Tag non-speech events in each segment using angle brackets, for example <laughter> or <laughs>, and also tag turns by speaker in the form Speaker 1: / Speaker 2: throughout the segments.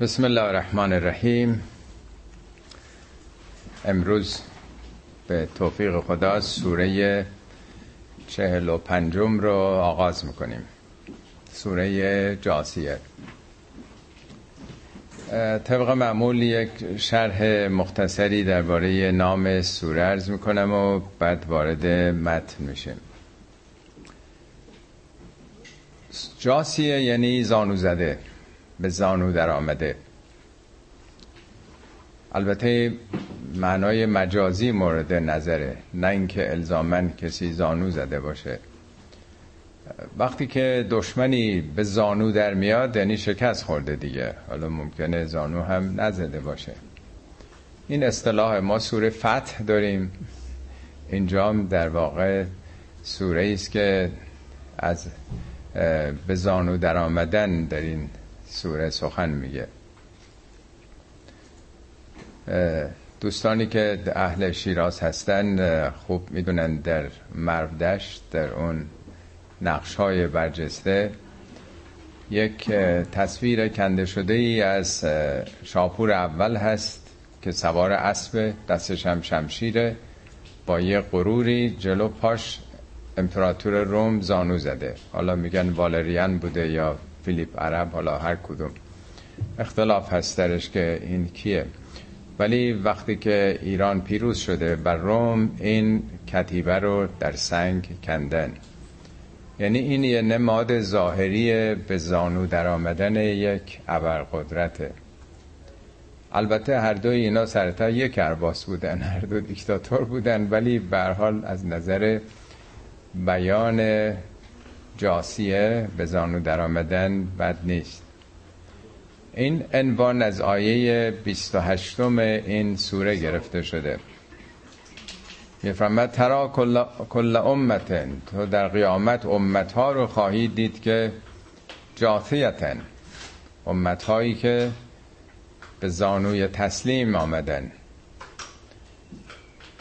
Speaker 1: بسم الله الرحمن الرحیم. امروز به توفیق خدا سوره چهل و پنجم رو آغاز می‌کنیم. سوره جاسیه. طبق معمول یک شرح مختصری درباره نام سوره ارز می‌کنم و بعد وارد متن میشیم. جاسیه یعنی زانو زده به زانو در آمده. البته معنای مجازی مورد نظره نه اینکه الزامن کسی زانو زده باشه. وقتی که دشمنی به زانو در میاد یعنی شکست خورده دیگه. حالا ممکنه زانو هم نزده باشه. این اصطلاح ما سوره فتح داریم. اینجا در واقع سوره است که از به زانو در آمدن در این سوره سخن میگه. دوستانی که اهل شیراز هستن خوب می‌دونن در مرودشت در اون نقش های برجسته یک تصویر کنده شده ای از شاپور اول هست که سوار اسب دستش هم شمشیره با یه غروری جلو پاش امپراتور روم زانو زده. حالا میگن والریان بوده یا فیلیپ عرب حالا هر کدوم. اختلاف هست درش که این کیه. ولی وقتی که ایران پیروز شده بر روم این کتیبه رو در سنگ کندن. یعنی این یه نماد ظاهری به زانو در آمدن یک ابرقدرته. البته هر دو اینا سرتا یک ارباس بودن هر دو دیکتاتور بودن ولی به حال از نظر بیان جاسیه به زانو در آمدن بد نیست. این عنوان از آیه 28 این سوره گرفته شده. میفرمد ترا کل, کل امتن تو در قیامت امت ها رو خواهید دید که جاثیتن امت هایی که به زانوی تسلیم آمدن.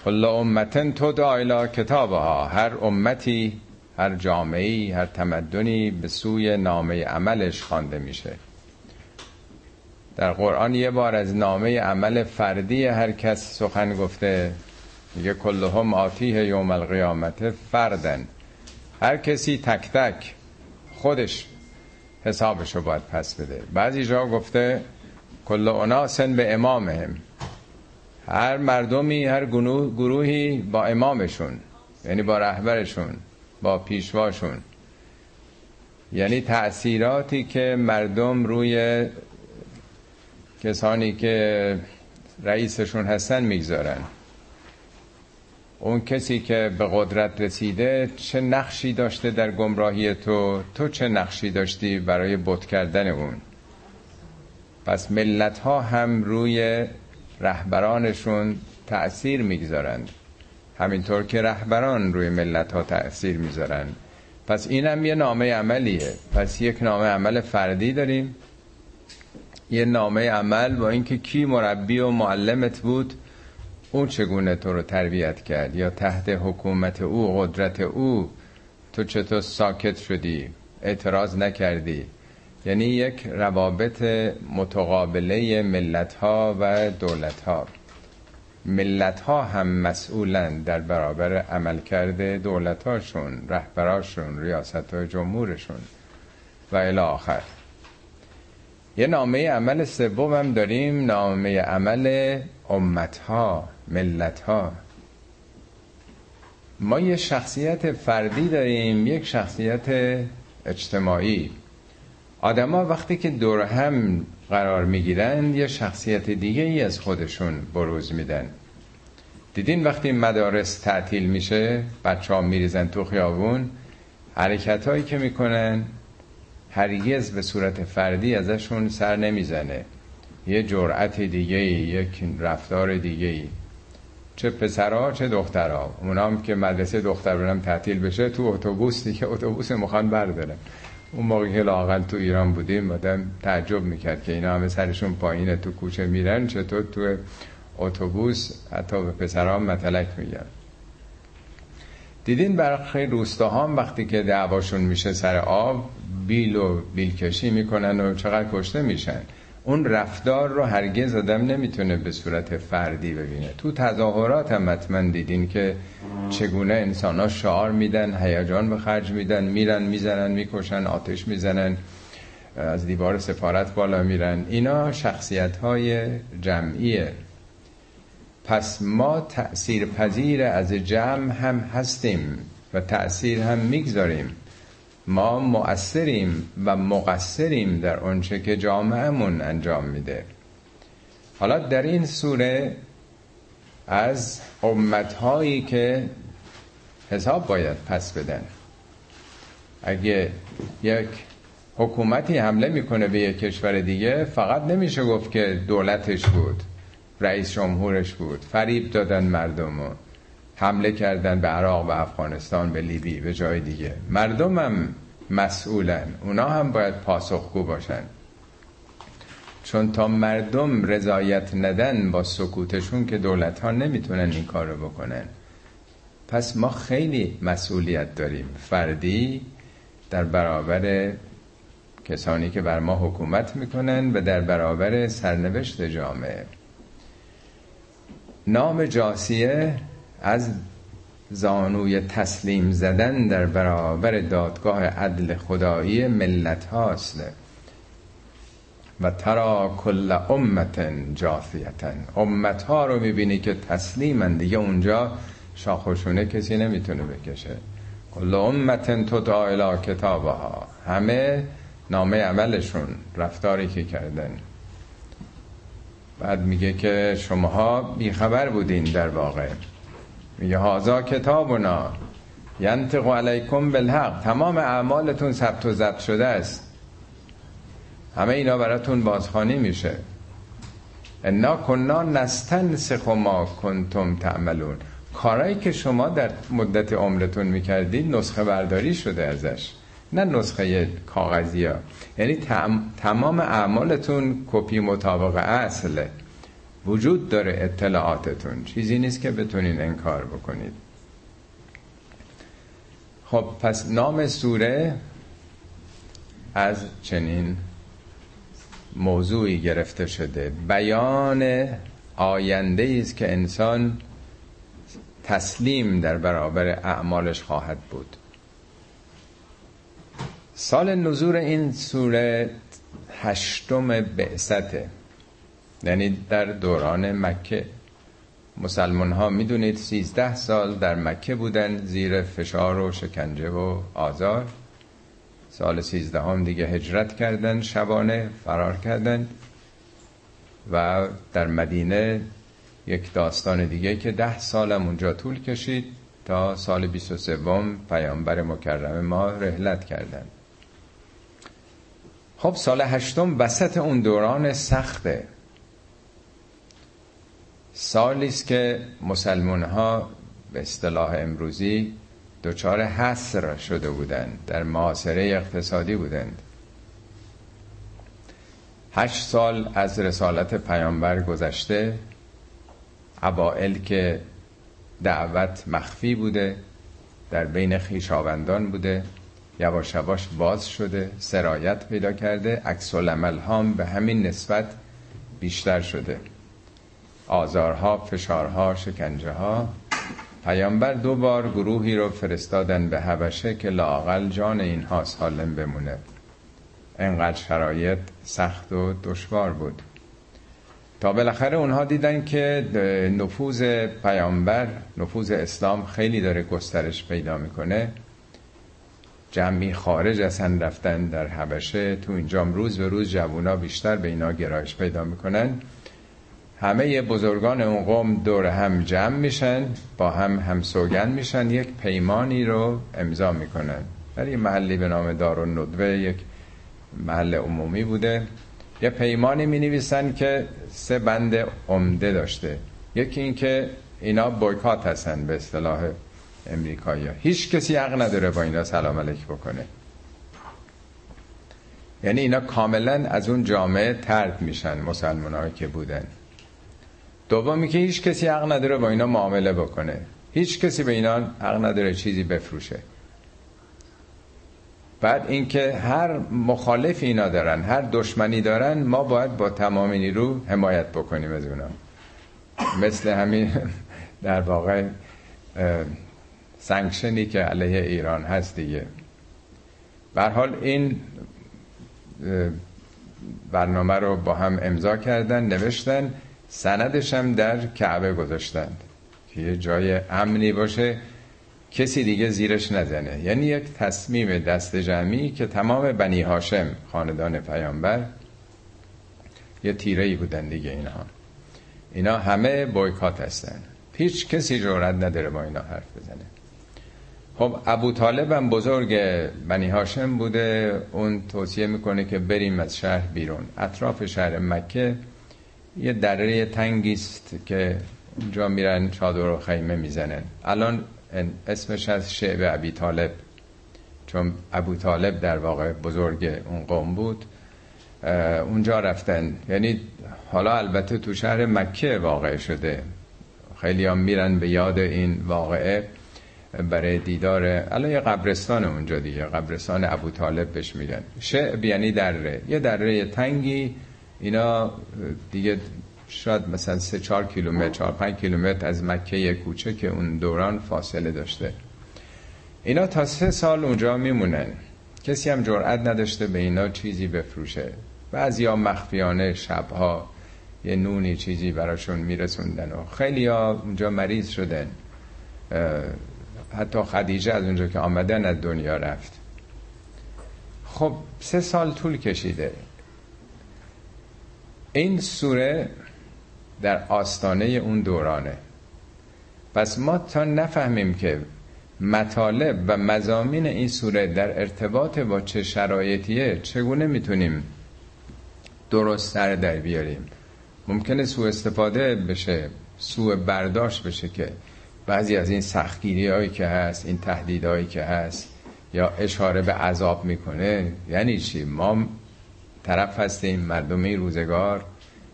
Speaker 1: کل امتن تو دایلا کتابها هر امتی هر جامعی هر تمدنی به سوی نامه عملش خوانده میشه. در قرآن یه بار از نامه عمل فردی هر کس سخن گفته میگه کلهم آتیه یوم القیامت فردن هر کسی تک تک خودش حسابشو باید پس بده. بعضی جا گفته کل اناسن به امامهم. هر مردمی هر گروهی با امامشون یعنی با رهبرشون. با پیشواشون. یعنی تأثیراتی که مردم روی کسانی که رئیسشون هستن می‌گذارن. اون کسی که به قدرت رسیده چه نقشی داشته در گمراهی تو؟ تو چه نقشی داشتی برای بت کردن اون؟ پس ملت ها هم روی رهبرانشون تأثیر می‌گذارند. همینطور که رهبران روی ملت ها تأثیر می‌ذارن. پس اینم یه نامه عملیه. پس یک نامه عمل فردی داریم. یه نامه عمل با اینکه کی مربی و معلمت بود اون چگونه تو رو تربیت کرد؟ یا تحت حکومت او قدرت او تو چطور ساکت شدی؟ اعتراض نکردی؟ یعنی یک روابط متقابله ملت ها و دولت ها ملت ها هم مسئولن در برابر عمل کرده دولت هاشون رهبراشون ریاست های جمهورشون. و الی آخر. یه نامه عمل سوم هم داریم نامه عمل امت ها ملت ها ما یه شخصیت فردی داریم یک شخصیت اجتماعی. آدما وقتی که دور هم قرار می‌گیرن یه شخصیت دیگه ای از خودشون بروز میدن. دیدین وقتی مدارس تعطیل میشه؟ بچه ها میریزن تو خیابون. حرکت هایی که می‌کنن هرگز به صورت فردی ازشون سر نمی‌زنه. یه جرأت دیگه ای یک رفتار دیگه ای چه پسرها چه دخترها. هم که مدرسه دختر برم تعطیل بشه تو اتوبوس دیگه اتوبوس مخوان بردارن. اون موقع که لاغل تو ایران بودیم آدم تعجب می‌کرد که اینا همه سرشون پایینه تو کوچه میرن چطور تو اتوبوس حتی به پسران متلک میگن دیدین برخی روستاها وقتی که دعواشون میشه سر آب بیل و بیل کشی می‌کنن و چقدر کشته میشن. اون رفتار رو هرگز آدم نمی‌تونه به صورت فردی ببینه. تو تظاهرات هم حتما دیدین که چگونه انسان ها شعار میدن هیجان به خرج میدن میرن می‌زنن می‌کشن آتش می‌زنن از دیوار سفارت بالا میرن. اینا شخصیت های جمعیه. پس ما تأثیر پذیر از جمع هم هستیم و تأثیر هم می‌گذاریم. ما مؤثریم و مقصریم در آنچه که جامعهمون انجام میده. حالا در این سوره از امتهایی که حساب باید پس بدن. اگه یک حکومتی حمله می‌کنه به یک کشور دیگه فقط نمیشه گفت که دولتش بود. رئیس جمهورش بود. فریب دادن مردمو حمله کردن به عراق و افغانستان به لیبی به جای دیگه. مردم هم مسئولن. اونا هم باید پاسخگو باشن. چون تا مردم رضایت ندن با سکوتشون که دولت ها نمی‌تونن این کار رو بکنن. پس ما خیلی مسئولیت داریم. فردی در برابر کسانی که بر ما حکومت می‌کنن و در برابر سرنوشت جامعه. نام جاسیه از زانوی تسلیم زدن در برابر دادگاه عدل خدایی ملت هاست. و ترا کل امت جاثیتن. امت ها رو می‌بینی که تسلیمن دیگه. اونجا شاخوشونه کسی نمی‌تونه بکشه. کل امت تدعا الى کتابها. همه نامه عملشون رفتاری که کردن. بعد میگه که شماها بیخبر بودین در واقع. میگه هازا کتابنا ینطق علیکم بالحق. تمام اعمالتون ثبت و ضبط شده است. همه اینا براتون بازخانی میشه. انا کنا نستنسخ ما کنتم تعملون. کارایی که شما در مدت عمرتون می‌کردید نسخه برداری شده ازش. نه نسخه کاغذی ها یعنی تمام اعمالتون کپی مطابق اصله. وجود داره اطلاعاتتون. چیزی نیست که بتونین انکار بکنید. خب پس نام سوره از چنین موضوعی گرفته شده. بیان آینده است که انسان تسلیم در برابر اعمالش خواهد بود. سال نزول این سوره هشتم بعثته یعنی در دوران مکه. مسلمان ها می‌دونید سیزده سال در مکه بودن زیر فشار و شکنجه و آزار. سال سیزدهم دیگه هجرت کردن شبانه فرار کردن. و در مدینه یک داستان دیگه که ده سالم اونجا طول کشید تا سال 23 پیامبر مکرم ما رهلت کردند خب سال هشتم وسط اون دوران سخته. سالی است که مسلمان ها به اصطلاح امروزی دچار حسر شده بودند در معاصره اقتصادی بودند. هشت سال از رسالت پیامبر گذشته اوائل که دعوت مخفی بوده در بین خیشاوندان بوده. یواش یواش باز شده سرایت پیدا کرده عکس العمل هم به همین نسبت بیشتر شده. آزارها فشارها شکنجه ها پیامبر دو بار گروهی رو فرستادن به حبشه که لاقل جان اینها سالم بمونه. انقدر شرایط سخت و دشوار بود. تا بالاخره اونها دیدن که نفوذ پیامبر نفوذ اسلام خیلی داره گسترش پیدا می‌کنه. جمعی خارج اصلا رفتن در حبشه تو اینجا روز به روز جوونا بیشتر به اینا گرایش پیدا می‌کنن. همه بزرگان اون قوم دور هم جمع میشن با هم هم سوگن میشن یک پیمانی رو امضا می‌کنن. در یه محلی به نام دار ندوه یک محل عمومی بوده. یه پیمانی می نویسن که سه بند عمده داشته. یکی این که اینا بایکات هستن به اصطلاح. امریکایی هیچ کسی حق نداره با اینا سلام علیک بکنه. یعنی اینا کاملا از اون جامعه ترد میشن مسلمان که بودن. دومی که هیچ کسی حق نداره با اینا معامله بکنه. هیچ کسی به اینا حق نداره چیزی بفروشه. بعد اینکه هر مخالف اینا دارن هر دشمنی دارن ما باید با تمام نیرو حمایت بکنیم از اونا. مثل همین <laughs> در واقع سنکشنی که علیه ایران هست دیگه. حال این برنامه رو با هم امضا کردن نوشتن سندش هم در کعبه گذاشتند که یه جای امنی باشه کسی دیگه زیرش نزنه. یعنی یک تصمیم دست جمعی که تمام بنی هاشم خاندان پیامبر یه تیره ای بودن دیگه اینها. اینا همه بایکات هستن. هیچ کسی جورت نداره با اینا حرف بزنه. خب ابو طالب هم بزرگ بنی هاشم بوده. اون توصیه می‌کنه که بریم از شهر بیرون. اطراف شهر مکه یه دره تنگیست که اونجا میرن چادر و خیمه می‌زنن. الان اسمش از شعب ابی طالب چون ابو طالب در واقع بزرگ اون قوم بود. اونجا رفتن. یعنی حالا البته تو شهر مکه واقع شده. خیلی هم میرن به یاد این واقعه. برای دیدار الان یه قبرستان اونجا دیگه قبرستان ابو طالب بهش میگن. شعب یعنی دره. یه دره تنگی. اینا دیگه شاید مثلا سه چهار کیلومتر چهار پنج کیلومتر از مکه کوچه که اون دوران فاصله داشته. اینا تا سه سال اونجا میمونن. کسی هم جرأت نداشته به اینا چیزی بفروشه. بعضی ها مخفیانه شبها یه نونی چیزی براشون میرسوندن و خیلی ها اونجا مریض شدن. حتی خدیجه از اونجا که آمدن از دنیا رفت. خب سه سال طول کشیده. این سوره در آستانه اون دورانه. پس ما تا نفهمیم که مطالب و مزامین این سوره در ارتباط با چه شرایطیه چگونه می‌تونیم درست سر در بیاریم؟ ممکنه سوء استفاده بشه سوء برداشت بشه که بعضی از این سختگیری هایی که هست این تهدیدهایی که هست یا اشاره به عذاب می‌کنه یعنی چی؟ ما طرف هستیم مردمی روزگار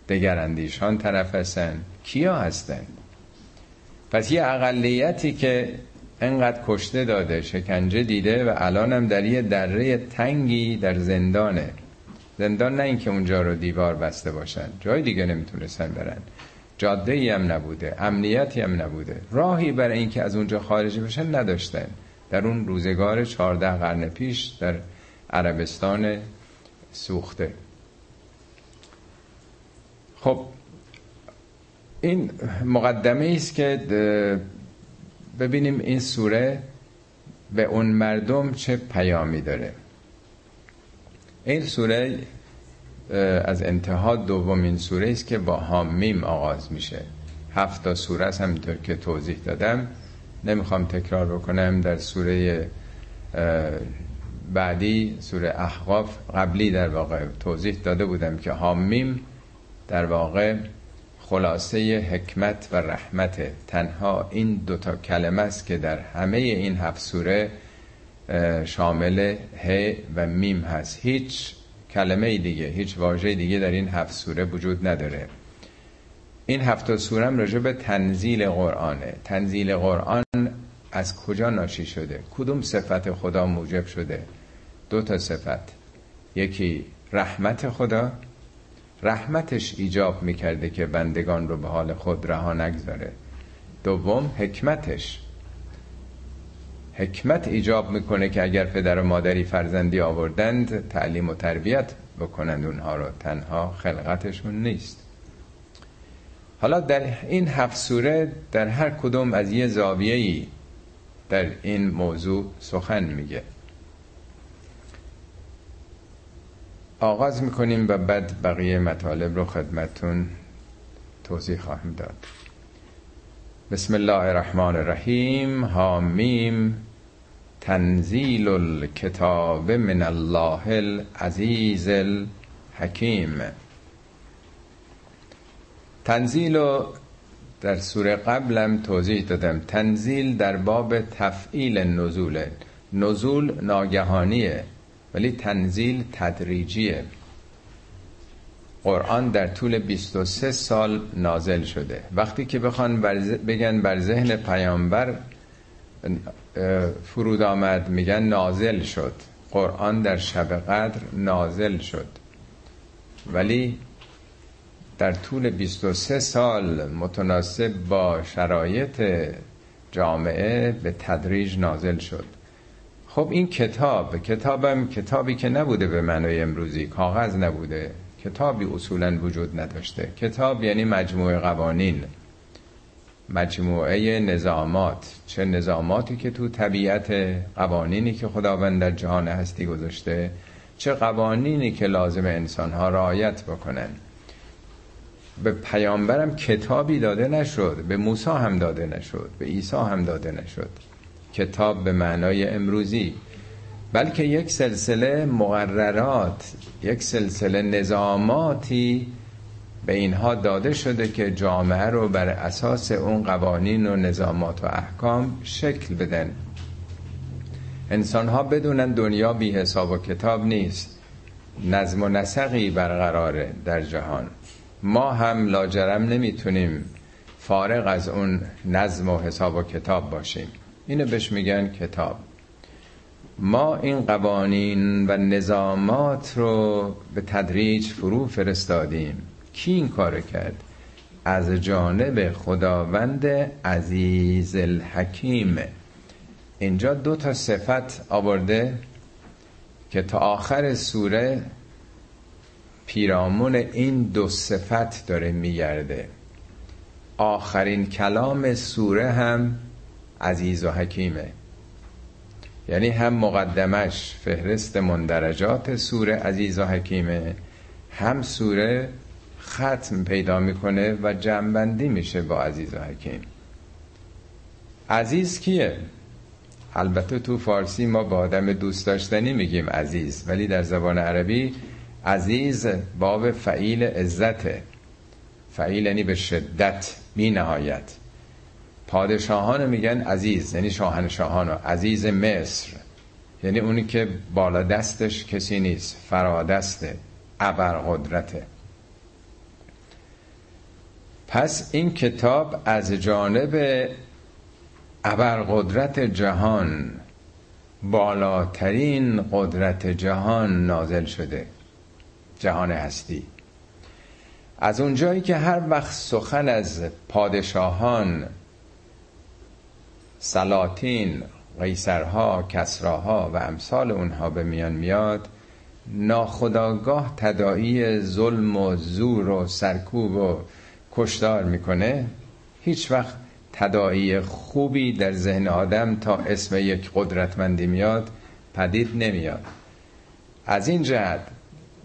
Speaker 1: دگراندیشان طرف هستن. کیا هستن؟ پس یه اقلیتی که انقدر کشته داده شکنجه دیده و الانم در یه دره تنگی در زندانه. زندان نه اینکه اونجا رو دیوار بسته باشن جای دیگه نمی‌تونستن برن. جاده هم نبوده امنیتی هم نبوده. راهی برای اینکه از اونجا خارج بشن نداشتن. در اون روزگار چهارده قرن پیش در عربستان سوخته. خب این مقدمه است که ببینیم این سوره به اون مردم چه پیامی داره. این سوره از انتها دومین سوره است که با حامیم آغاز میشه. هفت تا سوره است همینطور که توضیح دادم. نمی‌خوام تکرار بکنم در سوره بعدی سوره احقاف. قبلی در واقع توضیح داده بودم که حامیم در واقع خلاصه حکمت و رحمت. تنها این دوتا کلمه است که در همه این هفت سوره شامل ه و میم هست. هیچ کلمه دیگه هیچ واژه دیگه در این هفت سوره وجود نداره. این هفت سوره هم راجع به تنزیل قرآنه. تنزیل قرآن از کجا ناشی شده؟ کدوم صفت خدا موجب شده؟ دو تا صفت. یکی رحمت خدا. رحمتش ایجاب می‌کرده که بندگان رو به حال خود رها نگذاره. دوم حکمتش. حکمت ایجاب می‌کنه که اگر پدر و مادری فرزندی آوردند تعلیم و تربیت بکنند. اونها رو تنها خلقتشون نیست. حالا در این هفت سوره در هر کدوم از یه زاویه‌ای در این موضوع سخن میگه. آغاز می‌کنیم و بعد بقیه مطالب رو خدمتون توضیح خواهم داد. بسم الله الرحمن الرحیم حامیم تنزیل الکتاب من الله العزیز الحکیم تنزیل رو در سوره قبلم توضیح دادم. تنزیل در باب تفعیل نزول نزول ناگهانیه ولی تنزیل تدریجیه. قرآن در طول 23 سال نازل شده. وقتی که بخوان بگن بر ذهن پیامبر فرود آمد میگن نازل شد. قرآن در شب قدر نازل شد. ولی در طول 23 سال متناسب با شرایط جامعه به تدریج نازل شد. خب این کتاب کتابم کتابی که نبوده به معنای امروزی کاغذ نبوده. کتابی اصولا وجود نداشته. کتاب یعنی مجموعه قوانین مجموعه نظامات. چه نظاماتی که تو طبیعت قوانینی که خداوند در جهان هستی گذاشته چه قوانینی که لازم انسان ها رعایت بکنن. به پیامبرم کتابی داده نشد به موسی هم داده نشد به عیسی هم داده نشد. کتاب به معنای امروزی. بلکه یک سلسله مقررات یک سلسله نظاماتی به اینها داده شده که جامعه رو بر اساس اون قوانین و نظامات و احکام شکل بدن. انسان ها بدونن دنیا بی حساب و کتاب نیست. نظم و نسقی برقراره در جهان. ما هم لاجرم نمی‌تونیم فارغ از اون نظم و حساب و کتاب باشیم. اینو بهش میگن کتاب. ما این قوانین و نظامات رو به تدریج فرو فرستادیم. کی این کار کرد؟ از جانب خداوند عزیز الحکیم. اینجا دو تا صفت آورده که تا آخر سوره پیرامون این دو صفت داره میگرده. آخرین کلام سوره هم عزیز و حکیمه. یعنی هم مقدمش فهرست مندرجات سوره عزیز و حکیمه هم سوره ختم پیدا می‌کنه و جنبندی میشه با عزیز و حکیم. عزیز کیه؟ البته تو فارسی ما با آدم دوست داشتنی میگیم عزیز ولی در زبان عربی عزیز باب فعیل عزته. فعیل یعنی به شدت بی نهایت پادشاهان میگن عزیز یعنی شاهنشاهان و عزیز مصر. یعنی اونی که بالا دستش کسی نیست فرادسته قدرته پس این کتاب از جانب ابرقدرت جهان بالاترین قدرت جهان نازل شده جهان هستی. از اونجایی که هر وقت سخن از پادشاهان سلاطین قیصرها کسراها و امثال اونها به میان میاد ناخداگاه تدائی ظلم و زور و سرکوب و کشدار می‌کنه. هیچ وقت تدائی خوبی در ذهن آدم تا اسم یک قدرتمندی میاد پدید نمیاد. از این جهت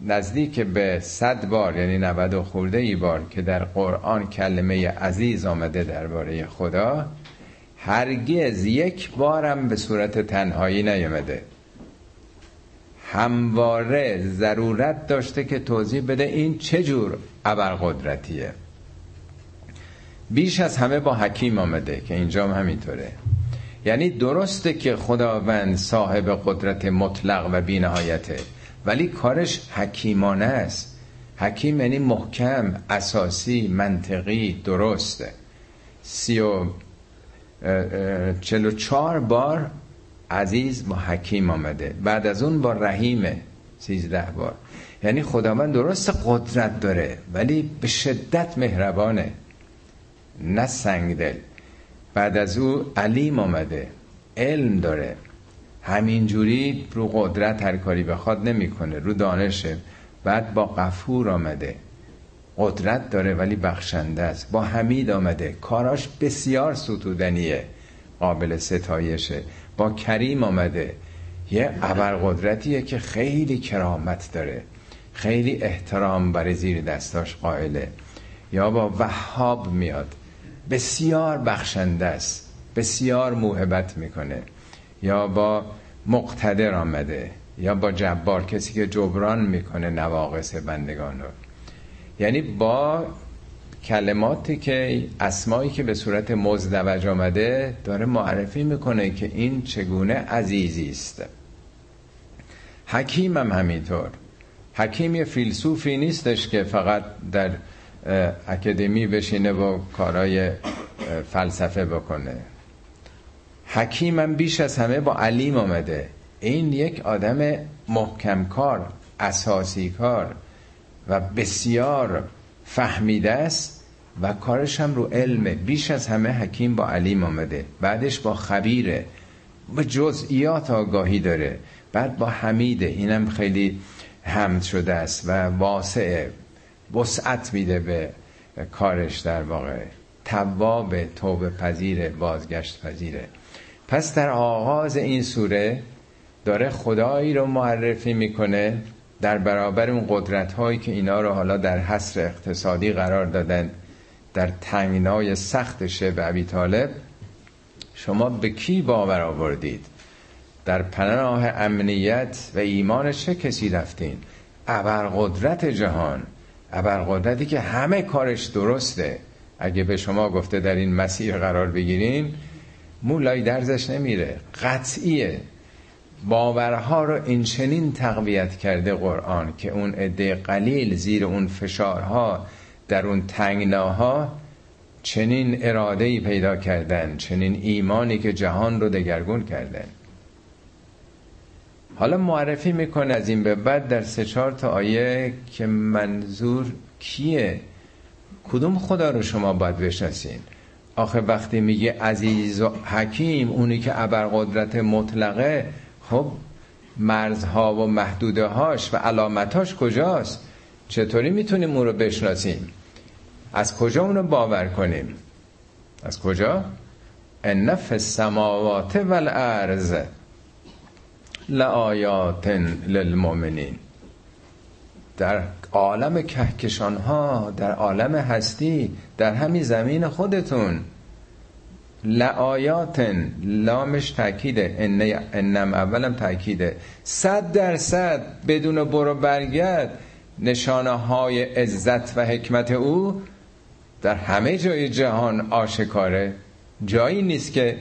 Speaker 1: نزدیک به صد بار یعنی 90 خورده ای بار که در قرآن کلمه عزیز آمده درباره خدا هرگز یک بارم به صورت تنهایی نیامده. همواره ضرورت داشته که توضیح بده این چه جور ابرقدرتیه. بیش از همه با حکیم آمده که هم همینطوره. یعنی درسته که خداوند صاحب قدرت مطلق و بینهایته ولی کارش حکیمانه است. حکیم یعنی محکم اساسی منطقی درسته. سی و چلو چار بار عزیز با حکیم آمده. بعد از اون با رحیمه سیزده بار. یعنی خداوند درست قدرت داره ولی به شدت مهربانه. نه سنگ دل. بعد از او علیم آمده. علم داره. همینجوری رو قدرت هر کاری بخواد نمی‌کنه. رو دانشه بعد با قفور آمده. قدرت داره ولی بخشنده است. با حمید آمده. کاراش بسیار ستودنیه. قابل ستایشه. با کریم آمده. یه ابرقدرتیه که خیلی کرامت داره. خیلی احترام برای زیر دستاش قائله. یا با وهاب میاد. بسیار بخشنده است. بسیار موهبت می‌کنه. یا با مقتدر آمده. یا با جبار. کسی که جبران می‌کنه نواقص بندگان رو. یعنی با کلماتی که اسمایی که به صورت مزدوج آمده داره معرفی می‌کنه که این چگونه عزیزی است. حکیم هم همینطور. حکیم یه فیلسوفی نیستش که فقط در اکادمی بشینه و کارای فلسفه بکنه. حکیم هم بیش از همه با علیم آمده. این یک آدم محکم کار اساسی کار. و بسیار فهمیده است و کارش هم رو علمه بیش از همه حکیم با علیم آمده بعدش با خبیره به جزئیات آگاهی داره. بعد با حمیده اینم خیلی حمد شده است و واسع وسعت میده به کارش در واقع. تواب توبه پذیره بازگشت پذیره. پس در آغاز این سوره داره خدایی رو معرفی می‌کنه. در برابر اون قدرت هایی که اینا رو حالا در حصر اقتصادی قرار دادن در تنگنای سخت شب عبی طالب شما به کی باور آوردید؟ در پناه امنیت و ایمان چه کسی رفتین؟ ابرقدرت جهان ابرقدرتی که همه کارش درسته. اگه به شما گفته در این مسیر قرار بگیرین مولای درزش نمیره قطعیه. باورها رو این چنین تقویت کرده قرآن که اون عده قلیل زیر اون فشارها در اون تنگناها چنین اراده پیدا کردن چنین ایمانی که جهان رو دگرگون کردن. حالا معرفی می‌کنه از این به بعد در سه چهار تا آیه که منظور کیه؟ کدوم خدا رو شما باید بشناسین؟ آخه وقتی میگه عزیز و حکیم اونی که ابرقدرت مطلقه خب مرزها و محدوده هاش و علامتاش کجاست؟ چطوری می‌تونیم اون رو بشناسیم؟ از کجا اونو باور کنیم؟ از کجا؟ انف السماوات والارض لآیات للمؤمنین. در عالم کهکشان ها در عالم هستی در همین زمین خودتون. لآیاتن لامش تاکیده انم اولم تاکیده صد درصد بدون برو برگرد نشانه های عزت و حکمت او در همه جای جهان آشکاره. جایی نیست که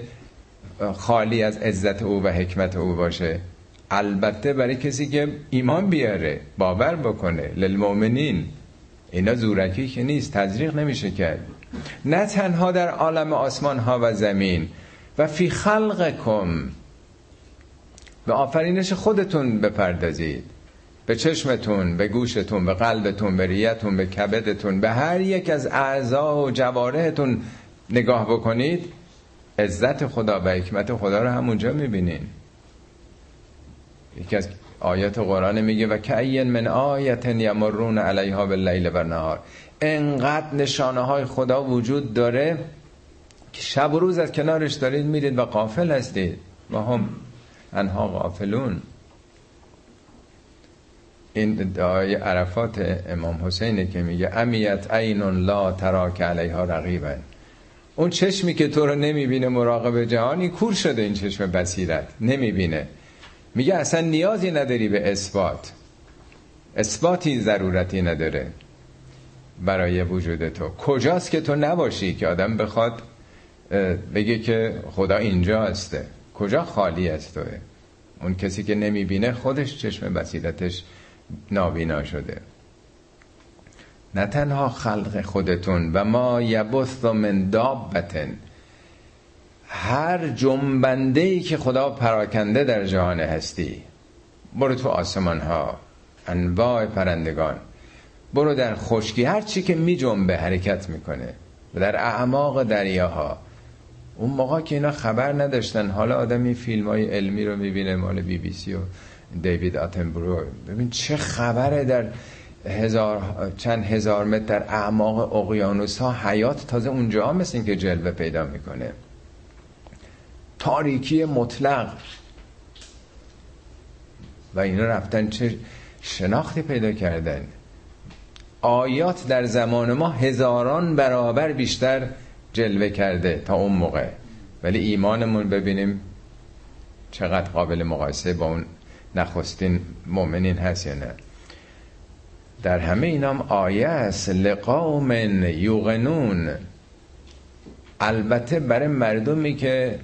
Speaker 1: خالی از عزت او و حکمت او باشه. البته برای کسی که ایمان بیاره باور بکنه. للمؤمنین. اینا زورکی که نیست تزریق نمیشه کرد. نه تنها در عالم آسمان ها و زمین و فی خلقکم. به آفرینش خودتون بپردازید. به چشمتون به گوشتون به قلبتون به ریتون به کبدتون به هر یک از اعضا و جوارهتون نگاه بکنید. عزت خدا و حکمت خدا رو همونجا می‌بینین. یکی از آیات قرآن میگه و که من آیت یمرون علیها باللیل و نهار انقدر نشانه های خدا وجود داره که شب و روز از کنارش دارید میرید و قافل هستید. و هم انها غافلون. این دعای عرفات امام حسینه که میگه امیت عین لا تراک علیها رقیبن اون چشمی که تو رو نمی‌بینه مراقب جهانی کور شده این چشم بصیرت. نمی‌بینه. میگه اصلا نیازی نداری به اثبات. اثباتی ضرورتی نداره. برای وجود تو. کجاست که تو نباشی که آدم بخواد بگه که خدا اینجا هسته کجا خالی از توه؟ اون کسی که نمی‌بینه خودش چشم بصیرتش نابینا شده. نه تنها خلق خودتون و ما یبث من دابتن. هر جنبنده که خدا پراکنده در جهان هستی. برو تو آسمان ها انواع پرندگان. برو در خشکی هر چی که می جنبه حرکت می‌کنه و در اعماق دریاها. اون موقع که اینا خبر نداشتن حالا آدم این فیلم های علمی رو می‌بینه مال بی بی سی و دیوید آتنبرو. ببین چه خبره در هزار چند هزار متر در اعماق اقیانوس ها حیات تازه اونجا مثل که جلوه پیدا می‌کنه. تاریکی مطلق. و اینا رفتن چه شناختی پیدا کردن؟ آیات در زمان ما هزاران برابر بیشتر جلوه کرده تا اون موقع. ولی ایمانمون ببینیم چقدر قابل مقایسه با اون نخستین مؤمنین هست یا نه. در همه اینام آیه است لقوم یوغنون البته برای مردمی که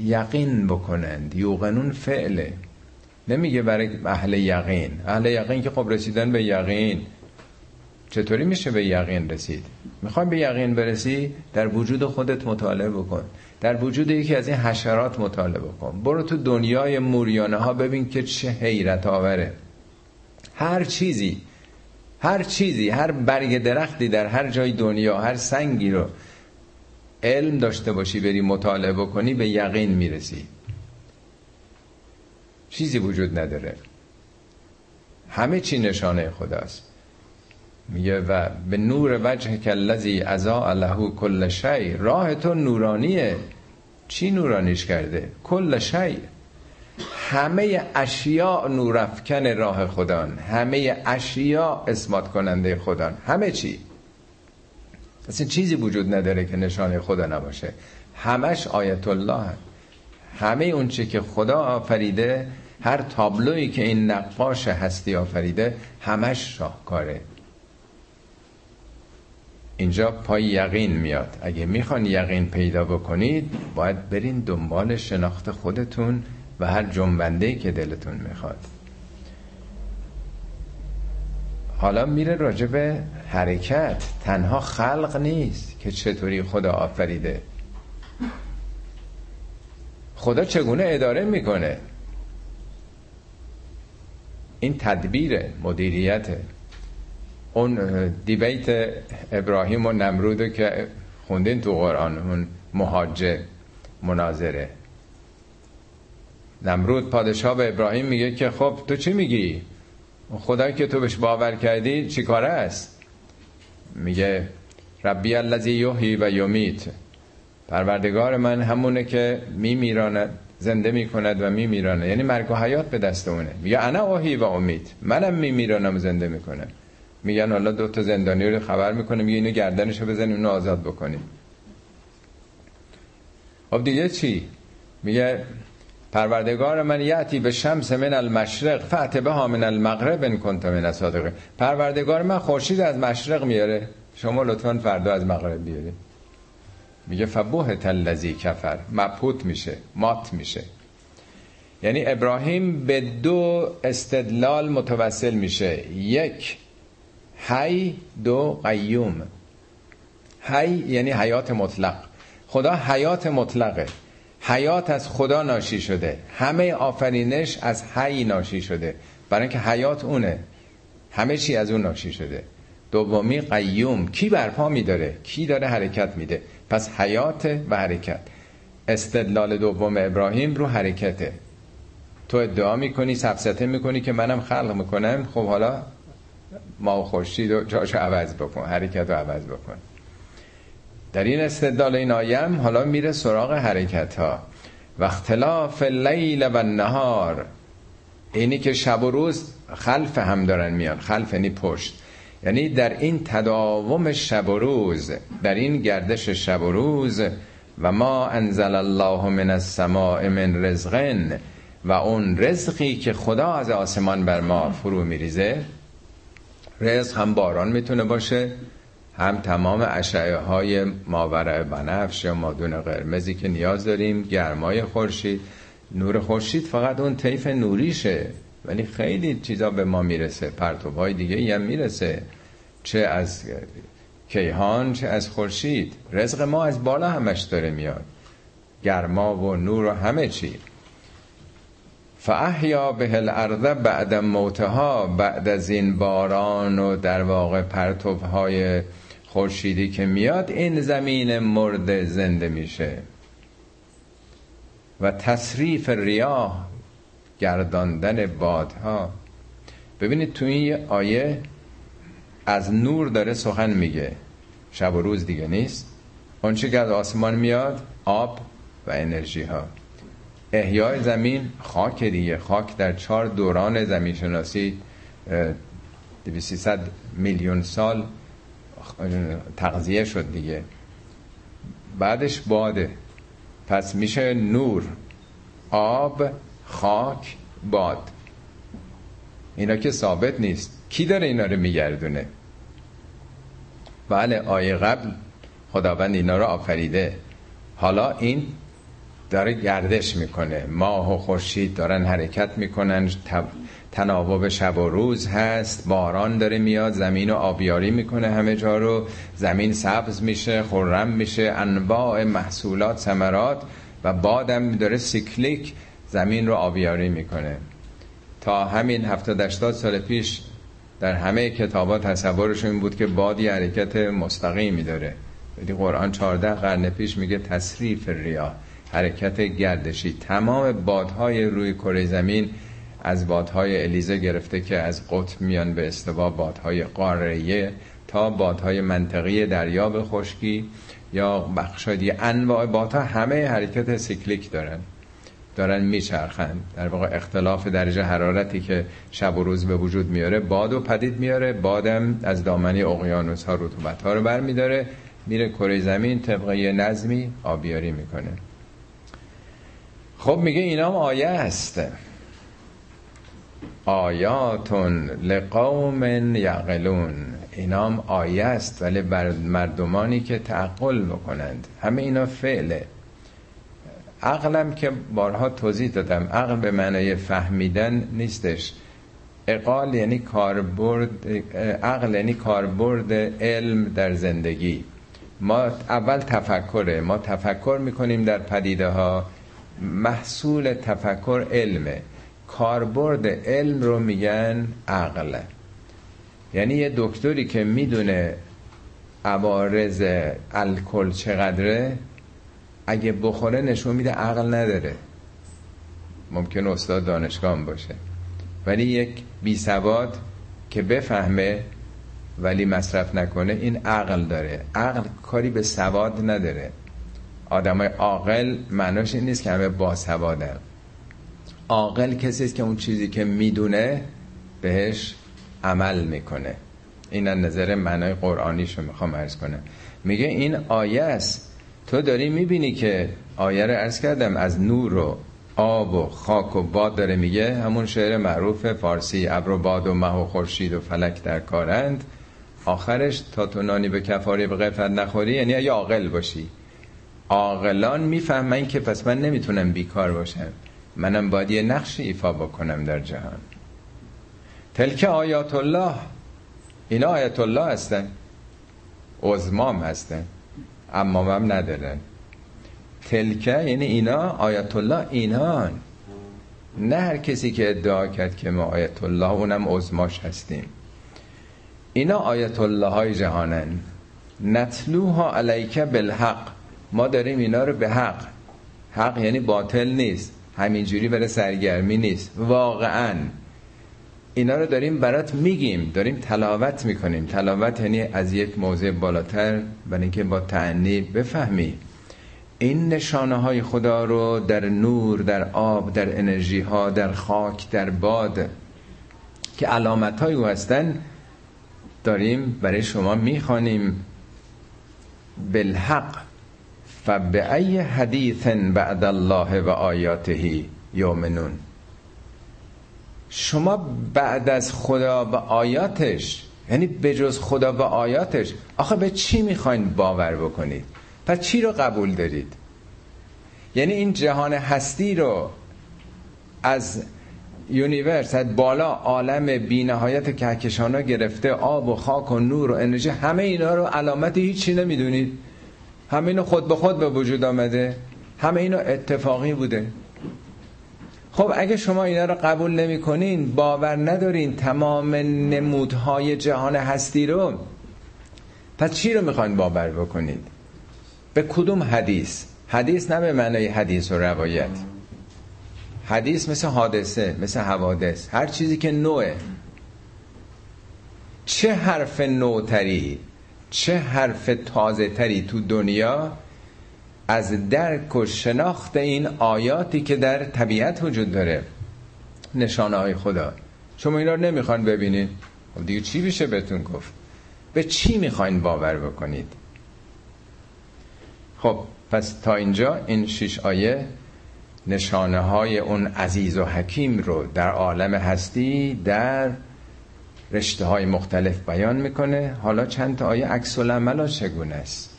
Speaker 1: یقین بکنند یوغنون فعله. نمیگه برای اهل یقین. اهل یقین که خب رسیدن به یقین. چطوری میشه به یقین رسید؟ می‌خوای به یقین برسی؟ در وجود خودت مطالعه بکن. در وجود یکی از این حشرات مطالعه بکن. برو تو دنیای موریانه ها ببین که چه حیرت آوره. هر چیزی هر چیزی هر برگ درختی در هر جای دنیا هر سنگی رو علم داشته باشی بری مطالعه بکنی به یقین می‌رسی. چیزی وجود نداره. همه چی نشانه خداست. میگه و به نور وجه کلذی ازا له کل شی راه تو نورانیه. چی نورانیش کرده؟ کل شی. همه اشیاء نورافکن راه خدان همه اشیاء اسمات کننده خدان همه چی. اصلا چیزی وجود نداره که نشانه خدا نباشه. همش آیت الله همه اون چی که خدا آفریده هر تابلویی که این نقاش هستی آفریده همش شاهکاره. اینجا پای یقین میاد. اگه می‌خوان یقین پیدا بکنید باید برین دنبال شناخت خودتون و هر جنبنده که دلتون می‌خواد. حالا میره راجع به حرکت. تنها خلق نیست که چطوری خدا آفریده. خدا چگونه اداره می‌کنه؟ این تدبیر مدیریت اون دیبیت ابراهیم و نمرودو که خوندین تو قرآن اون مهاجه مناظره. نمرود پادشاه به ابراهیم میگه که خب تو چی میگی؟ خدا که تو بهش باور کردی چی کاره است؟ میگه ربی الذی یحیی و یمیت. پروردگار من همونه که میمیراند. زنده می‌کند و میمیرانه. یعنی مرگ و حیات به دست اونه. میگه انا اوهی و امید. منم میمیرانم و زنده می‌کنم. میگن حالا دو تا زندانی رو خبر می‌کنه. میگه اینو گردنشو بزنیم اینو آزاد بکنیم. خب دیگه چی؟ میگه پروردگار من یعتی به شمس من المشرق فعت به ها من المغرب ان کنت من صادقه پروردگار من خورشید از مشرق میاره. شما لطفا فردا از مغرب بیارید. میگه فبوه تلذی کفر مبهوت میشه مات میشه. یعنی ابراهیم به دو استدلال متوسل میشه. یک حی دو قیوم. حی یعنی حیات مطلق. خدا حیات مطلقه. حیات از خدا ناشی شده. همه آفرینش از حی ناشی شده. برای اینکه حیات اونه. همه چی از اون ناشی شده. دومی قیوم. کی برپا میداره؟ کی داره حرکت میده؟ پس حیات و حرکت. استدلال دوم ابراهیم رو حرکته. تو ادعا می‌کنی سبسته می‌کنی که منم خلق می‌کنم. خب حالا ما خورشید و جاشو عوض بکن حرکت رو عوض بکن. در این استدلال این آیم حالا میره سراغ حرکت ها و اختلاف لیل و نهار اینی که شب و روز خلف هم دارن میان. خلف یعنی پشت. یعنی در این تداوم شب و روز در این گردش شب و روز و ما انزل الله من السماء من رزقن و اون رزقی که خدا از آسمان بر ما فرو میریزه رزق هم باران می‌تونه باشه هم تمام اشعه های ماورع بنفش یا مادون قرمزی که نیاز داریم گرمای خورشید نور خورشید فقط اون طیف نوریشه. ولی خیلی چیزا به ما می‌رسه پرتوب های دیگه هم می‌رسه. چه از کیهان چه از خورشید. رزق ما از بالا همش داره میاد. گرما و نور و همه چی. فاحیا به الارض بعد موتها بعد از این باران و در واقع پرتوب های خورشیدی که میاد این زمین مرد زنده میشه. و تصریف ریاه گرداندن بادها. ببینید تو این آیه از نور داره سخن میگه. شب و روز دیگه نیست. آنچه که از آسمان میاد آب و انرژی ها. احیای زمین خاک دیگه. خاک در چهار دوران زمین شناسی 200 میلیون سال تغذیه شد دیگه. بعدش باده. پس میشه نور. آب خاک باد. اینا که ثابت نیست. کی داره اینا رو میگردونه؟ بله آیه قبل خداوند اینا رو آفریده. حالا این داره گردش می‌کنه. ماه و خورشید دارن حرکت می‌کنن. تناوب شب و روز هست. باران داره میاد. زمین رو آبیاری می‌کنه همه جا رو. زمین سبز میشه خرم میشه. انواع محصولات ثمرات و بادم داره سیکلیک زمین رو آبیاری می‌کنه. تا همین 70 80 سال پیش در همه کتابات تصورشون این بود که باد حرکت مستقیمی داره. ولی قرآن 14 قرن پیش میگه تصریف ریا حرکت گردشی. تمام بادهای روی کره زمین از بادهای الیزه گرفته که از قطب میان به استوا بادهای قاره تا بادهای منطقی دریاب خشکی یا بخشادی انواع بادها همه حرکت سیکلیک دارن. دارن میچرخن. در واقع اختلاف درجه حرارتی که شب و روز به وجود میاره باد و پدید میاره. بادم از دامنی اقیانوس ها رطوبت ها رو برمیداره. میره کره زمین طبق یه نظمی آبیاری می‌کنه. خب میگه اینام آیه است. آیاتون لقوم یعقلون. اینام آیه است ولی بر مردمانی که تعقل می‌کنند همه اینا فعله. عقلم که بارها توضیح دادم. عقل به معنای فهمیدن نیستش. اقال یعنی کاربرد عقل یعنی کاربرد علم در زندگی. ما اول تفکره. ما تفکر می‌کنیم در پدیده ها محصول تفکر علمه. کاربرد علم رو میگن عقل. یعنی یه دکتری که می‌دونه عوارض الکل چقدره اگه بخوره نشون میده عقل نداره. ممکن استاد دانشگاه باشه. ولی یک بی سواد که بفهمه ولی مصرف نکنه این عقل داره. عقل کاری به سواد نداره. آدمای عاقل معناش این نیست که همه باسوادن عاقل کسی است که اون چیزی که می‌دونه بهش عمل می‌کنه. این نظر معنای قرآنیشو می‌خوام عرض کنم. میگه این آیه است تو داری می‌بینی که آیه رو عرض کردم از نور و آب و خاک و باد داره میگه. همون شعر معروف فارسی ابر و باد و مه و خورشید و فلک در کارند. آخرش تا تو نانی به کفاری به غفلت نخوری یعنی اگه عاقل باشی. عاقلان می‌فهمن که پس من نمی‌تونم بیکار باشم. منم باید یه نقش ایفا بکنم در جهان. تلک آیات الله اینا آیات الله هستن. عزمام هستن. اما هم ندارن تلکه یعنی اینا آیت الله اینان. نه هر کسی که ادعا کرد که ما آیت الله اونم عزماش هستیم. اینا آیت الله های جهانن. نتلوها علیکه بالحق. ما داریم اینا رو به حق. حق یعنی باطل نیست. همینجوری برای سرگرمی نیست. واقعا. اینا رو داریم برات میگیم داریم تلاوت می‌کنیم. تلاوت یعنی از یک موضع بالاتر برای اینکه با تعنی بفهمی. این نشانه های خدا رو در نور در آب در انرژی ها در خاک در باد که علامت های او هستن داریم برای شما می‌خوانیم. بالحق فبأی حدیث بعد الله و آیاته یومنون شما بعد از خدا و آیاتش یعنی بجز خدا و آیاتش آخه به چی می‌خواین باور بکنید؟ پس چی رو قبول دارید؟ یعنی این جهان هستی رو از universe از بالا عالم بینهایت کهکشان گرفته آب و خاک و نور و انرژی همه اینا رو علامت هیچی نمی‌دونید. همه اینو خود به خود به وجود آمده. همه اینو اتفاقی بوده. خب اگه شما اینا رو قبول نمی کنین باور ندارین تمام نمودهای جهان هستی رو. پس چی رو می‌خواین باور بکنید؟ به کدوم حدیث؟ حدیث نه به معنای حدیث و روایت. حدیث مثل حادثه مثل حوادث. هر چیزی که نوعه. چه حرف نوتری چه حرف تازه تری تو دنیا از درک و شناخت این آیاتی که در طبیعت وجود داره. نشانه های خدا. شما اینا رو نمی‌خوان ببینید خب دیگه چی بشه بهتون گفت؟ به چی می‌خواین باور بکنید؟ خب پس تا اینجا این شش آیه نشانه های اون عزیز و حکیم رو در عالم هستی در رشته های مختلف بیان می‌کنه. حالا چند تا آیه عکس العمل چگونه است؟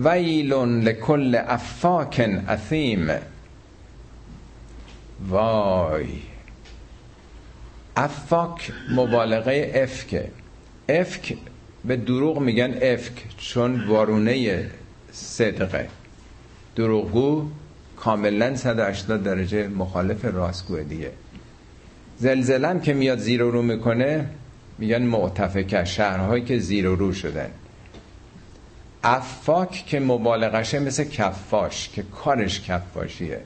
Speaker 1: ویل لکل افاک اثیم. وای. افاک مبالغه افک افک به دروغ میگن افک چون وارونه صدقه. دروغگو کاملا 180 درجه مخالف راستگوه دیگه. زلزلم که میاد زیر رو می‌کنه میگن معتفکه. شهرهایی که زیر رو شدن. افاک که مبالغشه مثل کفاش که کارش کفاشیه.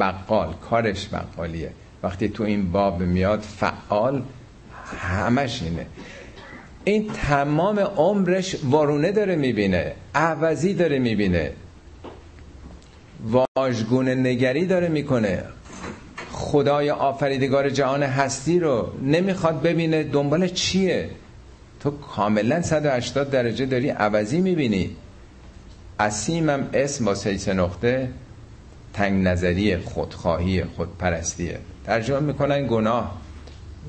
Speaker 1: بقال کارش بقالیه. وقتی تو این باب میاد فعال همش اینه. این تمام عمرش وارونه داره می‌بینه عوضی داره می‌بینه. واژگونه نگری داره می‌کنه. خدای آفریدگار جهان هستی رو نمی‌خواد ببینه دنبال چیه؟ تو کاملا 180 درجه داری عوضی می‌بینی. اسیمم اسم با سیس نقطه تنگ نظری خودخواهی خودپرستیه ترجمه می‌کنن گناه.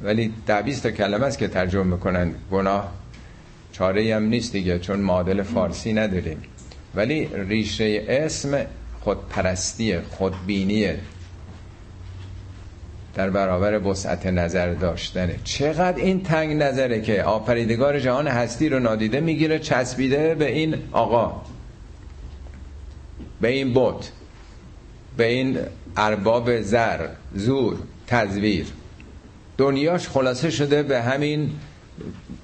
Speaker 1: ولی ده تا کلمه است که ترجمه می‌کنن. گناه چاره هم نیست دیگه چون معادل فارسی نداریم. ولی ریشه اسم خودپرستیه خودبینیه. در برابر وسعت نظر داشتنه. چقدر این تنگ نظره که آفریدگار جهان هستی رو نادیده می‌گیره چسبیده به این آقا به این بوت به این ارباب زر زور تزویر. دنیاش خلاصه شده به همین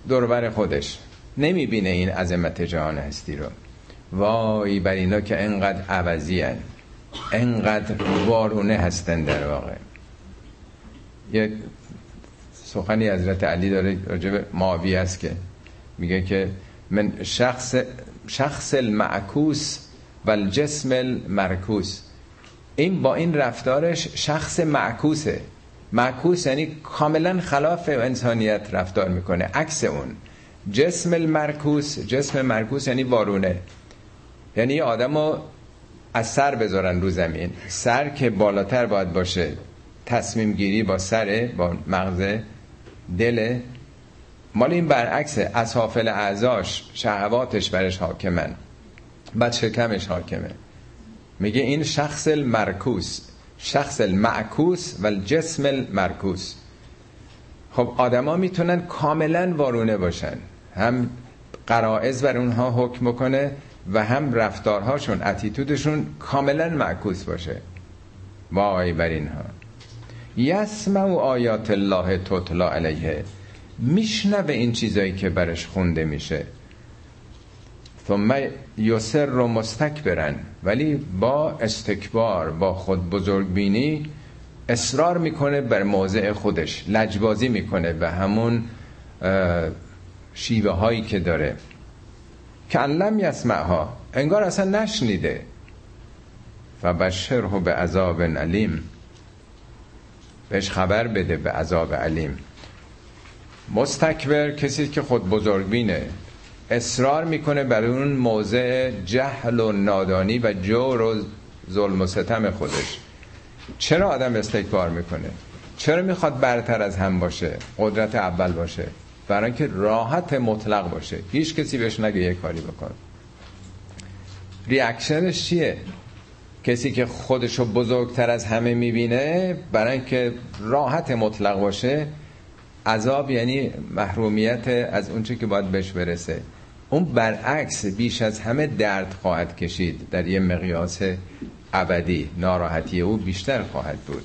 Speaker 1: دوربر خودش. نمی‌بینه این عظمت جهان هستی رو. وای بر اینا که انقدر عوضی هن. انقدر وارونه هستن در واقع. یه سخنی حضرت علی داره راجب معاویه است که میگه که من شخص شخص المعکوس و الجسم المرکوس. این با این رفتارش شخص معکوسه. معکوس یعنی کاملا خلاف انسانیت رفتار می‌کنه. عکس اون. جسم المرکوس جسم مرکوس یعنی وارونه. یعنی آدم رو از سر بذارن رو زمین. سر که بالاتر باید باشه. تصمیم گیری با سر با مغز دل. مال این برعکسه اسافل اعضاش شهواتش برش حاکمن. بعد شکمش حاکمه. میگه این شخص المرکوس شخص المعکوس و الجسم المرکوس. خب آدما می‌تونن کاملا وارونه باشن. هم قرائز بر اونها حکم بکنه و هم رفتارهاشون اتیتودشون کاملا معکوس باشه. وای بر اینها. یسمع آیات الله تطلا علیه. میشنوه این چیزایی که برش خونده میشه. ثم یسر رو مستکبرن. ولی با استکبار با خود بزرگبینی اصرار می‌کنه بر موضع خودش. لجبازی می‌کنه به همون شیوه هایی که داره. که علم یسمعها. انگار اصلا نشنیده. و بشره به عذاب علیم. بهش خبر بده به عذاب علیم. مستکبر کسی که خود بزرگبینه. اصرار می‌کنه بر اون موضع جهل و نادانی و جور و ظلم و ستم خودش. چرا آدم استکبار می‌کنه؟ چرا می‌خواد برتر از هم باشه قدرت اول باشه؟ برای اینکه راحت مطلق باشه. هیچ کسی بهش نگه یه کاری بکن. ریاکشنش چیه؟ کسی که خودشو بزرگتر از همه می‌بینه برای اینکه راحت مطلق باشه عذاب یعنی محرومیت از اونچه که باید بهش برسه. اون برعکس بیش از همه درد خواهد کشید. در یه مقیاس ابدی ناراحتی او بیشتر خواهد بود.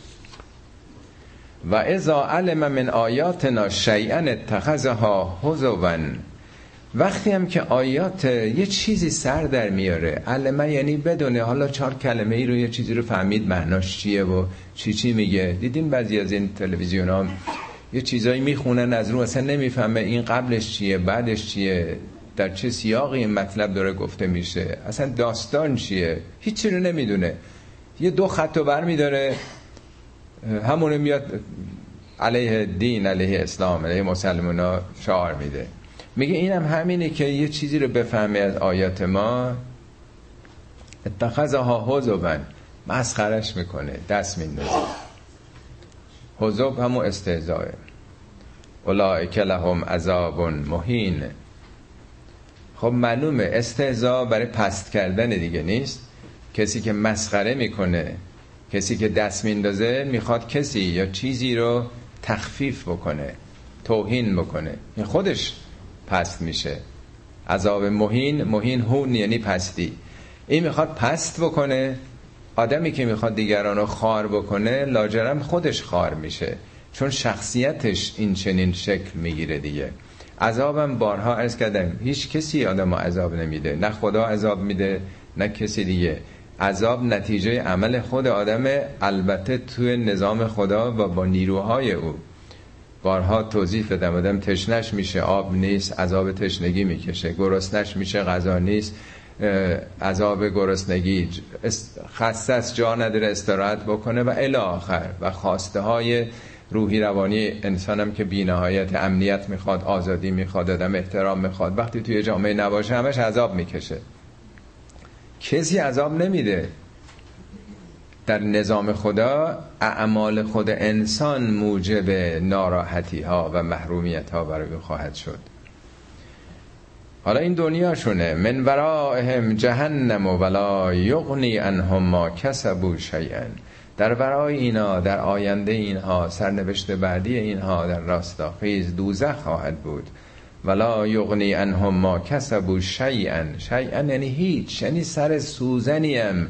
Speaker 1: و ازا علم من آیاتنا شیئا اتخذها هزوا وقتی هم که آیات یه چیزی سر در میاره. علمه یعنی بدونه حالا چهار کلمه ای رو یه چیزی رو فهمید معناش چیه و چی چی میگه. دیدین بعضی از این تلویزیون ها یه چیزایی می‌خونن از رو اصلا نمی‌فهمه این قبلش چیه بعدش چیه در چه سیاقی این مطلب داره گفته میشه. اصلا داستان چیه؟ هیچی رو نمی‌دونه. یه دو خط بر میداره همونه میاد علیه دین علیه اسلام علیه مسلمان ها شعار میده. میگه اینم همینه که یه چیزی رو بفهمه از آیات ما. اتخذها حضبن مسخرش می‌کنه. دست میندازه. حضب همون استهزائه اولائک لهم عذاب مهین. خب معلومه استهزا برای پست کردن دیگه نیست. کسی که مسخره می‌کنه کسی که دست میندازه می‌خواد کسی یا چیزی رو تخفیف بکنه توهین بکنه. خودش پست میشه. عذاب مهین مهین هون یعنی پستی. این می‌خواد پست بکنه آدمی که می‌خواد دیگران رو خار بکنه لاجرم خودش خار میشه. چون شخصیتش این چنین شکل می‌گیره دیگه. عذابم بارها ارز کردم هیچ کسی آدم عذاب نمیده. نه خدا عذاب میده نه کسی دیگه. عذاب نتیجه عمل خود آدم البته توی نظام خدا و با نیروهای او. بارها توضیح بدم آدم تشنش میشه آب نیست عذاب تشنگی می‌کشه گرسنش میشه غذا نیست عذاب گرسنگی خسته است جا نداره استراحت بکنه و الی آخر. و خواسته های روحی روانی انسانم که بینهایت امنیت می‌خواد آزادی می‌خواد آدم احترام می‌خواد وقتی توی جامعه نباشه همش عذاب می‌کشه. کسی عذاب نمیده. در نظام خدا اعمال خود انسان موجب ناراحتی ها و محرومیت ها برای خواهد شد. حالا این دنیاشونه من ورائهم جهنم و ولا یغنی انهم ما کسبوا شیئا. در ورای اینا در آینده اینها سرنوشت بعدی اینها در راستاخیز دوزخ خواهد بود. ولا یغنی انهم ما کسبوا شیئا. شیئا یعنی هیچ یعنی سر سوزنیم.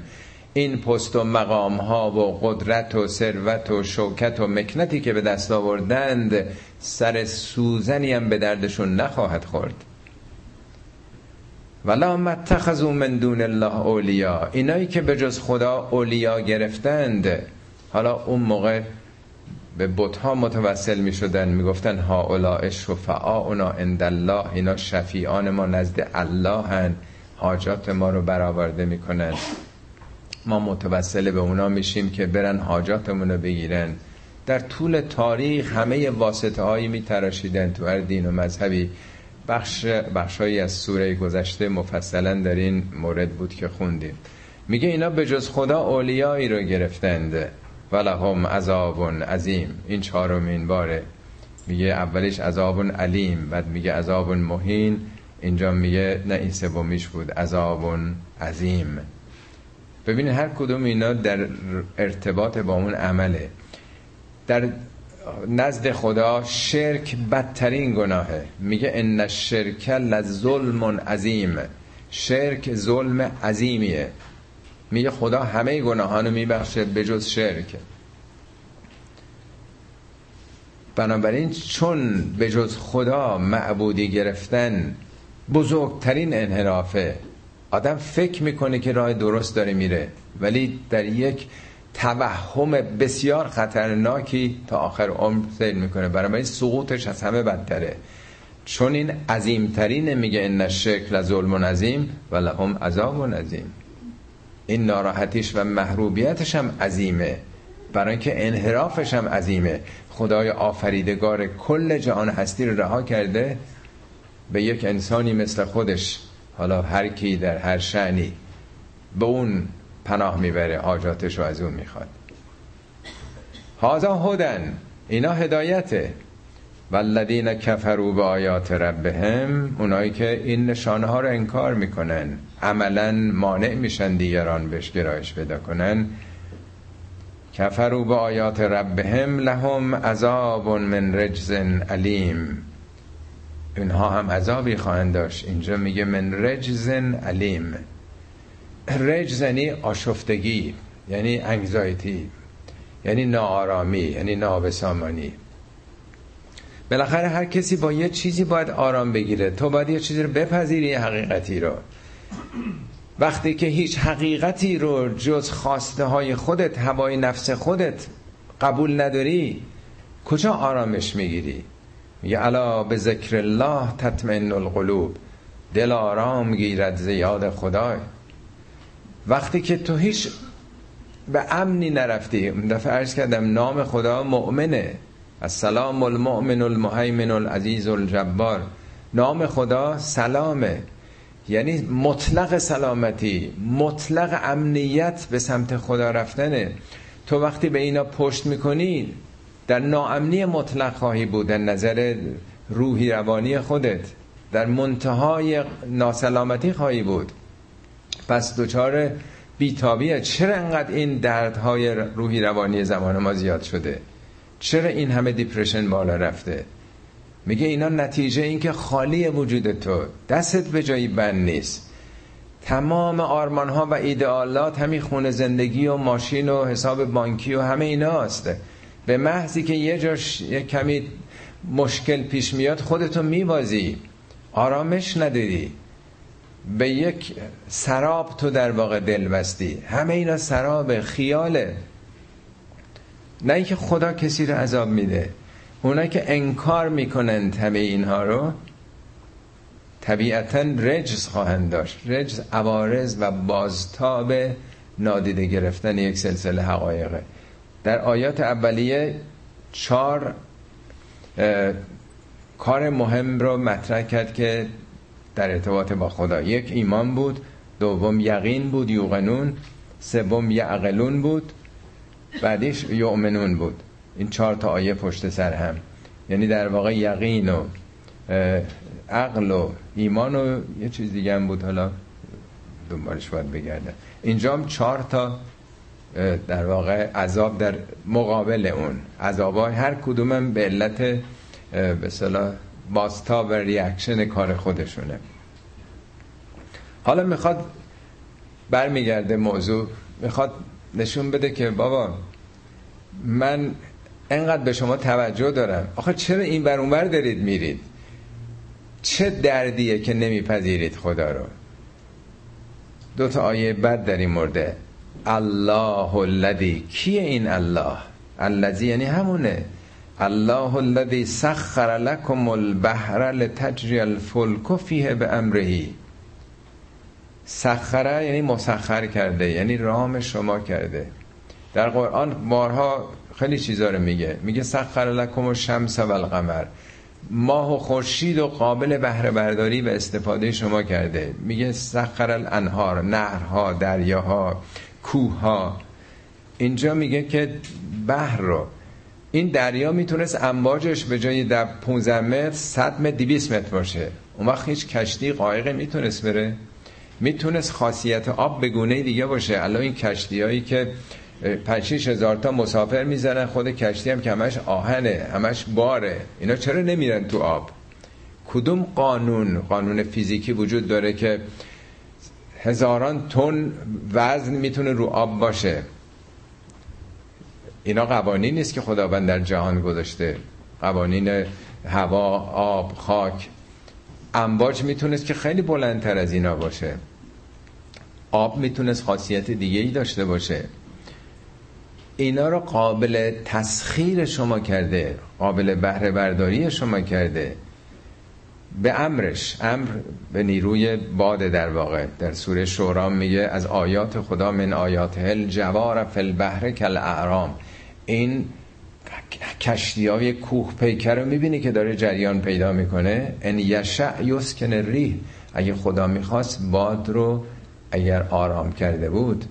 Speaker 1: این پست و مقام ها و قدرت و ثروت و شوکت و مکنتی که به دست آوردند سر سوزنی هم به دردشون نخواهد خورد. ولا متخذوا من دون الله اولیا اینایی که به جز خدا اولیا گرفتند حالا اون موقع به بتها متوسل می شدن می گفتن ها اولا شفعاؤنا عند الله اینا شفیعان ما نزد الله هن حاجات ما رو برآورده می‌کنن. ما متوسل به اونا میشیم که برن حاجاتمون رو بگیرن. در طول تاریخ همه واسطه هایی می تراشیدن تو هر دین و مذهبی. بخش بخشایی از سوره گذشته مفصلا در این مورد بود که خوندیم. میگه اینا به جز خدا اولیایی رو گرفتند. ولهم عذاب عظیم. این چهارمین باره. میگه اولش عذاب علیم بعد میگه عذاب مهین. اینجا میگه نه این سومیش بود. عذاب عظیم. ببینید هر کدوم اینا در ارتباط با اون عمله. در نزد خدا شرک بدترین گناهه. میگه ان الشرک لظلم عظیم. شرک ظلم عظیمیه. میگه خدا همه گناهانو میبخشه جز شرک. بنابراین چون به جز خدا معبودی گرفتن بزرگترین انحرافه. آدم فکر می‌کنه که راه درست داره میره ولی در یک توهم بسیار خطرناکی تا آخر عمر سیر می‌کنه. برای سقوطش از همه بدتره. چون این عظیمترین میگه این شکل ظلم عظیم و لهم عذاب عظیم این ناراحتیش و محروبیتش هم عظیمه. برای اینکه انحرافش هم عظیمه. خدای آفریدگار کل جهان هستی رو رها کرده به یک انسانی مثل خودش. حالا هر کی در هر شعنی به اون پناه می‌بره حاجاتش رو از اون می‌خواد. هازا هدن اینا هدایته. والذین کفروا به آیات ربهم اونایی که این نشانه ها رو انکار می‌کنن. عملا مانع میشن دیگران بهش گرایش پیدا کنن. کفروا به آیات ربهم لهم عذاب من رجز علیم. اینها هم عذابی خواهند داشت. اینجا میگه من رجز علیم. رجز یعنی آشفتگی یعنی انگزایتی یعنی ناآرامی یعنی نابسامانی. بالاخره هر کسی با یه چیزی باید آرام بگیره. تو باید یه چیزی رو بپذیری حقیقتی رو. وقتی که هیچ حقیقتی رو جز خواسته های خودت هوای نفس خودت قبول نداری کجا آرامش می‌گیری؟ میگه الا به ذکر الله تطمئن القلوب. دل آرام گیرد زیاد خدای. وقتی که تو هیچ به امنی نرفتی دفعه عرض کردم نام خدا مؤمنه. السلام المؤمن المهیمن العزیز الجبار. نام خدا سلامه. یعنی مطلق سلامتی مطلق امنیت به سمت خدا رفتنه. تو وقتی به اینا پشت می‌کنی در ناامنی مطلق خواهی بود در نظر روحی روانی خودت. در منتهای ناسلامتی خواهی بود. پس دچار بیتابیه. چرا انقدر این دردهای روحی روانی زمان ما زیاد شده؟ چرا این همه دیپرشن بالا رفته؟ میگه اینا نتیجه این که خالی وجود تو. دستت به جایی بند نیست. تمام آرمان ها و ایدئالات همین خونه زندگی و ماشین و حساب بانکی و همه اینا هسته به محضی که یه جاش یه کمی مشکل پیش میاد خودتو میبازی. آرامش نداری. به یک سراب تو در واقع دل بستی. همه اینا سراب خیاله. نه اینکه خدا کسی رو عذاب میده. اونا که انکار می‌کنن همه اینها رو طبیعتا رجز خواهند داشت. رجز عوارض و بازتاب نادیده گرفتن یک سلسله حقایقه در آیات اولیه چهار کار مهم رو مطرح کرد که در ارتباط با خدا. یک ایمان بود دوم یقین بود یوقنون سوم یعقلون بود بعدیش یؤمنون بود. این چهار تا آیه پشت سر هم. یعنی در واقع یقین و عقل و ایمان و یه چیز دیگه هم بود. حالا دنبالش باید بگردن اینجا هم چهار تا در واقع عذاب در مقابل اون. عذاب هر کدومم به علت به صلاح باستا و ریاکشن کار خودشونه. حالا می‌خواد برمیگرده موضوع می‌خواد نشون بده که بابا من انقدر به شما توجه دارم. آخه چرا این بر اونور دارید میرید؟ چه دردیه که نمیپذیرید خدا رو؟ دو تا آیه بد در این مورد. الله الذی کیه این الله الذی یعنی همونه الله الذی سخر لكم البحر لتجری الفلک فیه به امرهی سخره یعنی مسخر کرده یعنی رام شما کرده در قرآن بارها خیلی چیزا رو میگه میگه سخر لکم و شمس و القمر ماه و خورشید و قابل بهره برداری و استفاده شما کرده میگه سخر الانهار نهرها دریاها کوهها. اینجا میگه که بحر رو. این دریا می‌تونست امواجش به جای در 15 متر 100 متر 200 متر باشه. اون وقت هیچ کشتی قایقی می‌تونست بره. می‌تونست خاصیت آب به گونه دیگه باشه. الان این کشتی هایی که 5 هزار تا مسافر می‌زنن خود کشتی هم که همش آهنه همش باره. اینا چرا نمیرن تو آب؟ کدوم قانون قانون فیزیکی وجود داره که هزاران تن وزن می‌تونه رو آب باشه. اینا قوانین نیست که خداوند در جهان گذاشته. قوانین هوا آب خاک. امواج می‌تونست که خیلی بلندتر از اینا باشه. آب می‌تونست خاصیت دیگه ای داشته باشه. اینا رو قابل تسخیر شما کرده قابل بهره برداری شما کرده. به امرش. امر به نیروی باد در واقع. در سوره شورا میگه از آیات خدا من آیات هل جوار فی البحر کل اعرام این کشتی های کوه پیکر رو می‌بینی که داره جریان پیدا می‌کنه؟ ان یشع یسکن ریح اگه خدا می‌خواست باد رو اگر آرام کرده بود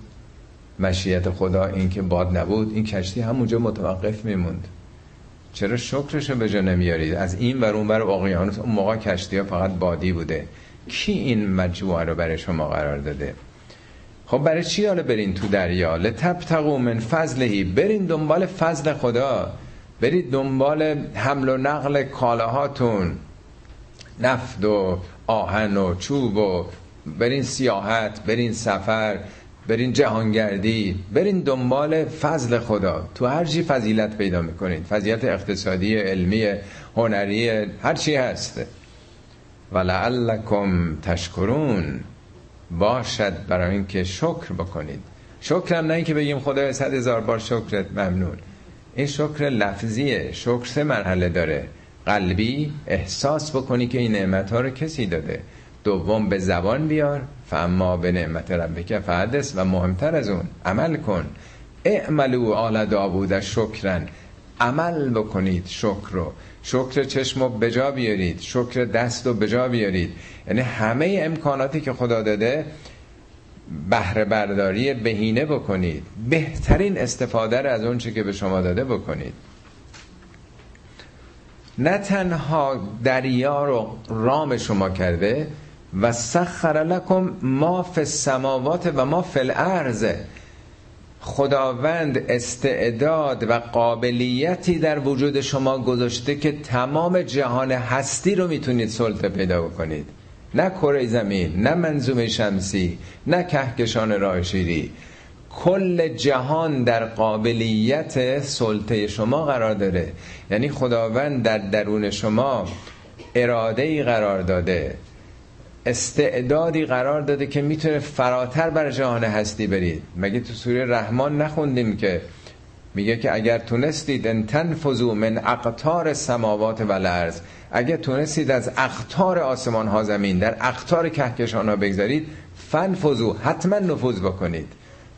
Speaker 1: مشیت خدا این که باد نبود این کشتی همونجا متوقف میموند. چرا شکرشو به جا نمیارید؟ از این ور اون ور اقیانوس اون موقع کشتی ها فقط بادی بوده. کی این مجموعه رو برای شما قرار داده؟ خب برای چی حالا برین تو دریا؟ لتبتقوا من فضلهی برین دنبال فضل خدا. برید دنبال حمل و نقل کالاهاتون. نفت و آهن و چوب و برین سیاحت برین سفر. برین جهانگردی برین دنبال فضل خدا. تو هر چی فضیلت پیدا می‌کنید فضیلت اقتصادی علمی هنری هر چی هست. ولعلکم تشکرون. باشد برای اینکه شکر بکنید. شکر هم نه اینکه بگیم خدا صد هزار بار شکرت ممنون. این شکر لفظیه شکر سه مرحله داره. قلبی احساس بکنی که این نعمت ها رو کسی داده. دوم به زبان بیار. فاما به نعمت ربک فحدث و مهمتر از اون عمل کن. اعملو آل داوود شکرن عمل بکنید شکر رو. شکر چشم رو بجا بیارید. شکر دست رو بجا بیارید. یعنی همه امکاناتی که خدا داده بهره برداری بهینه بکنید. بهترین استفاده رو از اون که به شما داده بکنید. نه تنها دریا رو رام شما کرده و سخر لکم ما فی السماوات و ما فی الارض. خداوند استعداد و قابلیتی در وجود شما گذاشته که تمام جهان هستی رو می‌تونید سلطه پیدا بکنید. نه کره زمین نه منظومه شمسی نه کهکشان راه شیری. کل جهان در قابلیت سلطه شما قرار داره. یعنی خداوند در درون شما اراده ای قرار داده. استعدادی قرار داده که می‌تونه فراتر بر جهان هستی برید مگه تو سوره رحمان نخوندیم که میگه که اگر تونستید ان تنفذو من اقطار سماوات و الارض اگر تونستید از اقطار آسمان ها زمین در اقطار کهکشان ها بگذارید فنفذو حتما نفوذ بکنید.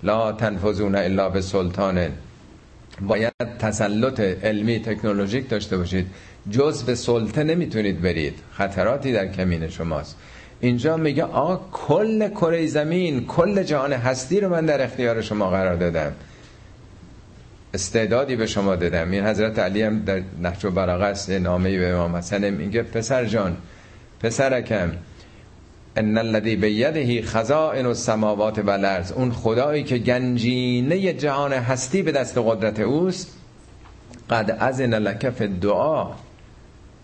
Speaker 1: لا تنفذون الا به سلطان باید تسلط علمی تکنولوژیک داشته باشید. جز به سلطه نمی‌تونید برید. خطراتی در کمین شماست. اینجا میگه آقا کل کره زمین کل جهان هستی رو من در اختیار شما قرار دادم. استعدادی به شما دادم. این حضرت علی هم در نهج و است نامه به امام حسن میگه پسر جان پسرکم ان الذي بيده خزائن السماوات والارض. اون خدایی که گنجینه جهان هستی به دست قدرت اوست قد اذن لك فی الدعا.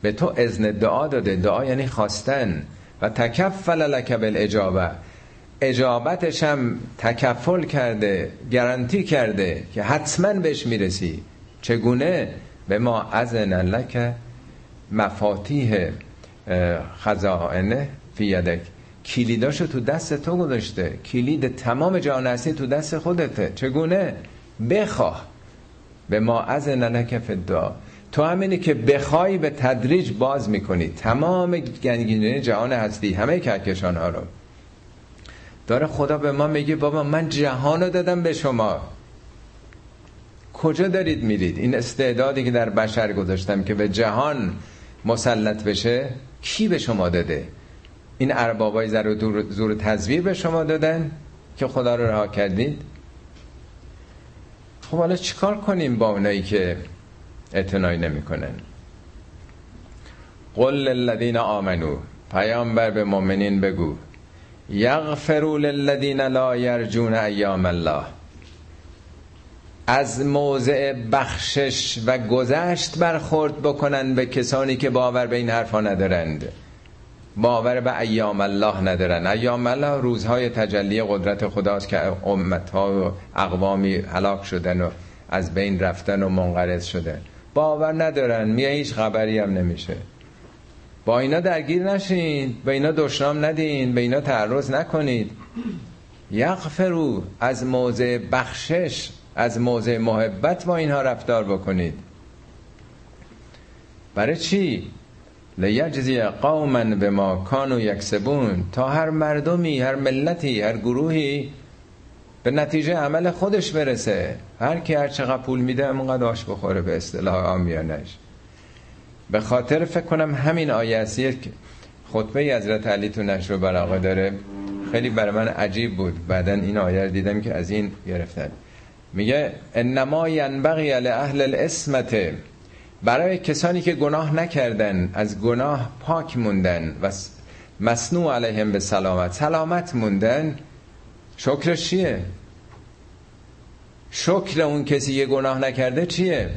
Speaker 1: به تو اذن دعا داده. دعا یعنی خواستن. و تکفل لک بالاجابه اجابتش هم تکفل کرده گارانتی کرده که حتما بهش می‌رسی. چگونه؟ به ما از لک مفاتیح خزائن فی یدک. کلیداشو تو دست تو گذاشته. کلید تمام جهان هستی تو دست خودته. چگونه؟ بخواه. به ما از لک فدا تو همینی که بخوای به تدریج باز می‌کنی. تمام گنگینه جهان هستی. همه کهکشان ها رو. داره خدا به ما میگه بابا من جهان رو دادم به شما. کجا دارید میرید؟ این استعدادی که در بشر گذاشتم که به جهان مسلط بشه کی به شما داده؟ این اربابای زر و زور تزویر به شما دادن که خدا رو رها کردید؟ خب حالا چیکار کنیم با اونایی که اعتنایی نمی‌کنن. قل للذین آمنو پیامبر به مؤمنین بگو یغفروا للذین لا یرجون ایام الله. از موضع بخشش و گذشت برخورد بکنن به کسانی که باور به این حرفا ندارند. باور به ایام الله ندارن. ایام الله روزهای تجلی قدرت خداست که امتها و اقوامی هلاک شدن و از بین رفتن و منقرض شدن. باور ندارن میگه هیچ خبری هم نمیشه. با اینا درگیر نشین به اینا دشنام ندین به اینا تعرض نکنید. یغفرو از موضع بخشش از موضع محبت با اینها رفتار بکنید. برای چی؟ لیجزی قوما به ما کانو یکسبون. تا هر مردمی هر ملتی هر گروهی به نتیجه عمل خودش برسه. هر کی هر چقدر پول میده همونقدر آش بخوره به اصطلاح آمیانش. به خاطر فکر کنم همین آیه است. که خطبه حضرت علی تو نشر و داره. خیلی برای من عجیب بود. بعدا این آیه رو دیدم که از این گرفتن. میگه انما ینبغی علی اهل الاسمت برای کسانی که گناه نکردن از گناه پاک موندن. و مصنوع علیهم به سلامت. سلامت موندن شکرش چیه؟ شکر اون کسی یه گناه نکرده چیه؟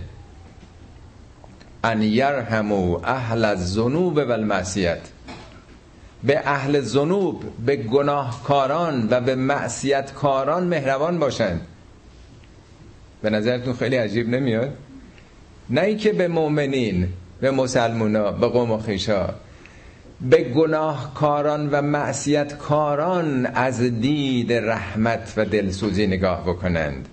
Speaker 1: ان یرحمو اهل الذنوب و المعصیت به اهل ذنوب به گناهکاران و به معصیت کاران مهربان باشند به نظرتون خیلی عجیب نمیاد؟ نه ای که به مؤمنین به مسلمونا به قوم و خیشا. به گناهکاران و معصیت کاران از دید رحمت و دلسوزی نگاه بکنند.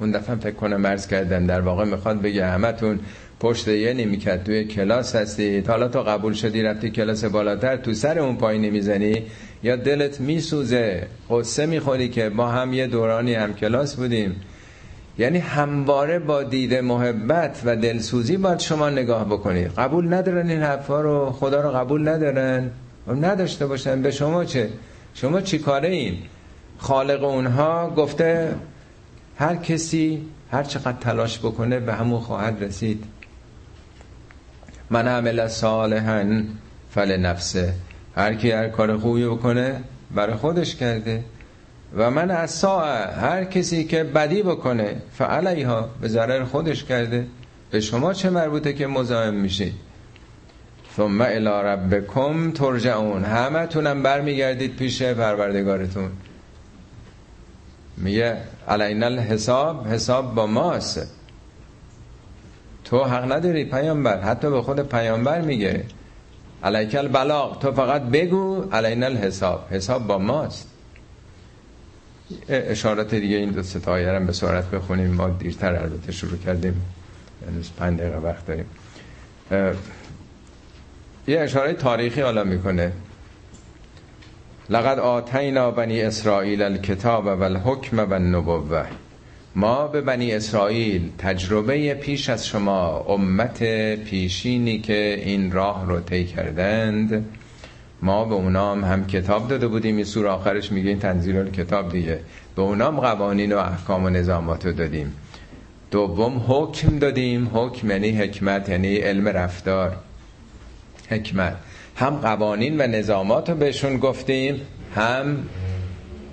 Speaker 1: اون دفعه فکر کنم مرز کردن در واقع می‌خواد بگه همتون پشت یه نمی‌کرد توی کلاس هستی حالا تو قبول شدی رفتی کلاس بالاتر تو سر اون پایینی می‌زنی یا دلت میسوزه. قصه می‌خوری که ما هم یه دورانی هم کلاس بودیم. یعنی همواره با دید محبت و دلسوزی باید شما نگاه بکنید. قبول ندارن این حرفا رو خدا رو قبول ندارن. و نداشته باشن به شما چه؟ شما چی کاره این؟ خالق اونها گفته هر کسی هر چقدر تلاش بکنه به همون خواهد رسید. من عمل صالحا فلنفسه. هر کی هر کار خوبی بکنه برای خودش کرده. و من از هر کسی که بدی بکنه فعلیها به ضرر خودش کرده به شما چه مربوطه که مزاحم میشید ثم الى ربکم ترجعون. همه تونم برمیگردید پیش پروردگارتون. میگه علینا الحساب حساب با ماست. تو حق نداری پیامبر حتی به خود پیامبر میگه. علیکل البلاغ تو فقط بگو علینا الحساب حساب با ماست. اشارات دیگه این دو ستایه به سرعت بخونیم. ما دیرتر البته شروع کردیم. یعنی پنج دقیقه وقت داریم. یه اشاره تاریخی حالا می‌کنه. لقد آتینا بنی اسرائیل الکتاب و الحکم و النبوه ما به بنی اسرائیل تجربه پیش از شما امت پیشینی که این راه رو طی کردند ما به اونام هم کتاب داده بودیم. این سور آخرش میگه این تنزیل کتاب دیگه. به اونام قوانین و احکام و نظامات رو دادیم. دوم حکم دادیم. حکم یعنی حکمت یعنی علم رفتار. حکمت. هم قوانین و نظامات رو بهشون گفتیم هم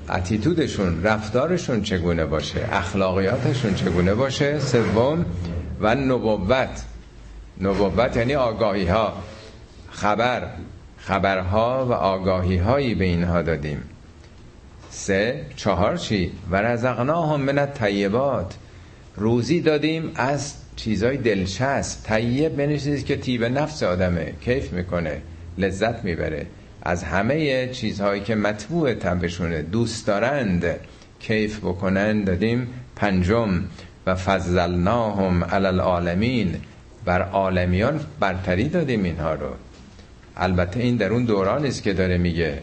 Speaker 1: اتیتودشون رفتارشون چگونه باشه اخلاقیاتشون چگونه باشه. سوم و نبوت. نبوت یعنی آگاهی ها خبر. خبرها و آگاهی هایی به اینها دادیم. سه چهار چی؟ و رزقناهم من الطیبات. روزی دادیم از چیزای دلچسب. طیب یعنی که تیب نفس آدمه. کیف می‌کنه. لذت می‌بره. از همه چیزهایی که مطبوع تبشونه دوست دارند کیف بکنن دادیم پنجم. و فضلناهم علی العالمین. بر عالمیان برتری دادیم اینها رو. البته این در اون دوران است که داره میگه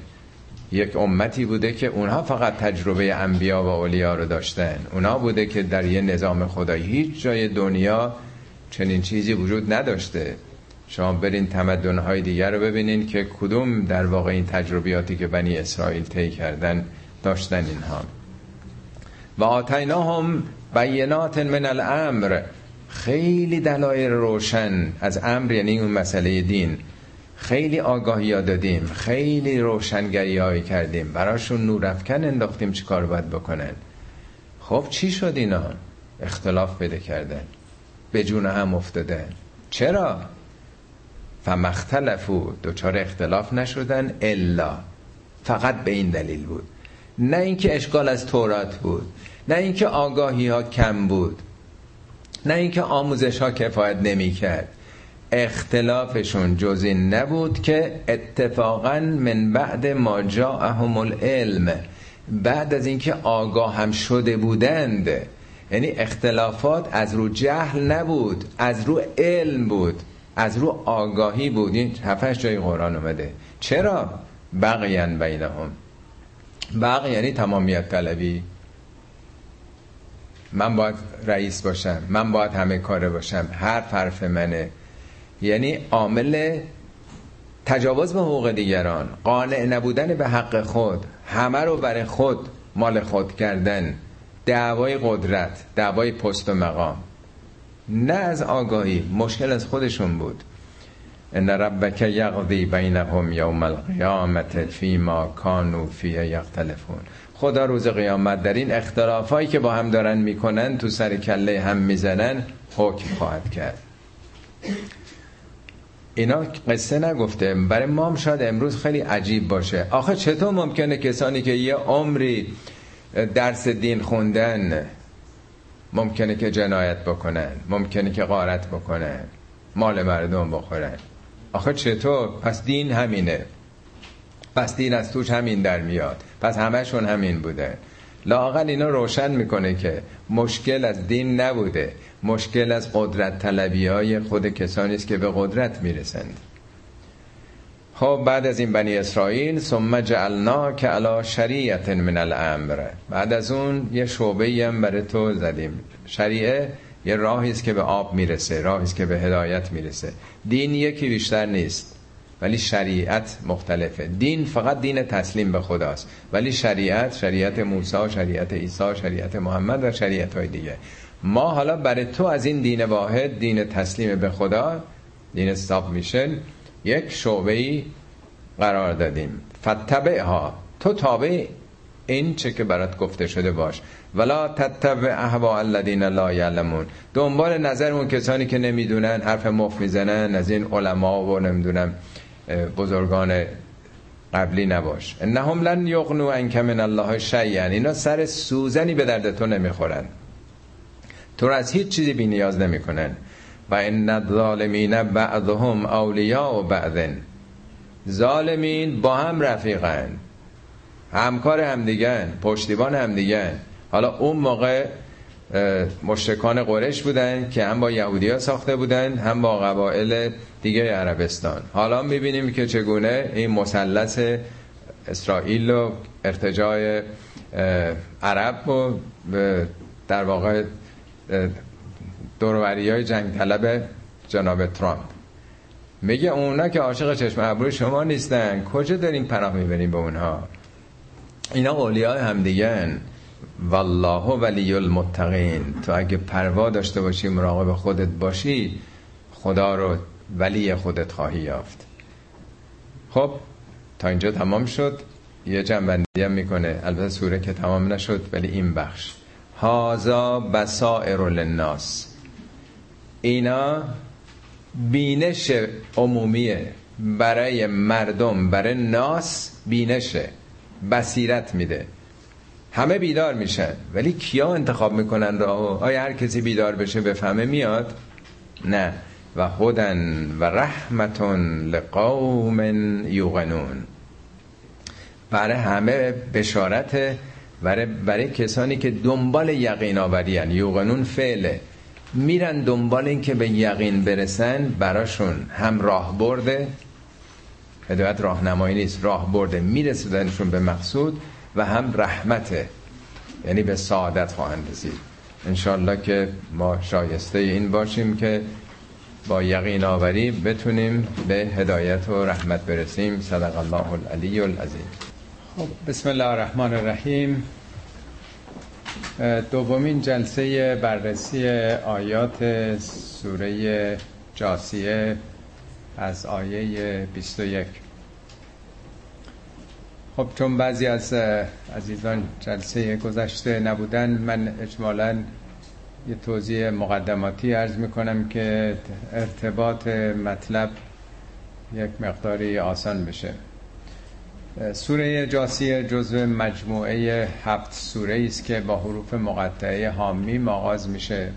Speaker 1: یک امتی بوده که اونها فقط تجربه انبیا و اولیا رو داشتن. اونها بوده که در یه نظام خدایی هیچ جای دنیا چنین چیزی وجود نداشته. شما برین تمدنهای دیگر رو ببینین که کدوم در واقع این تجربیاتی که بنی اسرائیل طی کردن داشتن اینها. و آتیناهم بینات من الامر. خیلی دلایل روشن از امر یعنی اون مسئله دین. خیلی آگاهی ها دادیم خیلی روشنگری هایی کردیم. براشون نورفکن انداختیم چی کار باید بکنن. خب چی شد اینا؟ اختلاف پیدا کردن. به جون هم افتادن. چرا؟ فمختلفو دوچار اختلاف نشدن الا. فقط به این دلیل بود. نه اینکه اشکال از تورات بود. نه اینکه آگاهی ها کم بود. نه اینکه آموزش ها کفایت نمی کرد اختلافشون جز این نبود که اتفاقا من بعد ما جاءهم العلم بعد از اینکه آگاه هم شده بودند. یعنی اختلافات از رو جهل نبود از رو علم بود از رو آگاهی بود. این هفتش جای قرآن اومده. چرا؟ بقیان بینهم. بقی یعنی تمامیت طلبی. من باید رئیس باشم من باید همه کاره باشم هر حرف منه. یعنی عامل تجاوز به حقوق دیگران قانع نبودن به حق خود همه رو برای خود مال خود کردن دعوای قدرت دعوای پست و مقام. نه از آگاهی مشکل از خودشون بود. ان ربک یقضی بینهم یوم القیامت فیما کانوا فیه یختلفون. خدا روز قیامت در این اختلافایی که با هم دارن می‌کنن تو سر کله هم می‌زنن حکم خواهد کرد. اینا قصه نگفته. برای ما هم شاید امروز خیلی عجیب باشه. آخه چطور ممکنه کسانی که یه عمری درس دین خوندن ممکنه که جنایت بکنن ممکنه که غارت بکنن مال مردم بخورن؟ آخه چطور؟ پس دین همینه. پس دین از توش همین در میاد. پس همشون همین بوده لاقل اینا روشن می‌کنه که مشکل از دین نبوده. مشکل از قدرت طلبی های خود کسانی است که به قدرت می‌رسند. خب بعد از این بنی اسرائیل ثم جعلنا که علا شریعت من الامر. بعد از اون یه شعبه هم برای تو زدیم. شریعه یه راهی است که به آب می‌رسه راهی است که به هدایت می‌رسه. دین یکی بیشتر نیست. ولی شریعت مختلفه. دین فقط دین تسلیم به خداست. ولی شریعت شریعت موسی شریعت عیسی شریعت محمد و شریعت های دیگه. ما حالا برای تو از این دین واحد دین تسلیم به خدا دین استاب میشن یک شعبه قرار دادیم. فتبعها تو تابع این چه که برات گفته شده باش. ولا تتبع اهوا الذین لا یعلمون. دنبال نظر اون کسانی که نمی‌دونن حرف مف می‌زنن از این علما و نمی‌دونم. بزرگان قبلی نباش. انهم لن یغنو انک من الله شیئا. اینا سر سوزنی به درد تو نمی‌خورن. تو از هیچ چیزی بی نیاز نمی‌کنن. و ان الظالمین بعضهم اولیاء بعضن ظالمین با هم رفیقن. همکار همدیگن پشتیبان همدیگن. حالا اون موقع مشرکان قرش بودن که هم با یهودی ها ساخته بودن هم با قبایل دیگه عربستان. حالا می‌بینیم که چگونه این مثلث اسرائیل و ارتجاع عرب و در واقع دوروری های جنگ طلب جناب ترامپ. میگه اونا که عاشق چشم ابرو شما نیستن. کجا داریم پناه می‌بریم به اونها؟ اینا اولیاء همدیگن والله ولی المتقین تو اگه پروا داشته باشی مراقب خودت باشی خدا رو ولی خودت خواهی یافت. خب تا اینجا تمام شد. یه جنبندی هم می‌کنه. البته سوره که تمام نشد ولی این بخش. هازا بسائر للناس. اینا بینش عمومیه. برای مردم برای ناس بینشه. بصیرت میده. همه بیدار میشن. ولی کیا انتخاب می‌کنن راهو آیا هر کسی بیدار بشه بفهمه میاد؟ نه. و هدن و رحمتون لقوم یوغنون برای همه بشارت برای, برای کسانی که دنبال یقین آوری یوغنون فعله. میرن دنبال این که به یقین برسن براشون. هم راه برده هدایت راهنمایی نیست. راه برده. میرسیدنشون به مقصود. و هم رحمته. یعنی به سعادت خواهند رسید. انشالله که ما شایسته این باشیم که با یقین آوری بتونیم به هدایت و رحمت برسیم. صدق الله العلی العظیم. خب بسم الله الرحمن الرحیم. دومین جلسه بررسی آیات سوره جاسیه از آیه 21 خب چون بعضی از عزیزان جلسه گذشته نبودن من اجمالا یه توضیح مقدماتی عرض می‌کنم که ارتباط مطلب یک مقداری آسان بشه. سوره جاسیه جزو مجموعه هفت سوره است که با حروف مقطعه حامی آغاز میشه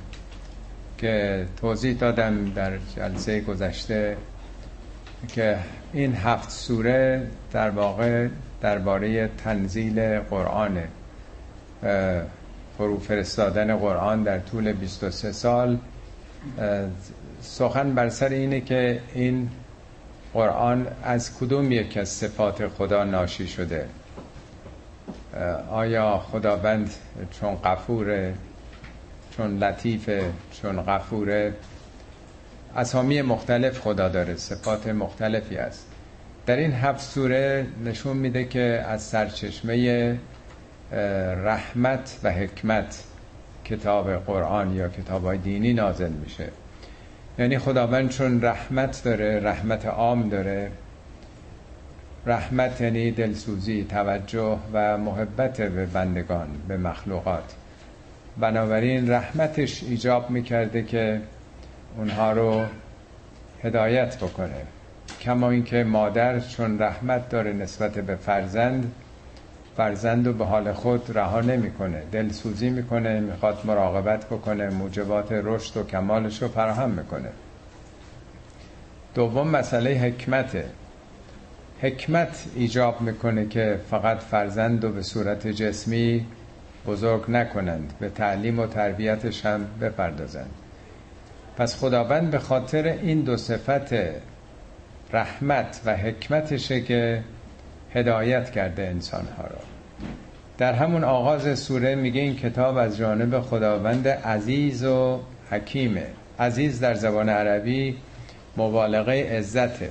Speaker 1: که توضیح دادم در جلسه گذشته که این هفت سوره در واقع درباره تنزیل قرآن حروف فرستادن قرآن در طول 23 سال. سخن بر سر اینه که این قرآن از کدوم یک از صفات خدا ناشی شده؟ آیا خداوند چون قفوره چون لطیفه چون غفوره اسامی مختلف خدا داره صفات مختلفی است در این هفت سوره نشون میده که از سرچشمه رحمت و حکمت کتاب قرآن یا کتاب های دینی نازل میشه. یعنی خداوند چون رحمت داره رحمت عام داره رحمت یعنی دلسوزی توجه و محبت به بندگان به مخلوقات. بنابراین رحمتش ایجاب می‌کرده که اونها رو هدایت بکنه. کما اینکه مادر چون رحمت داره نسبت به فرزند فرزند رو به حال خود رها نمی‌کنه دلسوزی می‌کنه می‌خواد مراقبت بکنه موجبات رشد و کمالش رو فراهم می‌کنه. دوم مسئله حکمته. حکمت ایجاب می‌کنه که فقط فرزند رو به صورت جسمی بزرگ نکنند به تعلیم و تربیتش هم بپردازند. پس خداوند به خاطر این دو صفت رحمت و حکمتشه که هدایت کرده انسانها را در همون آغاز سوره میگه این کتاب از جانب خداوند عزیز و حکیمه. عزیز در زبان عربی مبالغه عزته.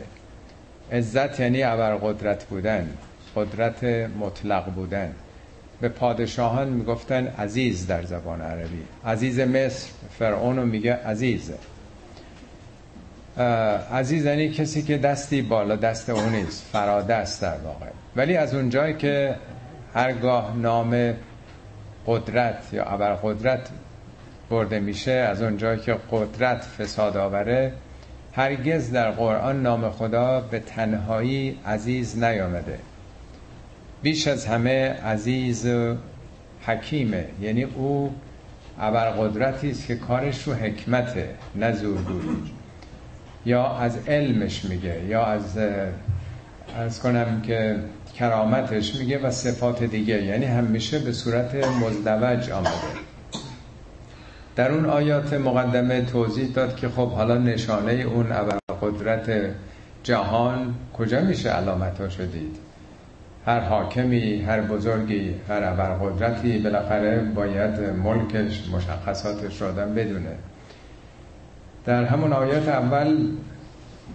Speaker 1: عزت یعنی قدرت بودن قدرت مطلق بودن. به پادشاهان می‌گفتن عزیز در زبان عربی. عزیز مصر فرعون میگه عزیزه. عزیزانی کسی که دستی بالا دست اون نیست فرادست در واقع. ولی از اونجایی که هرگاه نام قدرت یا قدرت برده میشه از اونجایی که قدرت فساد آوره هرگز در قرآن نام خدا به تنهایی عزیز نیامده. بیش از همه عزیز حکیمه. یعنی او ابرقدرتی است که کارش رو حکمته نه زورگویی. یا از علمش میگه یا از از کنم که کرامتش میگه و صفات دیگه یعنی همیشه به صورت مزدوج آمده. در اون آیات مقدمه توضیح داد که خب حالا نشانه اون قدرت جهان کجا میشه علامت شدید هر حاکمی هر بزرگی هر قدرتی بالاخره باید ملکش مشخصاتش رو بدونه. در همون آیات اول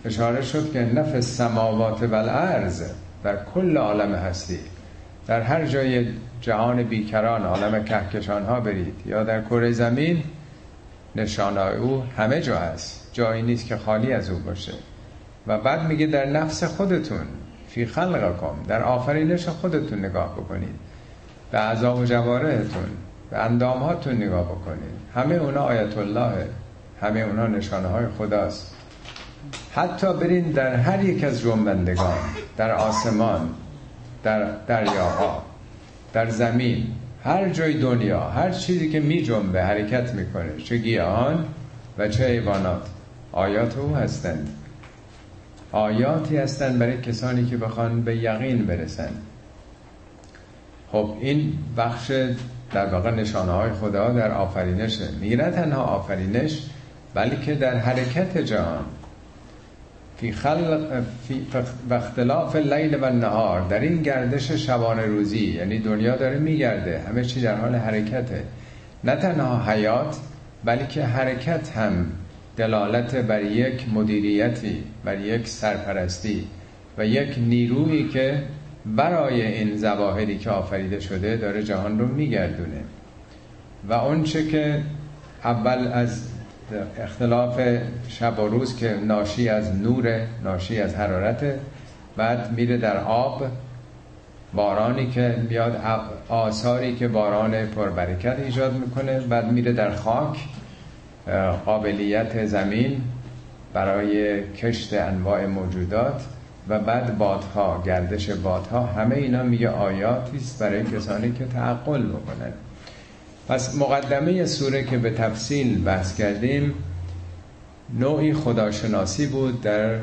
Speaker 1: اشاره شد که نفس سماوات و الارض در کل عالم هستی. در هر جای جهان بیکران عالم کهکشان ها برید یا در کره زمین نشانه او همه جا هست. جایی نیست که خالی از او باشه. و بعد میگه در نفس خودتون فی خلقکم در آفرینش خودتون نگاه بکنید. به اعضا و جوارهتون به اندامهاتون نگاه بکنید. همه اونا آیت الله همه اونا نشانه های خداست. حتی برین در هر یک از جنبندگان در آسمان در دریاها در زمین هر جای دنیا هر چیزی که می جنبه حرکت می‌کنه چه گیاهان و چه حیوانات. آیات او هستند. آیاتی هستند برای کسانی که بخوان به یقین برسن. خب این بخش در واقع نشانه های خدا در آفرینشه. میگه نه تنها آفرینش بلکه در حرکت جهان فی خلق فی و اختلاف لیل و نهار در این گردش شبانه روزی یعنی دنیا داره میگرده همه چی در حال حرکته. نه تنها حیات بلکه حرکت هم دلالت بر یک مدیریتی بر یک سرپرستی و یک نیرویی که برای این زواهری که آفریده شده داره جهان رو میگردونه. و اونچه که اول از اختلاف شب و روز که ناشی از نور ناشی از حرارت بعد میره در آب بارانی که میاد آثاری که باران پربرکت ایجاد می‌کنه. بعد میره در خاک قابلیت زمین برای کشت انواع موجودات و بعد بادها گردش بادها. همه اینا میگه آیاتی است برای کسانی که تعقل بکنن. پس مقدمه سوره که به تفصیل بحث کردیم نوعی خداشناسی بود در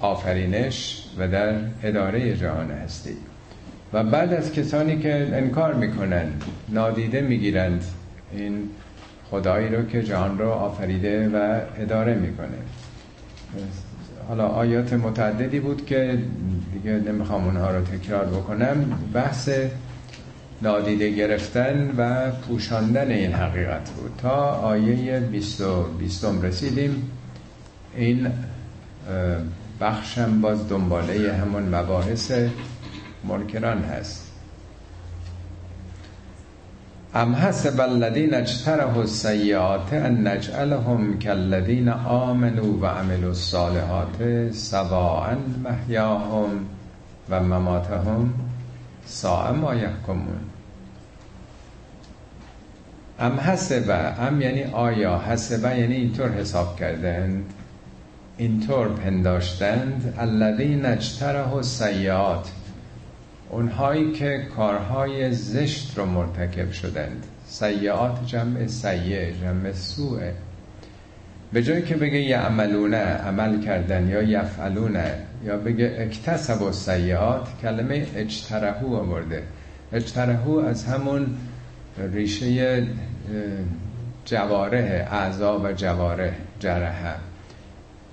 Speaker 1: آفرینش و در اداره جهان هستی. و بعد از کسانی که انکار می‌کنن نادیده می‌گیرند این خدایی رو که جهان رو آفریده و اداره می‌کنه. حالا آیات متعددی بود که دیگه نمی‌خوام اونها رو تکرار بکنم. بحث نادیده گرفتن و پوشاندن این حقیقت بود. تا آیه 20 بیستم رسیدیم. این بخشم باز دنباله همون مباحث منکران هست. ام حسب الذین اجتره السیئات ان نجعلهم كالذین آمنوا و عملوا الصالحات سواء محیاهم و مماتهم ساء ما ام حسب ام یعنی آیا؟ حسب یعنی اینطور حساب کردند اینطور پنداشتند الذین اجتره السیئات اونهایی که کارهای زشت رو مرتکب شدند. سیعات جمع سیع جمع سوء به جایی که بگه یعملونه عمل کردن یا یفعلونه یا بگه اکتسب و سیعات کلمه اجترهو آورده. اجترهو از همون ریشه جواره اعضا و جواره جرهه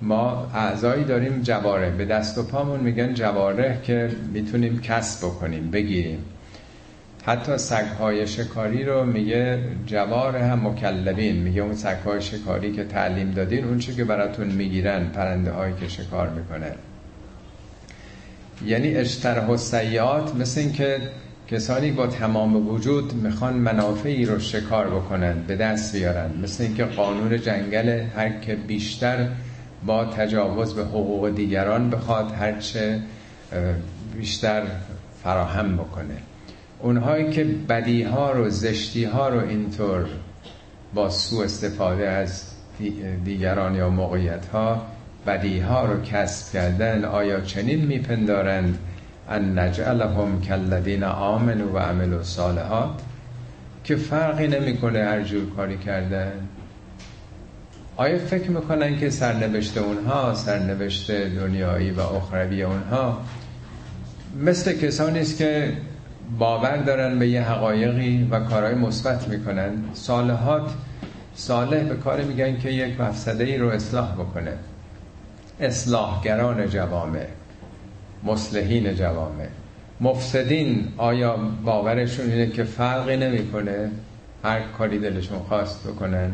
Speaker 1: ما اعضایی داریم جواره به دست و پامون میگن جواره که می‌تونیم کسب بکنیم بگیریم. حتی سگهای شکاری رو میگه جوار هم مکلبین. میگه اون سگهای شکاری که تعلیم دادین اون که براتون می‌گیرن پرنده هایی که شکار می‌کنه یعنی اشتره و سیاد مثل این که کسانی با تمام وجود می‌خوان منافعی رو شکار بکنن به دست بیارن مثل اینکه قانون جنگل هر که بیشتر با تجاوز به حقوق دیگران بخواد هرچه بیشتر فراهم بکنه. اونهایی که بدی ها رو زشتی ها رو اینطور با سوء استفاده از دیگران یا موقعیت ها بدی ها رو کسب کردن آیا چنین میپندارند؟ ان نجعلهم کالذین آمنوا و عملوا الصالحات که فرقی نمی‌کنه هر جور کاری کردن. آیا فکر می‌کنن که سرنوشت اونها سرنوشت دنیایی و اخروی اونها؟ مثل کسانی است که باور دارن به یه حقایقی و کارهای مثبت می‌کنن. صالحات صالح به کار میگن که یک مفسده ای رو اصلاح بکنه. اصلاحگران جوامع. مصلحین جوامع. مفسدین آیا باورشون اینه که فرقی نمی‌کنه؟ هر کاری دلشون خواست بکنن.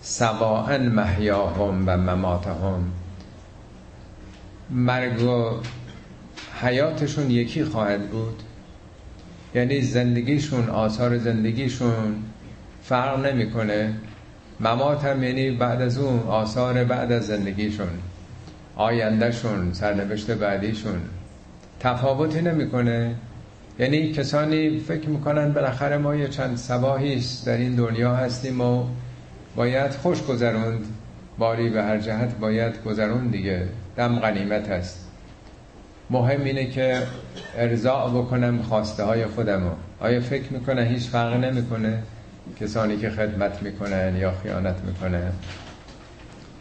Speaker 1: سواء محیاهم و مماتهم. مرگ و حیاتشون یکی خواهد بود. یعنی زندگیشون آثار زندگیشون فرق نمی‌کنه. ممات یعنی بعد از اون آثار بعد از زندگیشون. آیندهشون سرنوشت بعدیشون. تفاوتی نمی‌کنه. یعنی کسانی فکر می‌کنن بالاخره ما یه چند سباهی در این دنیا هستیم و باید خوش گذروند. باری به هر جهت باید گذرون دیگه. دم غنیمت هست مهم اینه که ارضاع بکنم خواسته های خودمو. آیا فکر می‌کنه هیچ فرق نمی‌کنه؟ کسانی که خدمت می‌کنن یا خیانت می‌کنن.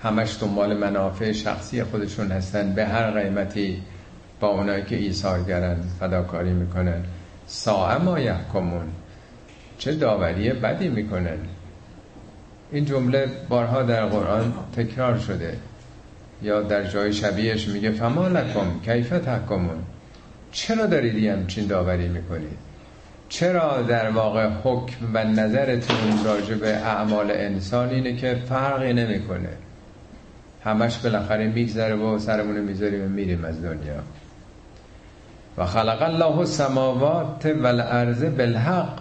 Speaker 1: همش دنبال منافع شخصی خودشون هستن. به هر قیمتی با اونایی که ایثارگرن فداکاری می‌کنن. ساعه ما یحکمون. چه داوری بدی می‌کنن. این جمله بارها در قرآن تکرار شده. یا در جای شبیهش میگه فما لکم کیف تحکمون؟ چرا دارید همچین داوری می‌کنید؟ چرا در واقع حکم و نظرتون راجع به اعمال انسان اینه که فرقی نمی‌کنه؟ همش بالاخره میگذره و سرمون می‌ذاریم و میریم از دنیا. و خلق الله السماوات والارض بالحق.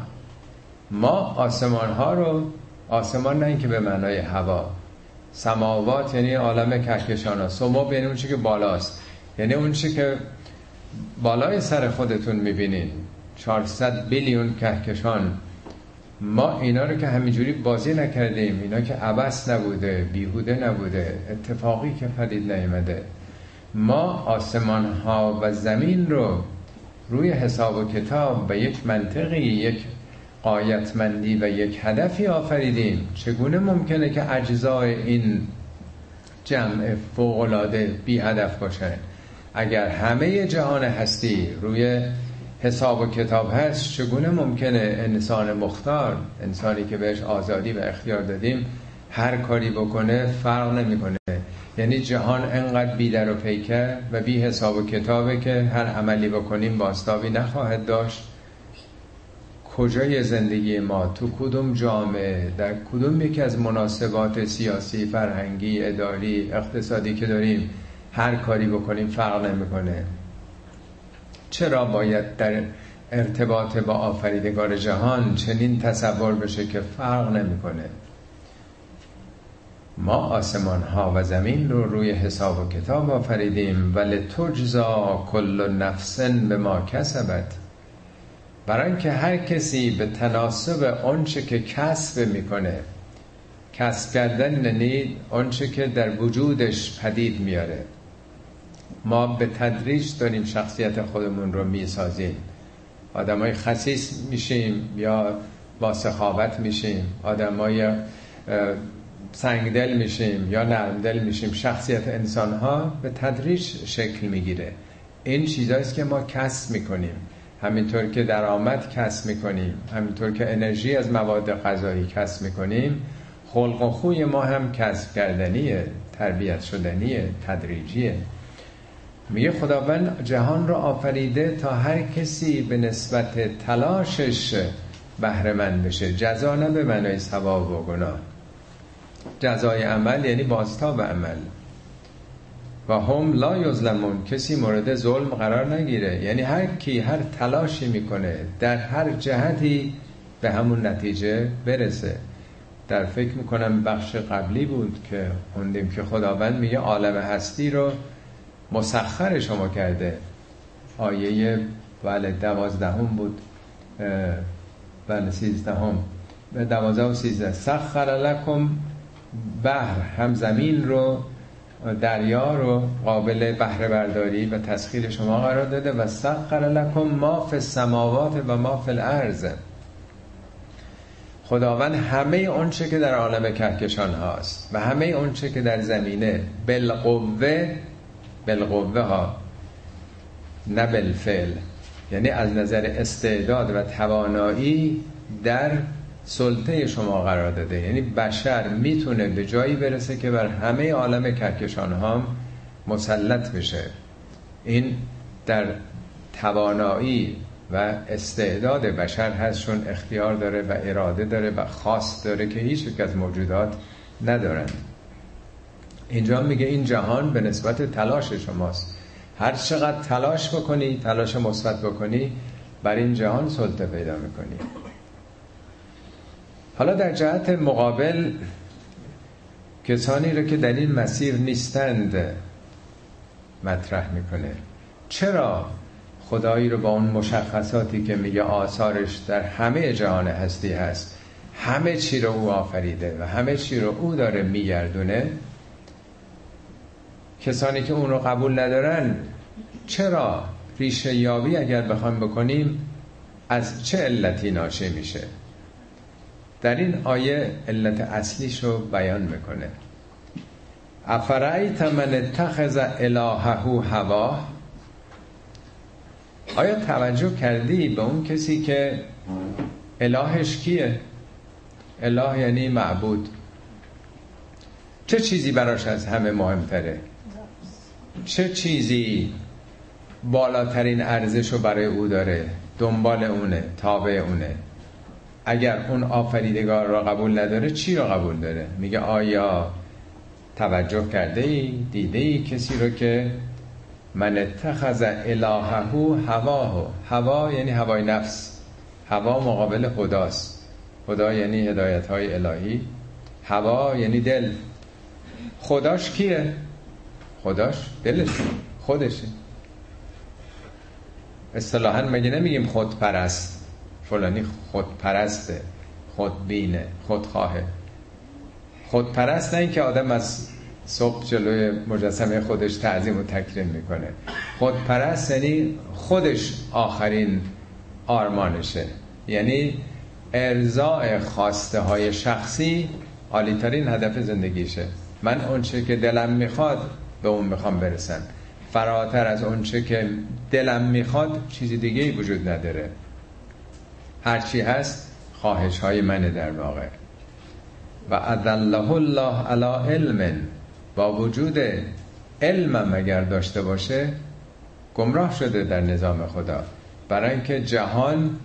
Speaker 1: ما آسمان ها رو آسمان نه اینکه به معنای هوا. سماوات یعنی عالم کهکشان ها سمو یعنی اون که بالاست. یعنی اون که بالای سر خودتون می‌بینین. 400 بیلیون کهکشان. ما اینا رو که همینجوری بازی نکردیم اینا که عبس نبوده بیهوده نبوده اتفاقی که پدید نیامده. ما آسمان ها و زمین رو روی حساب و کتاب به یک منطقی یک قایتمندی و یک هدفی آفریدیم. چگونه ممکنه که اجزای این جمع فوقلاده بی هدف باشن؟ اگر همه جهان هستی روی حساب و کتاب هست چگونه ممکنه انسان مختار انسانی که بهش آزادی و اختیار دادیم هر کاری بکنه فرق نمی‌کنه. یعنی جهان انقدر بی در و پیکر و بی حساب و کتابه که هر عملی بکنیم باستابی نخواهد داشت. کجای زندگی ما؟ تو کدوم جامعه؟ در کدوم یکی از مناسبات سیاسی فرهنگی اداری اقتصادی که داریم هر کاری بکنیم فرق نمی‌کنه. چرا باید در ارتباط با آفریدگار جهان چنین تصور بشه که فرق نمی‌کنه؟ ما آسمان ها و زمین رو روی حساب و کتاب آفریدیم ولی تجزا کل نفسن به ما کسبت. برای اینکه هر کسی به تناسب آنچه که کسب می‌کنه کسب کردن یعنی آنچه که در وجودش پدید میاره ما به تدریج داریم شخصیت خودمون رو می‌سازیم. آدم های خصیص میشیم یا با سخاوت میشیم. آدم های سنگدل میشیم یا نرمدل میشیم. شخصیت انسان ها به تدریج شکل می‌گیره. این چیزهاییست که ما کسب می‌کنیم. همینطور که درآمد کسب می‌کنیم. همینطور که انرژی از مواد غذایی کسب می‌کنیم. خلق و خوی ما هم کسب کردنیه تربیت شدنیه تدریجیه. میگه خداوند جهان رو آفریده تا هر کسی به نسبت تلاشش بهره بشه. جزا نه به معنای ثواب و گناه. جزای عمل یعنی بازتاب عمل. و هم لا یظلمون. کسی مورد ظلم قرار نگیره. یعنی هر کی هر تلاشی می‌کنه در هر جهتی به همون نتیجه برسه. در فکر می‌کنم بخش قبلی بود که خوندیم که خداوند میگه عالم هستی رو مسخر شما کرده. آیه بله دوازدهم بود. بله سیزدهم. به دوازده و سیزده. سخر لکم بحر هم زمین رو دریا رو قابل بهره برداری و تسخیر شما قرار داده. و سخر لکم ما فی السماوات و ما فی الارض. خداوند همه اونچه که در عالم کهکشان هاست و همه اونچه که در زمینه بالقوه بالقوه ها نه بالفعل. یعنی از نظر استعداد و توانایی در سلطه شما قرار داده. یعنی بشر می‌تونه به جایی برسه که بر همه عالم کهکشان ها مسلط بشه. این در توانایی و استعداد بشر هست چون اختیار داره و اراده داره و خاص داره که هیچ یک از موجودات ندارن اینجا میگه این جهان به نسبت تلاش شماست. هر چقدر تلاش بکنی تلاش مثبت بکنی بر این جهان سلطه پیدا می‌کنی. حالا در جهت مقابل کسانی رو که در این مسیر نیستند مطرح می‌کنه. چرا خدایی رو با اون مشخصاتی که میگه آثارش در همه جهان هستی هست همه چی رو او آفریده و همه چی رو او داره میگردونه؟ کسانی که اون رو قبول ندارن چرا ریشه یابی اگر بخوام بکنیم از چه علتی ناشه میشه؟ در این آیه علت اصلیش رو بیان می‌کنه. افرعیت من اتخذ الههو هوا؟ آیا توجه کردی به اون کسی که الهش کیه؟ اله یعنی معبود. چه چیزی براش از همه مهمتره؟ چه چیزی بالاترین ارزش رو برای او داره؟ دنبال اونه تابع اونه. اگر اون آفریدگار را قبول نداره چی را قبول داره؟ میگه آیا توجه کرده ای دیده ای کسی رو که من اتخذ الههو هواه. هوا یعنی هوای نفس. هوا مقابل خداست. خدا یعنی هدایت های الهی. هوا یعنی دل. خداش کیه؟ خداش؟ دلش. خودشه. اصطلاحا مگه نمیگیم خودپرست؟ فلانی خودپرسته خودبینه خودخواهه. خودپرست نه که آدم از صبح جلوی مجسمه خودش تعظیم و تکریم می‌کنه. خودپرست یعنی خودش آخرین آرمانشه. یعنی ارزاع خواسته های شخصی عالیترین هدف زندگیشه. من اونچه که دلم می‌خواد به اون می‌خوام برسم. فراتر از اونچه که دلم می‌خواد چیزی دیگه ای وجود نداره. هرچی هست خواهش های منه در واقع. و اذله الله علی علم با وجود علمم اگر داشته باشه گمراه شده در نظام خدا. برای اینکه جهان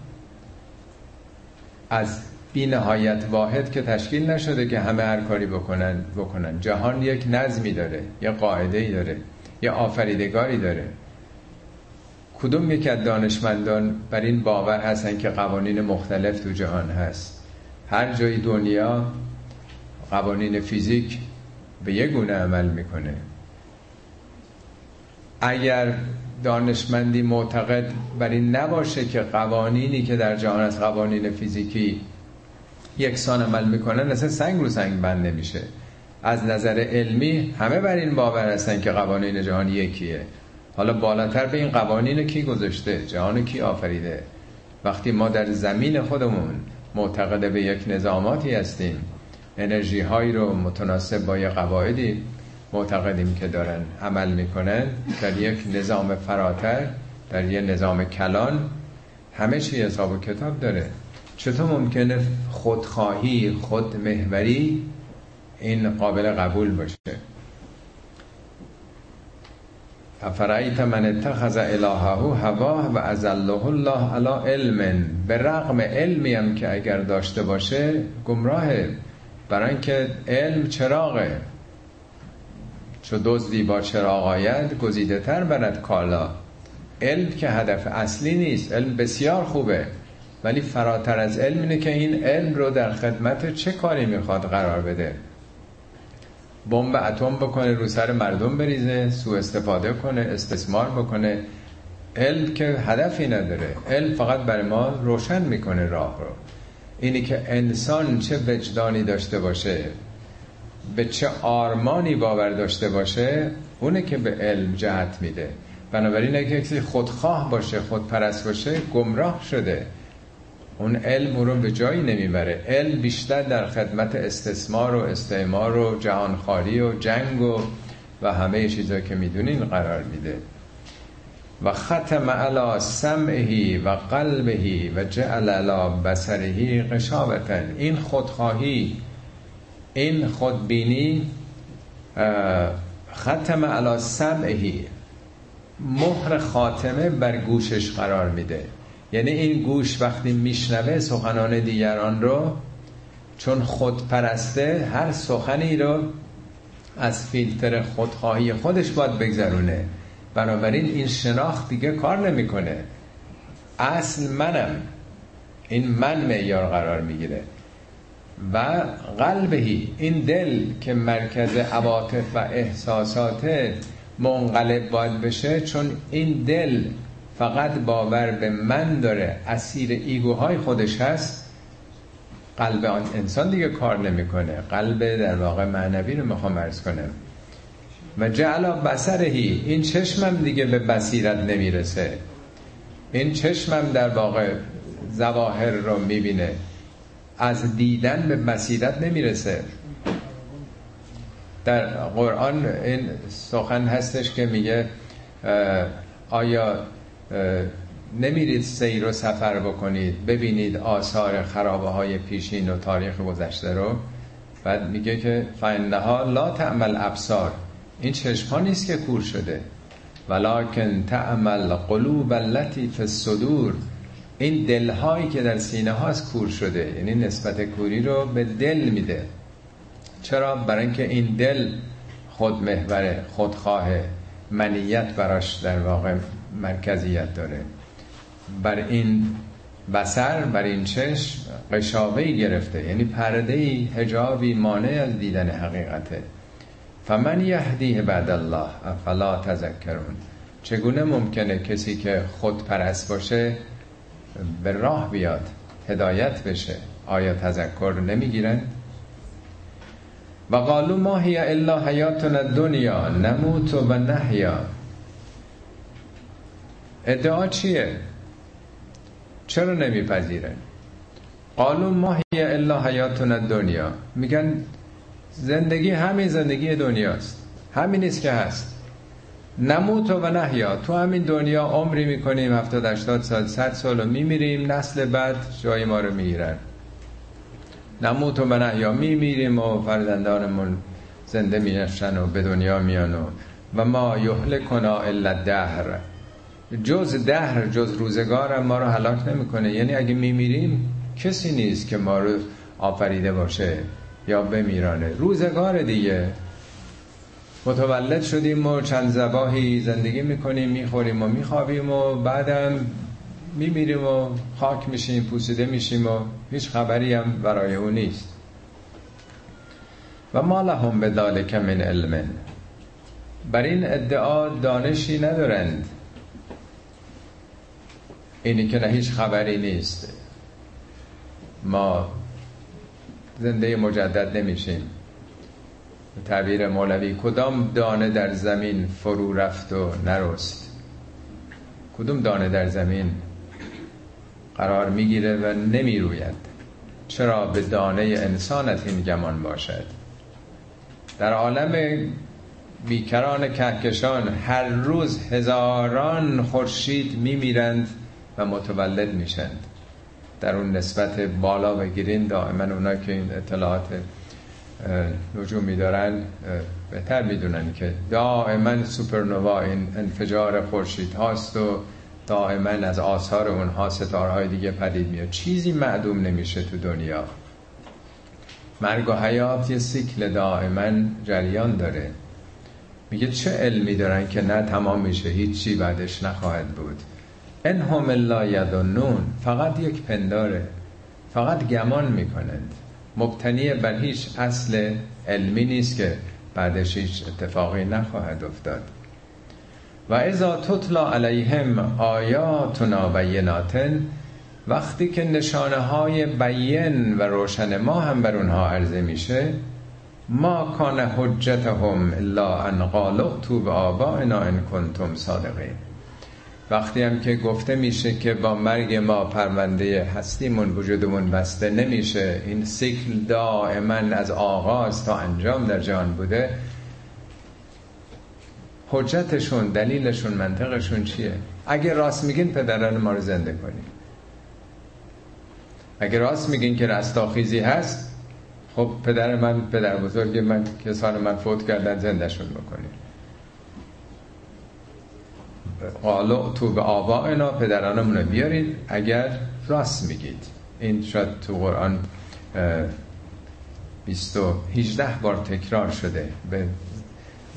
Speaker 1: از بی نهایت واحد که تشکیل نشده که همه هر کاری بکنن بکنن. جهان یک نظمی داره یه قاعده ای داره یه آفریدگاری داره. کدوم یک از دانشمندان بر این باور هستن که قوانین مختلف تو جهان هست؟ هر جای دنیا قوانین فیزیک به یه گونه عمل می‌کنه. اگر دانشمندی معتقد بر این نباشه که قوانینی که در جهان از قوانین فیزیکی یکسان عمل می‌کنن اصلا سنگ رو سنگ بند نمیشه از نظر علمی همه بر این باور هستن که قوانین جهان یکیه. حالا بالاتر به این قوانین کی گذاشته؟ جهان کی آفریده؟ وقتی ما در زمین خودمون معتقد به یک نظاماتی هستیم انرژی هایی رو متناسب با یه قواعدی معتقدیم که دارن عمل می‌کنن در یک نظام فراتر در یک نظام کلان همه چی حساب و کتاب داره. چطور ممکنه خودخواهی خودمهوری این قابل قبول باشه؟ افرایت من اتخذ الهه هوا و ازله الله علی علم. به رغم علمی هم که اگر داشته باشه گمراهه برای اینکه علم چراغه. چو دزدی با چراغ آید گزیده تر برد کالا. علم که هدف اصلی نیست علم بسیار خوبه. ولی فراتر از علم اینه که این علم رو در خدمت چه کاری می‌خواد قرار بده؟ بمب اتم بکنه رو سر مردم بریزه سوء استفاده کنه استثمار بکنه. علم که هدفی نداره. علم فقط برای ما روشن می‌کنه راه رو. اینی که انسان چه وجدانی داشته باشه به چه آرمانی باور داشته باشه اونه که به علم جهت میده. بنابراین اگه کسی خودخواه باشه خودپرست باشه گمراه شده. اون علم رو به جایی نمی‌بره. علم بیشتر در خدمت استثمار و استعمار و جهانخواری و جنگ و و همه چیزایی که می‌دونین قرار میده. و ختم علا سمعهی و قلبهی و جعل علا بسرهی قشاوتن این خودخواهی این خودبینی ختم علا سمعهی مهر خاتمه بر گوشش قرار میده. یعنی این گوش وقتی میشنوه سخنان دیگران رو چون خود پرسته هر سخنی رو از فیلتر خودخواهی خودش باید بگذرونه. بنابراین این شناخت دیگه کار نمی‌کنه. اصل منم این من معیار قرار می‌گیره. و قلبهی این دل که مرکز عواطف و احساسات منقلب باید بشه چون این دل فقط باور به من داره. اسیر ایگوهای خودش هست. قلب آن انسان دیگه کار نمی‌کنه. قلب در واقع معنوی رو می‌خوام ارز کنم. و جعلا بسرهی این چشمم دیگه به بصیرت نمی‌رسه. این چشمم در واقع زواهر رو می‌بینه. از دیدن به بصیرت نمی‌رسه. در قرآن این سخن هستش که میگه آیا نمیرید سیر و سفر بکنید. ببینید آثار خرابه های پیشین و تاریخ گذشته رو. بعد میگه که فانها لا تعمل ابصار این چشم ها نیست که کور شده. ولکن تعمل قلوب التي فی این دلهایی که در سینه هاست کور شده. یعنی نسبت کوری رو به دل میده. چرا؟ برای اینکه این دل خود محوره خودخواه منیت براش در واقع مرکزیت داره. بر این بسر بر این چشم قشابه گرفته. یعنی پرده ای هجابی مانع از دیدن حقیقته. فمن یهدیه بعد الله افلا تذکرون. چگونه ممکنه کسی که خود پرست باشه به راه بیاد هدایت بشه؟ آیا تذکر نمی‌گیرن؟ و قالو ما هی الا حیاتنا دنیا نموت و نحیا. ادعا چیه؟ چرا نمیپذیرن قالو ما هی الا حیاتنا دنیا میگن زندگی همین زندگی دنیاست. همین نیست که هست. نموت و نحیا. تو همین دنیا عمری می‌کنیم 70 80 سال 100 سال و میمیریم نسل بعد جای ما رو می‌گیرن. نموت و نحیا میمیریم و فرزندانمون زنده میشن و به دنیا میان و, و ما یهلکنا الا دهر جز دهر جز روزگار ما رو هلاک نمی‌کنه. یعنی اگه میمیریم کسی نیست که ما رو آفریده باشه یا بمیرانه. روزگار دیگه. متولد شدیم و چند زباهی زندگی می‌کنیم می‌خوریم و میخوابیم و بعدم میمیریم و خاک میشیم پوسیده میشیم و هیچ خبری هم برای او نیست. و ما لهم به ذالک من علم. بر این ادعا دانشی ندارند. اینی که نه هیچ خبری نیست. ما زنده مجدد نمیشیم. تعبیر مولوی کدام دانه در زمین فرو رفت و نرست؟ کدوم دانه در زمین قرار می‌گیره و نمی‌روید؟ چرا به دانه انسانت این گمان باشد؟ در عالم بیکران کهکشان هر روز هزاران خورشید میمیرند. و متولد میشند. در اون نسبت بالا بگیرین دائما اونا که این اطلاعات نجومی دارن بهتر می‌دونن که دائما سوپرنوا این انفجار خورشید هاست و دائما از آثار اونها ستارهای دیگه پدید میاد. چیزی معدوم نمیشه تو دنیا. مرگ و حیات یه سیکل دائما جریان داره. میگه چه علمی دارن که نه تمام میشه هیچی بعدش نخواهد بود. ان هم الا یظنون. فقط یک پنداره. فقط گمان می‌کنند. مبتنی بر هیچ اصل علمی نیست که بعدش هیچ اتفاقی نخواهد افتاد. و اذا تطلا علیهم آیاتنا بیناتن وقتی که نشانه های بین و روشن ما هم بر اونها عرضه میشه ما کان حجتهم الا ان قالوا تو به آبائنا ان کنتم صادقین. وقتی هم که گفته میشه که با مرگ ما پرونده هستیمون وجودمون بسته نمیشه. این سیکل دائما از آغاز تا انجام در جهان بوده. حجتشون دلیلشون منطقشون چیه؟ اگه راست میگین پدران ما رو زنده کنیم. اگه راست میگین که رستاخیزی هست خب پدر من پدر بزرگ من کسان من فوت کردن زندهشون بکنیم. قالو تو به آبائنا پدرانمون رو بیارید اگر راست میگید. این شاید تو قرآن 18 بار تکرار شده به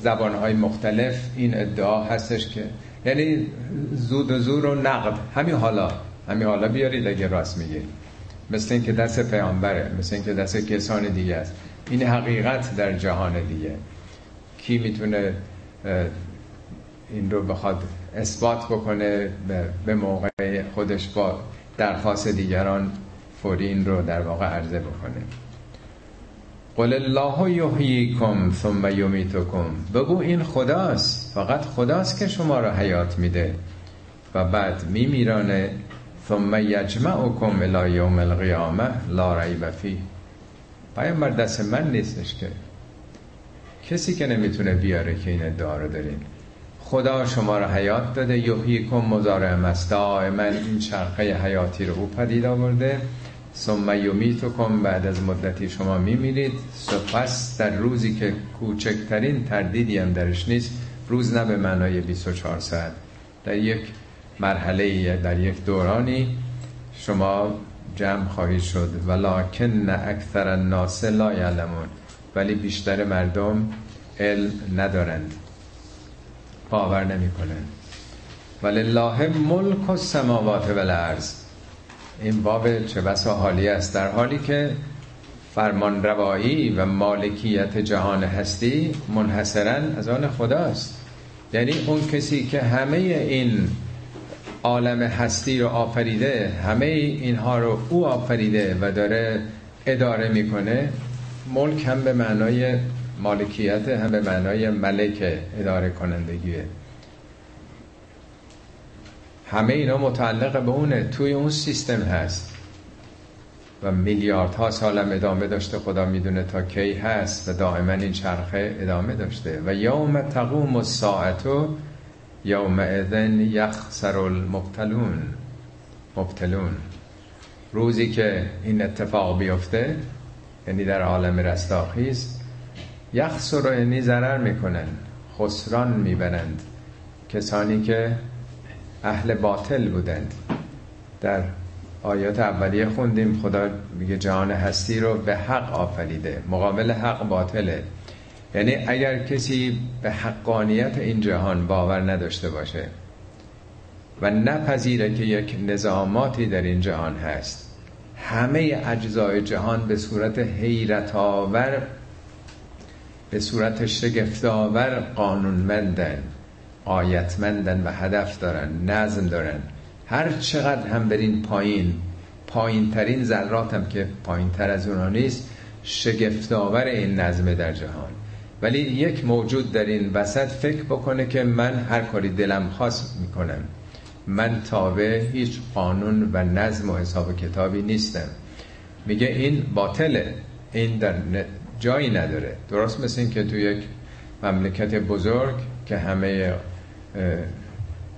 Speaker 1: زبانهای مختلف. این ادعا هستش که یعنی زود و زور و نقد. همین حالا همین حالا بیارید اگه راست میگید. مثل اینکه دست پیامبره مثل اینکه دست کسان دیگه است. این حقیقت در جهان دیگه. کی می‌تونه این رو بخواد اثبات بکنه به موقع خودش با درخواست دیگران فوری این رو در واقع عرضه بکنه. قل الله یحییکم ثم یمیتکم. بگو این خداست. فقط خداست که شما را حیات میده. و بعد میمیرانه. ثم یجمعکم الى یوم القیامه. لا ریب فی پیامبر دست من نیستش که. کسی که نمی‌تونه بیاره که این ادعا رو دارین. خدا شما را حیات داده. یحیی کن مزارع است دائما این چرخه حیاتی رو او پدید آورده. ثم یمیتکم. بعد از مدتی شما میمیرید. سپس در روزی که کوچکترین تردیدی هم درش نیست روز نه به معنای 24 ساعت. در یک مرحله در یک دورانی شما جمع خواهید شد. ولکن اکثر الناس لا یعلمون. ولی بیشتر مردم علم ندارند. باور نمی‌کنه. ولله ملک السماوات و الارض این باب چه بسا حالی است؟ در حالی که فرمان روایی و مالکیت جهان هستی منحصرا از آن خداست. یعنی اون کسی که همه این عالم هستی رو آفریده همه اینها رو او آفریده و داره اداره می‌کنه ملک هم به معنای مالکیت هم به معنای ملک اداره کنندگیه همه اینا متعلق به اونه توی اون سیستم هست. و میلیاردها سالم ادامه داشته خدا می‌دونه تا کی هست. و دائما این چرخه ادامه داشته. و یوم تقوم الساعتو یوم اذن یخسر المبتلون. مبتلون. روزی که این اتفاق بیفته یعنی در عالم رستاخیز یخسر یعنی ضرر می‌کنن خسران می‌برند. کسانی که اهل باطل بودند. در آیات اولیه خوندیم خدا میگه جهان هستی رو به حق آفریده مقابل حق باطله. یعنی اگر کسی به حقانیت این جهان باور نداشته باشه و نپذیره که یک نظاماتی در این جهان هست همه اجزای جهان به صورت حیرت آور به صورت شگفتآور قانونمندن آیتمندن و هدف دارن نظم دارن. هر چقدر هم برین پایین پایین ترین ذرات هم که پایین تر از اونا نیست شگفتآور این نظم در جهان. ولی یک موجود در این وسط فکر بکنه که من هر کاری دلم خواست می‌کنم. من تابع هیچ قانون و نظم و حساب کتابی نیستم. میگه این باطله. این در جایی نداره. درست مثل این که تو یک مملکت بزرگ که همه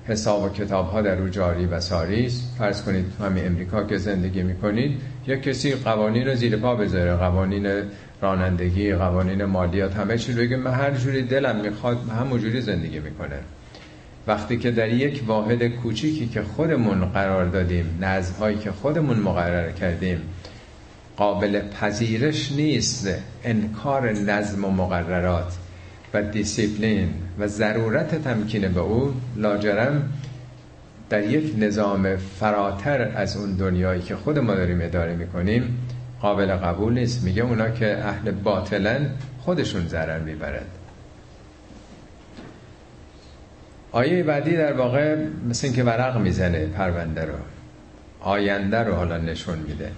Speaker 1: حساب و کتاب ها در رو جاری و ساری است فرض کنید تو همین امریکا که زندگی می‌کنید یک کسی قوانین رو زیر پا بذاره قوانین رانندگی قوانین مالیات همه چی بگه من هر جوری دلم می‌خواد همون جوری زندگی می‌کنه. وقتی که در یک واحد کوچیکی که خودمون قرار دادیم نظم هایی که خودمون مقرر کردیم قابل پذیرش نیست انکار نظم و مقررات و دیسیپلین و ضرورت تمکین به او لاجرم در یک نظام فراتر از اون دنیایی که خود ما داریم اداره می‌کنیم قابل قبول نیست. میگه اونا که اهل باطلن خودشون ضرر می‌برند. آیه بعدی در واقع مثل اینکه ورق می‌زنه پرونده رو آینده رو حالا نشون میده.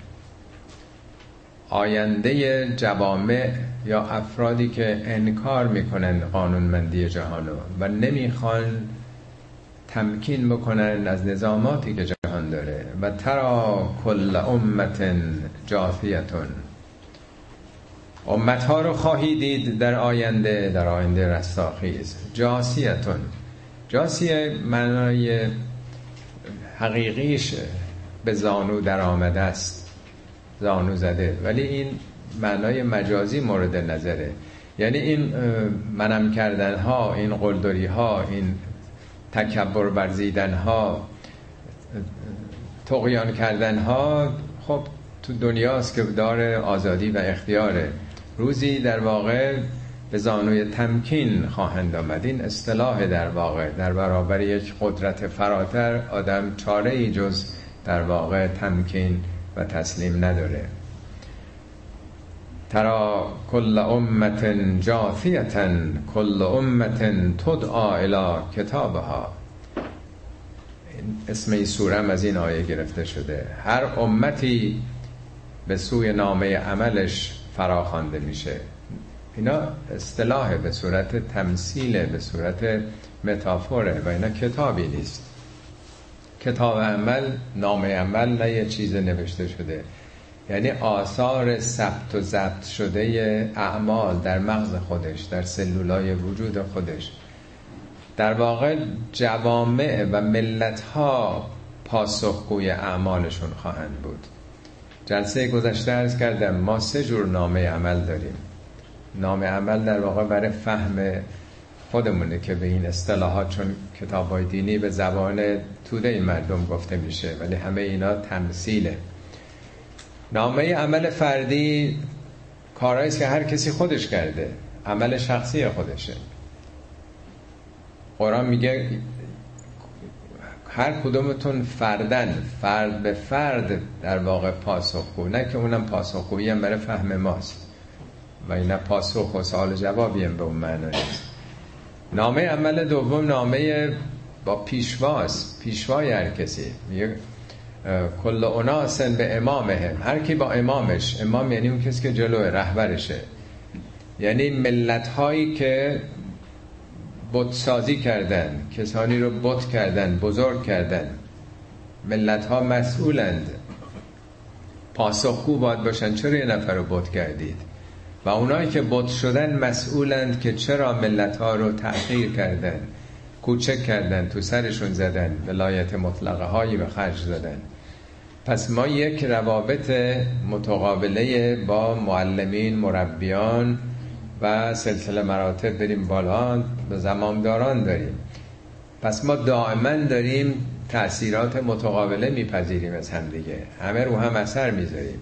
Speaker 1: آینده جوامع یا افرادی که انکار می‌کنن قانونمندی جهانو و نمی‌خوان تمکین بکنن از نظاماتی که جهان داره. و ترا کل امت جاثیتون امت ها رو خواهی دید در آینده در آینده رستاخیز. جاسیتون. جاسیه معنای حقیقیش به زانو در آمده است. زانو زده. ولی این معنای مجازی مورد نظره. یعنی این منم کردن ها این قلدری ها این تکبر ورزیدن ها تقیان کردن ها خب تو دنیاست که دار آزادی و اختیاره. روزی در واقع به زانوی تمکین خواهند آمد. این اصطلاح در واقع در برابر یک قدرت فراتر آدم چاره ای جز در واقع تمکین و تسلیم نداره. ترا کل امت جاثیتا کل امت تدعا الى کتابها. اسم این سورم از این آیه گرفته شده. هر امتی به سوی نامه عملش فراخوانده میشه. اینا اصطلاح به صورت تمثیل به صورت متافوره و اینا کتابی نیست. کتاب عمل نام عمل نه یه چیز نوشته شده. یعنی آثار ثبت و ضبط شده اعمال در مغز خودش در سلولای وجود خودش. در واقع جوامع و ملت ها پاسخگوی اعمالشون خواهند بود. جلسه گذشته ارز کردم ما سه جور نامه عمل داریم. نام عمل در واقع برای فهم خودمونه که به این اصطلاحات چون کتاب های دینی به زبان توده این مردم گفته میشه ولی همه اینا تمثیله. نامه عمل فردی کارهاییست که هر کسی خودش کرده. عمل شخصی خودشه. قرآن میگه هر کدومتون فردن فرد به فرد در واقع پاسخگو. نه که اونم پاسخگویی هم برای فهم ماست. و اینا پاسخ و سوال جوابی هم به اون معنا نیست. نامه عمل دوم نامه با پیشواست پیشوای هر کسی. میگه کل اوناسن به امامه هر کی با امامش امام یعنی اون کسی که جلوه رهبرشه. یعنی ملت هایی که بتسازی کردن کسانی رو بت کردن بزرگ کردن. ملت ها مسئولند. پاسخگو باید باشن. چرا یه نفر رو بت کردید؟ و اونایی که بت شدن مسئولند که چرا ملت ها رو تحقیر کردن کوچک کردن تو سرشون زدن ولایت مطلقه هایی به خرج زدن پس ما یک روابط متقابله با معلمین مربیان و سلسله مراتب بریم بالا به زمامداران داریم. پس ما دائما داریم تأثیرات متقابله میپذیریم از هم دیگه همه رو هم اثر می‌ذاریم.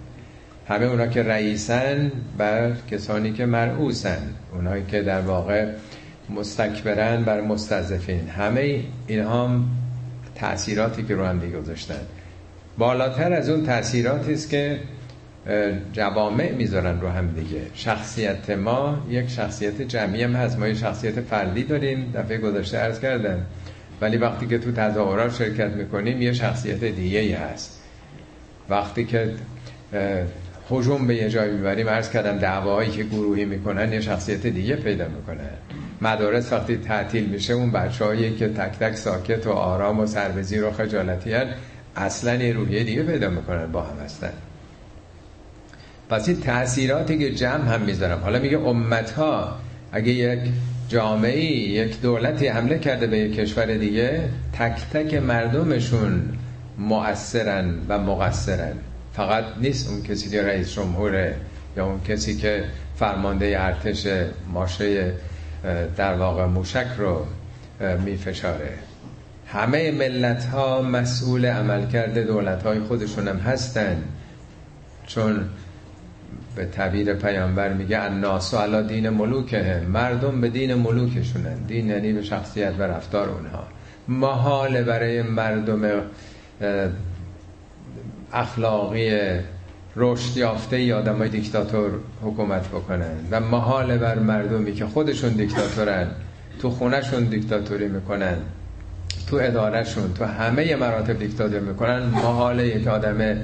Speaker 1: همه اونا که رئیسن بر کسانی که مرعوسن اونایی که در واقع مستکبرن بر مستضعفین. همه اینها هم تأثیراتی که رو هم دیگه گذاشتن. بالاتر از اون تأثیراتی است که جوامع می‌ذارن رو هم دیگه. شخصیت ما یک شخصیت جمعی هم هست. ما یک شخصیت فردی داریم. دفعه گذاشته عرض کردم. ولی وقتی که تو تظاهرات شرکت می‌کنیم یه شخصیت دیگه ای هست. وقتی که حجوم به یه جایی می‌بریم عرض کردم دعواهایی که گروهی می‌کنن یه شخصیت دیگه پیدا می‌کنن مدارس وقتی تعطیل میشه اون بچه که تک تک ساکت و آرام و سربزیر و خجالتی هن اصلا یه روحیه دیگه پیدا می‌کنن با هم هستن. پس این تأثیراتی که جمع هم می‌ذارم. حالا میگه امت ها اگه یک جامعه یک دولتی حمله کرده به یک کشور دیگه تک تک مردمشون مؤثرن و مقصرن. فقط نیست اون کسی که رئیس جمهوره یا اون کسی که فرمانده ارتش ماشه در واقع موشک رو میفشاره. همه ملت ها مسئول عملکرد دولت های خودشون هم هستن. چون به تعبیر پیامبر میگه الناس علا دین ملوکه مردم به دین ملوکشونن. دین یعنی به شخصیت و رفتار اونها. محال برای مردم اخلاقی رشد یافته ای آدم های دیکتاتور حکومت بکنن و محال بر مردمی که خودشون دیکتاتورن تو خونهشون دیکتاتوری می‌کنن تو ادارهشون تو همه مراتب دیکتاتوری می‌کنن محاله یک آدم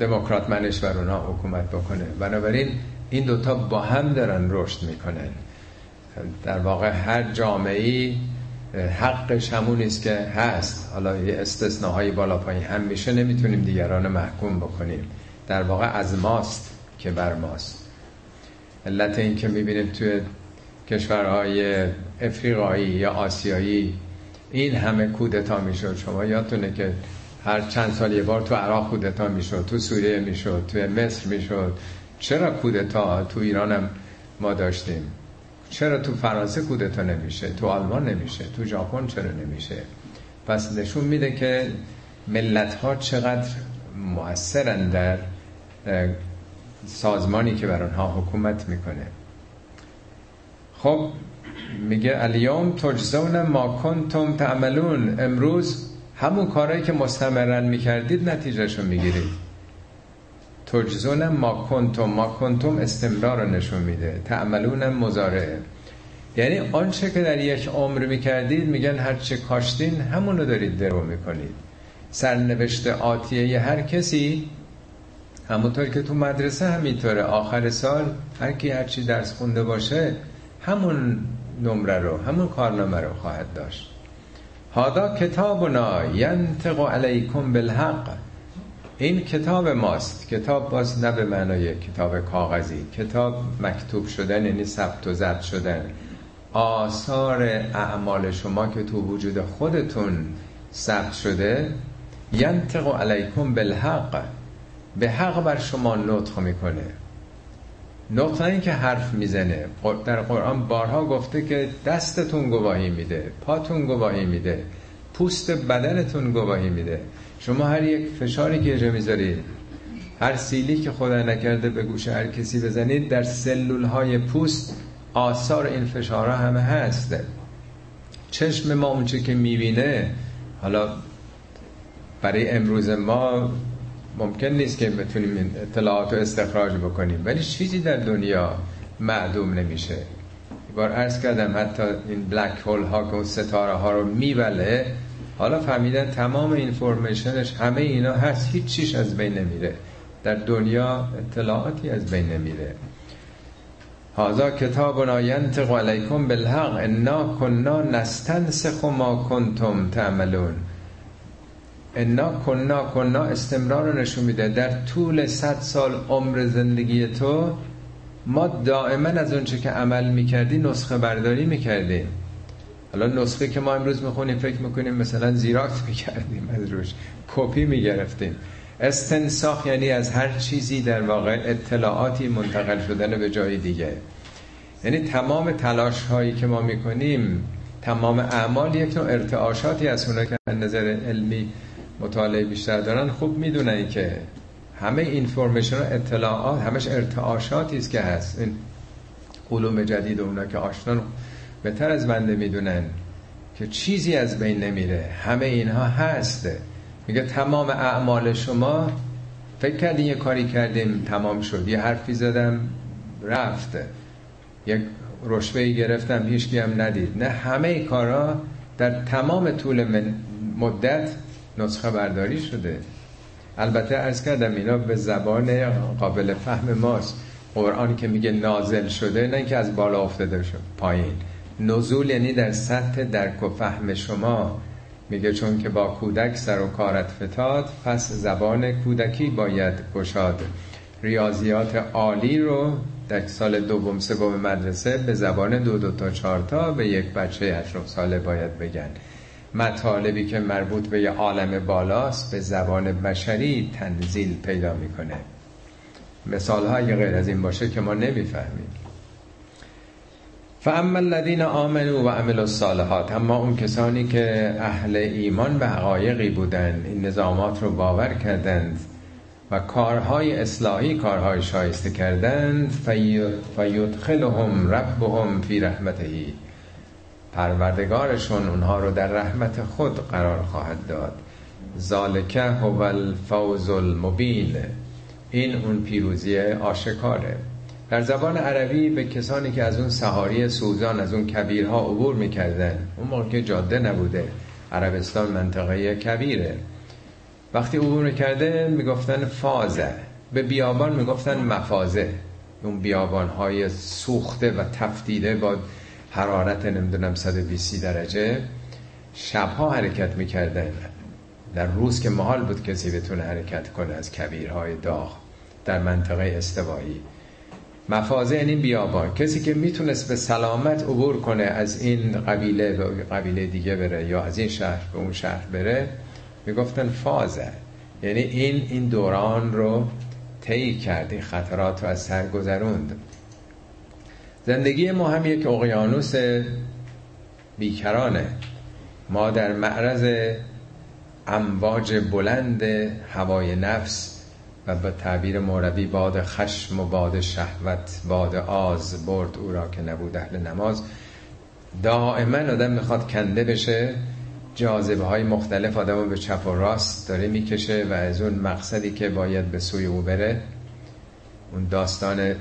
Speaker 1: دموکرات منش بر اونا حکومت بکنه. بنابراین این دوتا با هم دارن رشد می‌کنن. در واقع هر جامعه حقش همون است که هست. حالا یه استثناهای بالا پایین. هم میشه نمی‌تونیم دیگران محکوم بکنیم. در واقع از ماست که بر ماست. علت این که می‌بینیم توی کشورهای افریقایی یا آسیایی این همه کودتا می‌شد. شما یادتونه که هر چند سال یه بار تو عراق کودتا می‌شد تو سوریه می‌شد تو مصر می‌شد. چرا کودتا؟ تو ایران هم ما داشتیم. چرا تو فرانسه کودتا نمیشه؟ تو آلمان نمیشه؟ تو ژاپن چرا نمیشه؟ پس نشون میده که ملت ها چقدر مؤثرن در سازمانی که بر آنها حکومت می‌کنه. خب میگه الیوم تجزون ما کنتم تعملون. امروز همون کارهایی که مستمرن می‌کردید نتیجهشو می‌گیرید. تجزون ما کنتم ما کنتم استمرار رو نشون میده. تعملون مزارعه یعنی آنچه که در یک عمر می‌کردید میگن هر چه کاشتین همونو دارید درو می‌کنید. سرنوشت آتیه هر کسی همونطور که تو مدرسه همینطوره. آخر سال هر کی هر چی درس خونده باشه همون نمره رو همون کارنامه رو خواهد داشت. هادا کتابنا ینطق علیکم بالحق. این کتاب ماست. کتاب باز نه به معنای کتاب کاغذی. کتاب مکتوب شدن یعنی ثبت و ضبط شدن. آثار اعمال شما که تو وجود خودتون ثبت شده ینطق علیکم بالحق. به حق بر شما نطق می‌کنه. نطق این که حرف می‌زنه. در قرآن بارها گفته که دستتون گواهی میده پاتون گواهی میده پوست بدنتون گواهی میده. شما هر یک فشاری که اجا می‌ذارید هر سیلی که خدا نکرده به گوش هر کسی بزنید در سلول های پوست آثار این فشارها همه هست. چشم ما اونچه که می‌بینه حالا برای امروز ما ممکن نیست که بتونیم اطلاعات رو استخراج بکنیم ولی چیزی در دنیا معدوم نمیشه. بار عرض کردم حتی این بلک هول ها که اون ستاره ها رو میبله حالا فهمیدن تمام اینفورمیشنش همه اینا هست هیچ چیش از بین نمیره. در دنیا اطلاعاتی از بین نمیره. هازا کتابنا ینطق علیکم بالحق انا کنا نستنسخ ما کنتم تعملون. انا کنا کنا استمرار رو نشون میده. در طول صد سال عمر زندگی تو ما دائما از اونچه که عمل می‌کردی نسخه برداری می‌کردیم. حالا نسخه که ما امروز می‌خونیم فکر می‌کنیم مثلا زیراکس می‌کردیم از روش کپی می‌گرفتیم. استنساخ یعنی از هر چیزی در واقع اطلاعاتی منتقل شدن به جای دیگه. یعنی تمام تلاش هایی که ما می‌کنیم تمام اعمال یک نوع ارتعاشاتی از اونا که نظر علمی مطالعه بیشتر دارن خوب می‌دونن که همه اینفورمیشن و اطلاعات همش ارتعاشاتی است که هست. این علوم جدید اونا که آشنان بهتر از بنده می‌دونن که چیزی از بین نمیره. همه اینها هست. میگه تمام اعمال شما فکر کردین یه کاری کردیم تمام شد. یه حرفی زدم رفت. یک رشوه گرفتم هیچکی هم ندید. نه همه کارا در تمام طول مدت نسخه برداری شده. البته ارز کردم اینا به زبان قابل فهم ماست. قرآنی که میگه نازل شده نه که از بالا افتاده شد پایین. نزول یعنی در سطح درک و فهم شما. میگه چون که با کودک سر و کارت فتاد پس زبان کودکی باید گشاد. ریاضیات عالی رو در سال دوم سوم مدرسه به زبان دو دو تا چهار تا به یک بچه هشت ساله باید بگن. مطالبی که مربوط به یه عالم بالاست به زبان بشری تنزیل پیدا می‌کنه. مثال های غیر از این باشه که ما نمی‌فهمیم. فاما الذین آمنوا و عملوا الصالحات اما اون کسانی که اهل ایمان به حقایقی بودند این نظامات رو باور کردند و کارهای اصلاحی کارهای شایسته کردند فیدخلهم ربهم فی رحمتهی پروردگارشون اونها رو در رحمت خود قرار خواهد داد. ذالکه هو الفوز المبین. این اون پیروزی آشکاره. در زبان عربی به کسانی که از اون سهاری سوزان از اون کبیرها عبور می‌کردن اون موقع که جاده نبوده عربستان منطقه کبیره. وقتی عبور کرده می‌گفتن فازه. به بیابان می‌گفتن مفازه. اون بیابان های سوخته و تفتیده با حرارت نمی‌دونم 120 درجه شبها حرکت می‌کردن. در روز که محال بود کسی بتونه حرکت کنه از کبیرهای داغ در منطقه استوایی. مفازه یعنی بیابان. کسی که می‌تونست به سلامت عبور کنه از این قبیله به قبیله دیگه بره یا از این شهر به اون شهر بره می‌گفتن فازه. یعنی این این دوران رو طی کرد این خطرات رو از سر گذروند. زندگی ما هم یک اقیانوس بیکرانه. ما در معرض امواج بلند هوای نفس و به تعبیر موربی باد خشم و باد شهوت باد آز برد او را که نبود اهل نماز. دائما آدم می‌خواد کنده بشه جاذبه های مختلف آدم به چپ و راست داره می‌کشه و از اون مقصدی که باید به سوی او بره اون داستان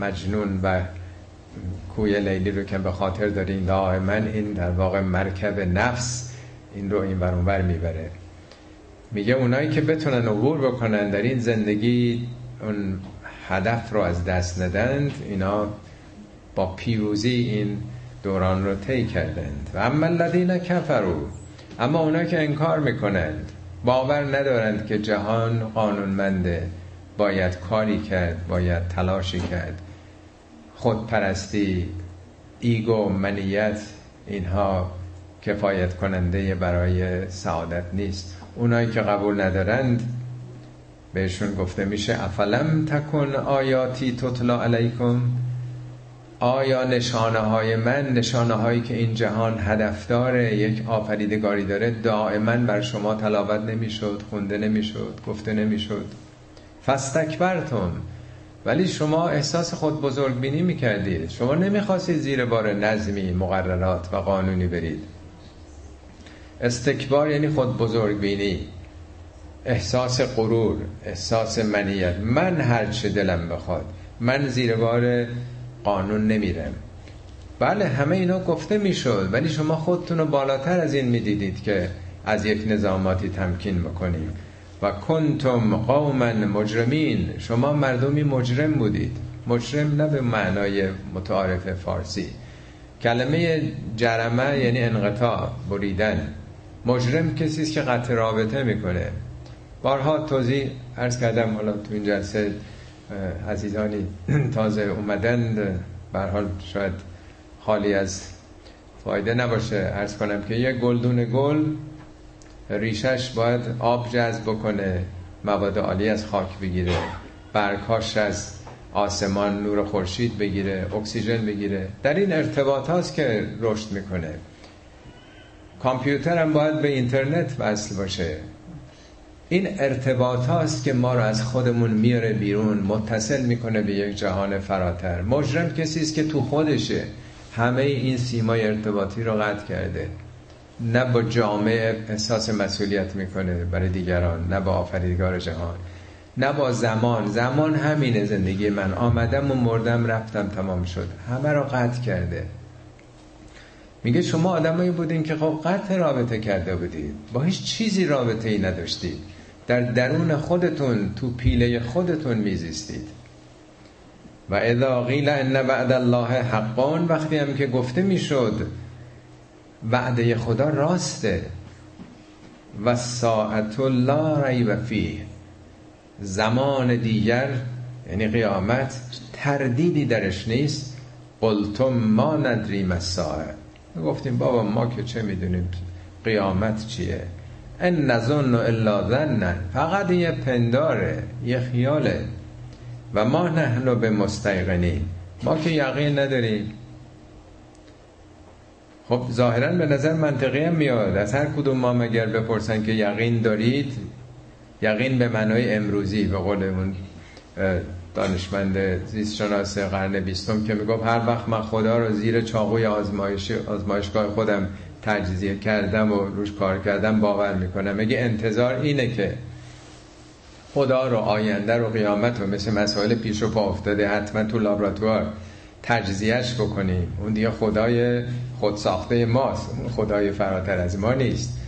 Speaker 1: مجنون و کوی لیلی رو که به خاطر دارین دائما این در واقع مرکب نفس این رو این ور می‌بره. میگه اونایی که بتونن عبور بکنن در این زندگی اون هدف رو از دست ندند اینا با پیروزی این دوران رو طی کردند. و اما الذین کفروا اما اونایی که انکار می‌کنند باور ندارند که جهان قانونمنده باید کاری کرد باید تلاشی کرد. خودپرستی ایگو منیت اینها کفایت کننده برای سعادت نیست. اونایی که قبول ندارند بهشون گفته میشه افلم تکن آیاتی تطلا علیکم؟ آیا نشانه های من نشانه هایی که این جهان هدفدار یک آفریدگاری داره دائما بر شما تلاوت نمی‌شد خونده نمی‌شد گفته نمی‌شد؟ فستکبرتم ولی شما احساس خود بزرگ بینی می‌کردید. شما نمی‌خواستید زیر بار نظمی مقررات و قانونی برید. استکبار یعنی خود بزرگ بینی احساس غرور احساس منیت. من هر چه دلم بخواد من زیر بار قانون نمیرم. بله همه اینا گفته می‌شد ولی شما خودتون رو بالاتر از این می‌دیدید که از یک نظاماتی تمکین بکنیم. و کنتم قوما مجرمین. شما مردمی مجرم بودید. مجرم نه به معنای متعارف فارسی. کلمه جرمه یعنی انقطاع بریدن. مجرم کسی است که قطع رابطه می‌کنه. بارها توضیح عرض کردم حالا تو این جلسه عزیزانی <clears throat> تازه اومدن حال شاید خالی از فایده نباشه. ارز کنم که یه گلدون گل ریشش باید آب جذب بکنه مواد عالی از خاک بگیره برکاش از آسمان نور خورشید بگیره اکسیژن بگیره. در این ارتباط هاست که رشد می‌کنه. کامپیوتر هم باید به اینترنت وصل باشه. این ارتباط هاست که ما رو از خودمون میاره بیرون متصل می‌کنه به یک جهان فراتر. مجرم کسی است که تو خودشه. همه این سیمای ارتباطی رو قطع کرده. نه با جامعه احساس مسئولیت می‌کنه برای دیگران نه با آفریدگار جهان. نه با زمان. زمان همینه. زندگی من. آمدم و مردم رفتم تمام شد. همه رو قطع کرده. میگه شما آدمایی بودین که خب قطع رابطه کرده بودید. با هیچ چیزی رابطه ای نداشتید. در درون خودتون تو پیله خودتون میزیستید. و اذا قیل ان وعد الله حقان وقتی هم که گفته می‌شد وعده خدا راسته. و ساعت لا ریب فیه. زمان دیگر یعنی قیامت تردیدی درش نیست. قلتم ما ندریم الساعه. گفتیم بابا ما که چه می‌دونیم قیامت چیه؟ ان نظن الا ظنن فقط یه پنداره یه خیاله. و ما نحن به مستیقنین ما که یقین نداریم. خب ظاهرا به نظر منطقی هم میاد. از هر کدوم ما مگر بپرسن که یقین دارید؟ یقین به معنای امروزی به قول اون دانشمند زیست شناس قرن بیستم که می‌گفت هر وقت من خدا رو زیر چاقوی آزمایش آزمایشگاه خودم تجزیه کردم و روش کار کردم باور می‌کنم. میگه انتظار اینه که خدا رو آینده رو قیامت رو مثل مسائل پیش رو پا افتاده حتما تو لابراتوار تجزیهش بکنیم. اون دیگه خدای خود ساخته ماست اون خدای فراتر از ما نیست.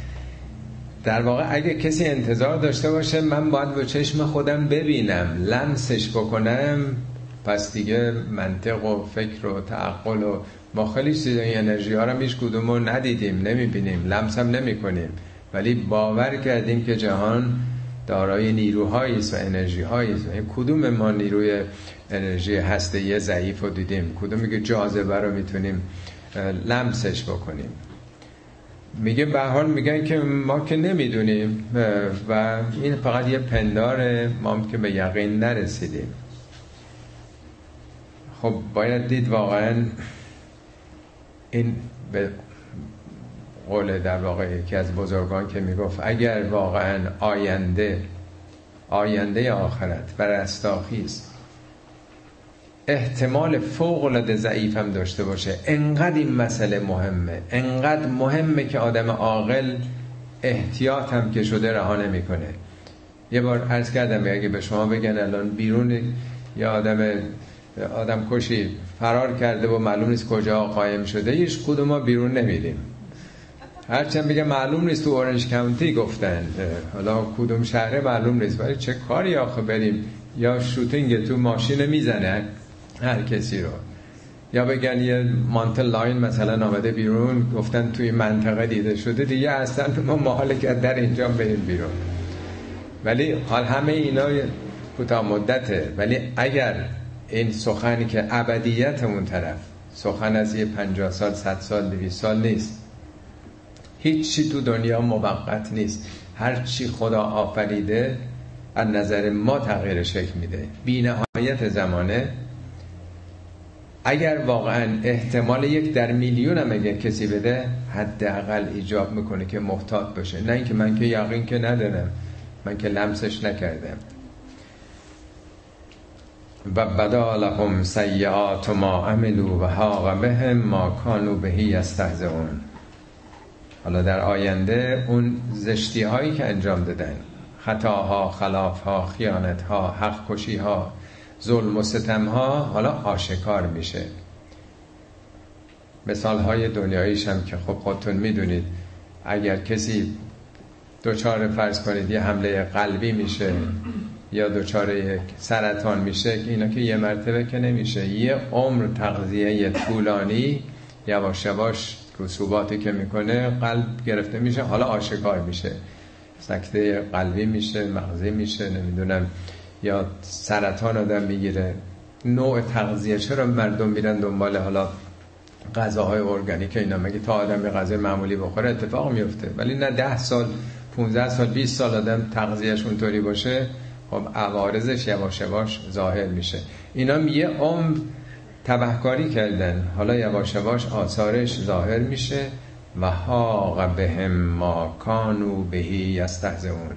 Speaker 1: در واقع اگه کسی انتظار داشته باشه من باید به چشم خودم ببینم لمسش بکنم پس دیگه منطق و فکر و تعقل و ما خیلی چیزای انرژی ها رو هیچ کدوم ندیدیم نمی‌بینیم لمس هم نمی کنیم ولی باور کردیم که جهان دارای نیروهایی و انرژی هایی است کدوم ما نیروی انرژی هسته ضعیف رو دیدیم؟ کدومی که جاذبه رو می‌تونیم لمسش بکنیم؟ میگه به حال میگن که ما که نمی‌دونیم. و این فقط یه پندار ما که به یقین نرسیدیم. خب باید دید واقعا این به قول در واقع یکی از بزرگان که می‌گفت اگر واقعا آینده آینده آخرت و رستاخیز احتمال فوق العاده ضعیف هم داشته باشه. انقدر این مسئله مهمه. انقدر مهمه که آدم عاقل احتیاط هم که شده رها نمی‌کنه. یه بار عرض کردم اگه به شما بگن الان بیرون یا آدم آدم کشی فرار کرده و معلوم نیست کجا قایم شده هیچ کدوم ما بیرون نمیریم. هرچند بگه معلوم نیست تو اورنج کانتی گفتن. حالا کدوم شهر معلوم نیست ولی چه کاری آخه بریم؟ یا shooting تو ماشین می‌زنه هر کسی رو. یا بگن یه mountain lion مثلا آمده بیرون گفتن توی منطقه دیده شده دیگه اصلا ما محال که در اینجا بریم بیرون. ولی حال همه اینا کوتاه مدته. ولی اگر این سخنی که ابدیت اون طرف سخن از یه پنجاه سال صد سال دویست سال نیست. هیچی تو دنیا موقت نیست. هر چی خدا آفریده از نظر ما تغییر شکل میده. بی نهایت زمانه اگر واقعا احتمال یک در میلیون هم اگر کسی بده حداقل ایجاب می‌کنه که محتاط باشه. نه اینکه من که یقین که ندارم من که لمسش نکردم. و بدا لهم سیعات ما عملو و حاق بهم ما کانو بهی یستهزئون. حالا در آینده اون زشتی هایی که انجام دادن خطاها خلافها خیانتها حق کشی ها ظلم و ستم ها حالا آشکار میشه. مثال های دنیاییش هم که خب خودتون می‌دونید. اگر کسی دوچار فرض کنید یه حمله قلبی میشه یا دوچار یک سرطان میشه اینا که یه مرتبه که نمیشه. یه عمر تغذیه طولانی یواش یواش رسوباتی که می‌کنه قلب گرفته میشه حالا آشکار میشه. سکته قلبی میشه مغزی میشه نمی‌دونم. یا سرطان آدم می‌گیره. نوع تغذیه چرا مردم میرن دنبال حالا غذاهای ارگانیک اینا؟ مگه تا آدم غذای معمولی بخوره اتفاق میفته؟ ولی نه ده سال 15 سال 20 سال آدم تغذیهش اونطوری باشه خب عوارضش یواش یواش ظاهر میشه. اینا یه عمر تبهکاری کردن. حالا یواش یواش آثارش ظاهر میشه. و حاق بهم ما کانو بهی یستهزئون.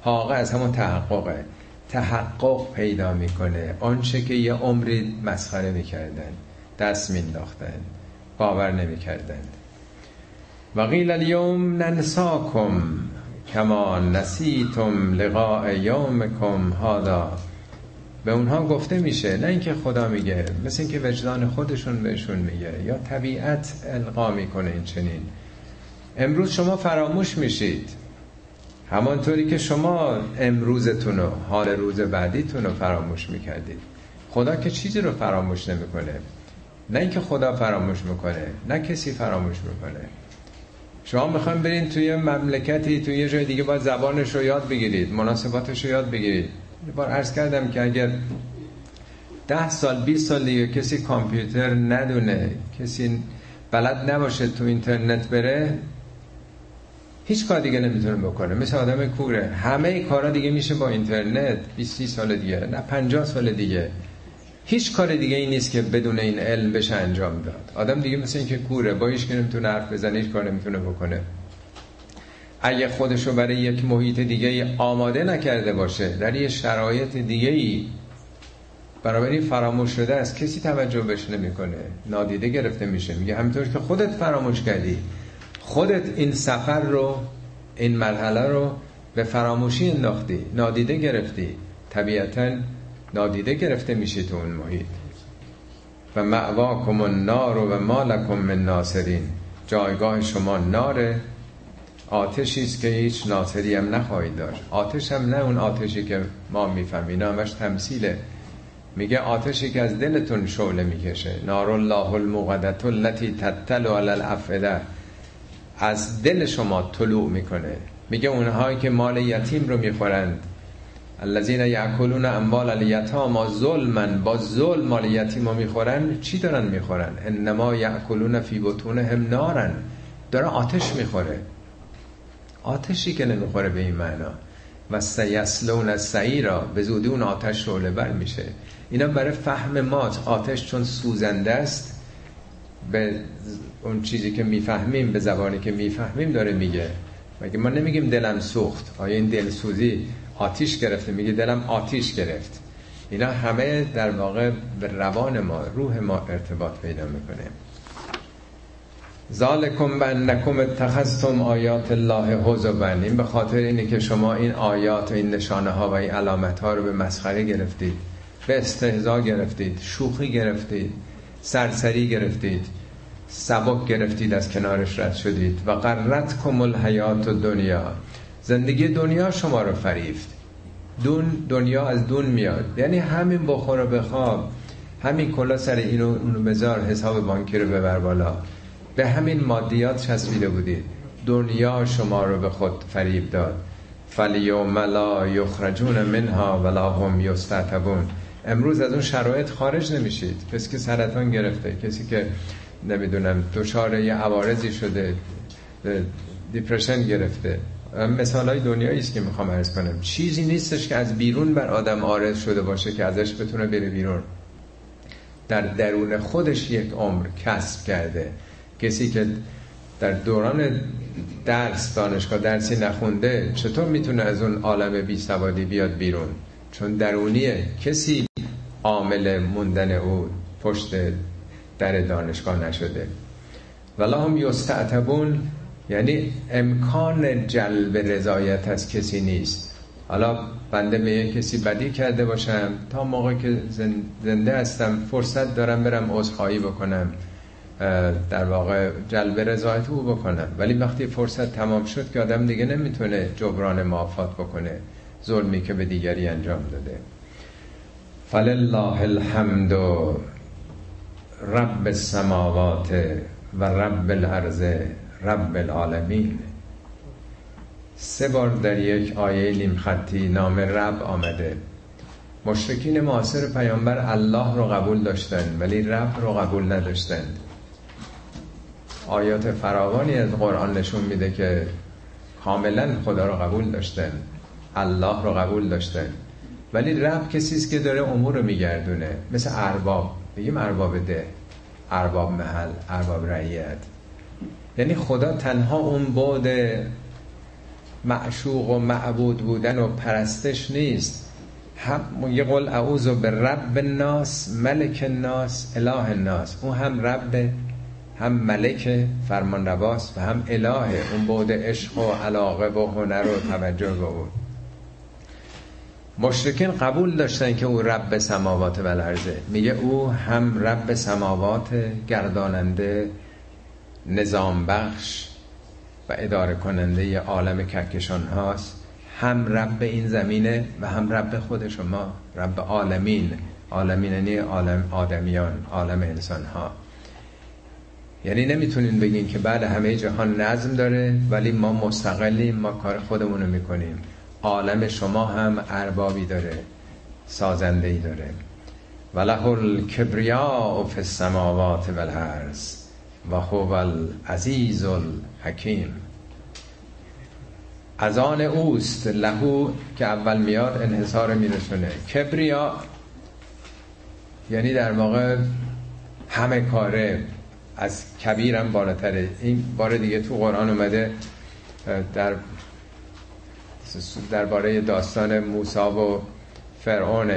Speaker 1: حاق از همون تحققه. تحقق پیدا می‌کنه. آنچه که یه عمری مسخره می‌کردن دست مینداختن باور نمی‌کردن و قیل اليوم ننساکم کما نسیتم لقاء یومکم هادا به اونها گفته میشه نه اینکه خدا میگه مثل اینکه وجدان خودشون بهشون میگه یا طبیعت القا می‌کنه این چنین امروز شما فراموش میشید. همانطوری که شما امروزتون و حال روز بعدیتون رو فراموش می‌کردید. خدا که چیزی رو فراموش نمی‌کنه. نه اینکه خدا فراموش می‌کنه نه کسی فراموش می‌کنه. شما می‌خوایم برین توی مملکتی توی یه جای دیگه باید زبانش رو یاد بگیرید مناسباتش رو یاد بگیرید. بار عرض کردم که اگر ده سال 20 سال دیگه کسی کامپیوتر ندونه کسی بلد نباشه تو اینترنت بره هیچ کار دیگه نمی‌تونه بکنه مثل آدم کوره. همه کارا دیگه میشه با اینترنت. 20 سال دیگه. نه 50 سال دیگه. هیچ کار دیگه ای نیست که بدون این علم بشه انجام داد. آدم دیگه مثل اینکه کوره. با هیچ که نمی‌تونه حرف بزنه هیچ کار نمی‌تونه بکنه. اگه خودشو برای یک محیط دیگه آماده نکرده باشه در یه شرایط دیگه ای این فراموش شده است کسی توجه بهش نمی‌کنه. نادیده گرفته میشه. میگه همینطور که خودت فراموش کردی. خودت این سفر رو این مرحله رو به فراموشی انداختی نادیده گرفتی. طبیعتا نادیده گرفته میشی تو اون محیط. و معواکم النار و مالکم من ناصرین. جایگاه شما ناره. آتشی است که هیچ ناصری هم نخواهید داشت. آتش هم نه اون آتشی که ما می‌فهمیم. همش تمثیله. میگه آتشی که از دلتون شعله می‌کشه. نار الله الموقدت التي تتلو علی الافئده از دل شما طلوع می‌کنه. میگه اونهایی که مال یتیم رو می‌خورند. الذین یاکلون اموال الیتاما ظلما با ظلم مال یتیم رو می‌خورن چی دارن می‌خورن؟ انما یاکلون فی بطونهم نارن داره آتش می‌خوره. آتشی که نمی‌خوره به این معنا. و سیسلون سعیرا به زودی اون آتش شعله بر میشه. اینا برای فهم ماست آتش چون سوزنده است به اون چیزی که می‌فهمیم به زبانی که می‌فهمیم داره میگه. مگه ما نمیگیم دلم سوخت؟ آیا این دلسوزی آتیش گرفته؟ میگه دلم آتیش گرفت. اینا همه در واقع به روان ما روح ما ارتباط پیدا می‌کنه. ذالکم بانکم اتخذتم آیات الله حزبا این به خاطر اینه که شما این آیات و این نشانه ها و این علامت ها رو به مسخره گرفتید به استهزا گرفتید شوخی گرفتید سرسری گرفتید. سبک گرفتید از کنارش رد شدید. و قررت کم الحیات دنیا زندگی دنیا شما رو فریفت. دون دنیا از دون میاد. یعنی همین بخور و بخواب. همین کلا سر اینو اونو بذار حساب بانکی رو ببر بالا. به همین مادیات چسبیده بودید دنیا شما رو به خود فریب داد. فلیوم لا یخرجون منها ولا هم یستعتبون. امروز از اون شرایط خارج نمیشید. کسی که سرطان گرفته کسی که نمی‌دونم دچار یه عوارضی شده دیپرشن گرفته. مثال های دنیایی است که می‌خوام عرض کنم. چیزی نیستش که از بیرون بر آدم آرز شده باشه که ازش بتونه بره بیرون. در درون خودش یک عمر کسب کرده. کسی که در دوران درس دانشگاه درسی نخونده چطور می‌تونه از اون عالم بی سوادی بیاد بیرون؟ چون درونیه. کسی عامل موندن او پشت در دانشگاه نشده. ولا هم یستعتبون یعنی امکان جلب رضایت از کسی نیست. حالا بنده به کسی بدی کرده باشم تا موقع که زنده هستم فرصت دارم برم عذرخواهی بکنم در واقع جلب رضایت او بکنم. ولی وقتی فرصت تمام شد که آدم دیگه نمی‌تونه جبران معافات بکنه ظلمی که به دیگری انجام داده. فلله الحمد رب السماوات و رب الارض رب العالمین. سه بار در یک آیه نیم خطی نام رب آمده. مشرکین معاصر پیامبر الله رو قبول داشتن ولی رب رو قبول نداشتند. آیات فراوانی از قرآن نشون میده که کاملا خدا رو قبول داشتن الله رو قبول داشتن ولی رب کسی است که داره امور رو میگردونه مثل ارباب. بگیم ارباب ده ارباب محل ارباب رعیت. یعنی خدا تنها اون بعد معشوق و معبود بودن و پرستش نیست. هم یه قول اعوذ به رب الناس ملک الناس اله الناس. اون هم رب هم ملک فرمان رواست و هم اله. اون بعد عشق و علاقه و هنر و توجه به اون مشرکین قبول داشتن که او رب سماوات و الارضه میگه او هم رب سماوات گرداننده نظام بخش و اداره کننده عالم کهکشان هاست هم رب این زمینه و هم رب خود شما رب عالمین. عالمین یعنی عالم آدمیان عالم انسان ها یعنی نمی‌تونین بگین که بعد همه جهان نظم داره ولی ما مستقلیم ما کار خودمون رو می‌کنیم. عالم شما هم اربابی داره سازنده ای داره. وله الکبریا فی السماوات و الارض و هو العزیز الحکیم. از آن اوست لهو که اول میاد انحصار میرسونه. کبریا یعنی در واقع همه کاره از کبیرم بالاتره. این بار دیگه تو قرآن اومده در درباره داستان موسی و فرعون.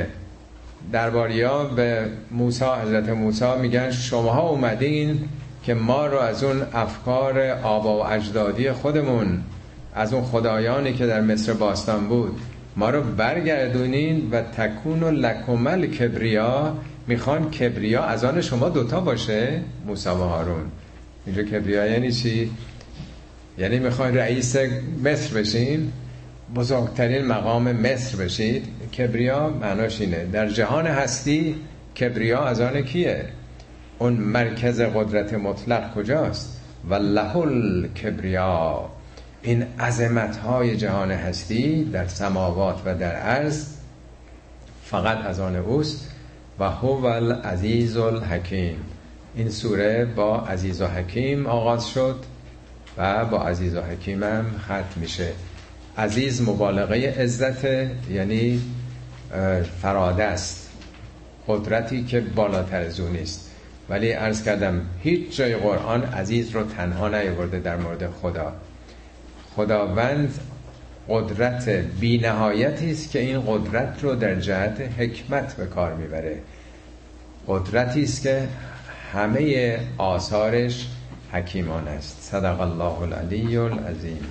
Speaker 1: درباریا به موسی حضرت موسی میگن شماها اومدین که ما رو از اون افکار آبا و اجدادی خودمون از اون خدایانی که در مصر باستان بود ما رو برگردونین و تکون و لکمل کبریا می‌خوان کبریا از آن شما دوتا باشه موسی و هارون. اینجا کبریا یعنی چی؟ یعنی می‌خواین رئیس مصر بشین؟ بزرگترین مقام مصر بشید کبریا معناش اینه. در جهان هستی کبریا از آن کیه؟ اون مرکز قدرت مطلق کجاست؟ و لحل کبریا این عظمت های جهان هستی در سماوات و در عرض فقط از آن اوست و هو العزیز الحکیم. این سوره با عزیز و حکیم آغاز شد و با عزیز و حکیم هم ختم میشه. عزیز مبالغه عزت یعنی فراده است. قدرتی که بالاتر از اون نیست. ولی عرض کردم هیچ جای قرآن عزیز رو تنها نیورده در مورد خدا. خداوند قدرت بی نهایتی است که این قدرت رو در جهت حکمت به کار می‌بره. قدرتی است که همه آثارش حکیمان است. صدق الله العلی العظیم.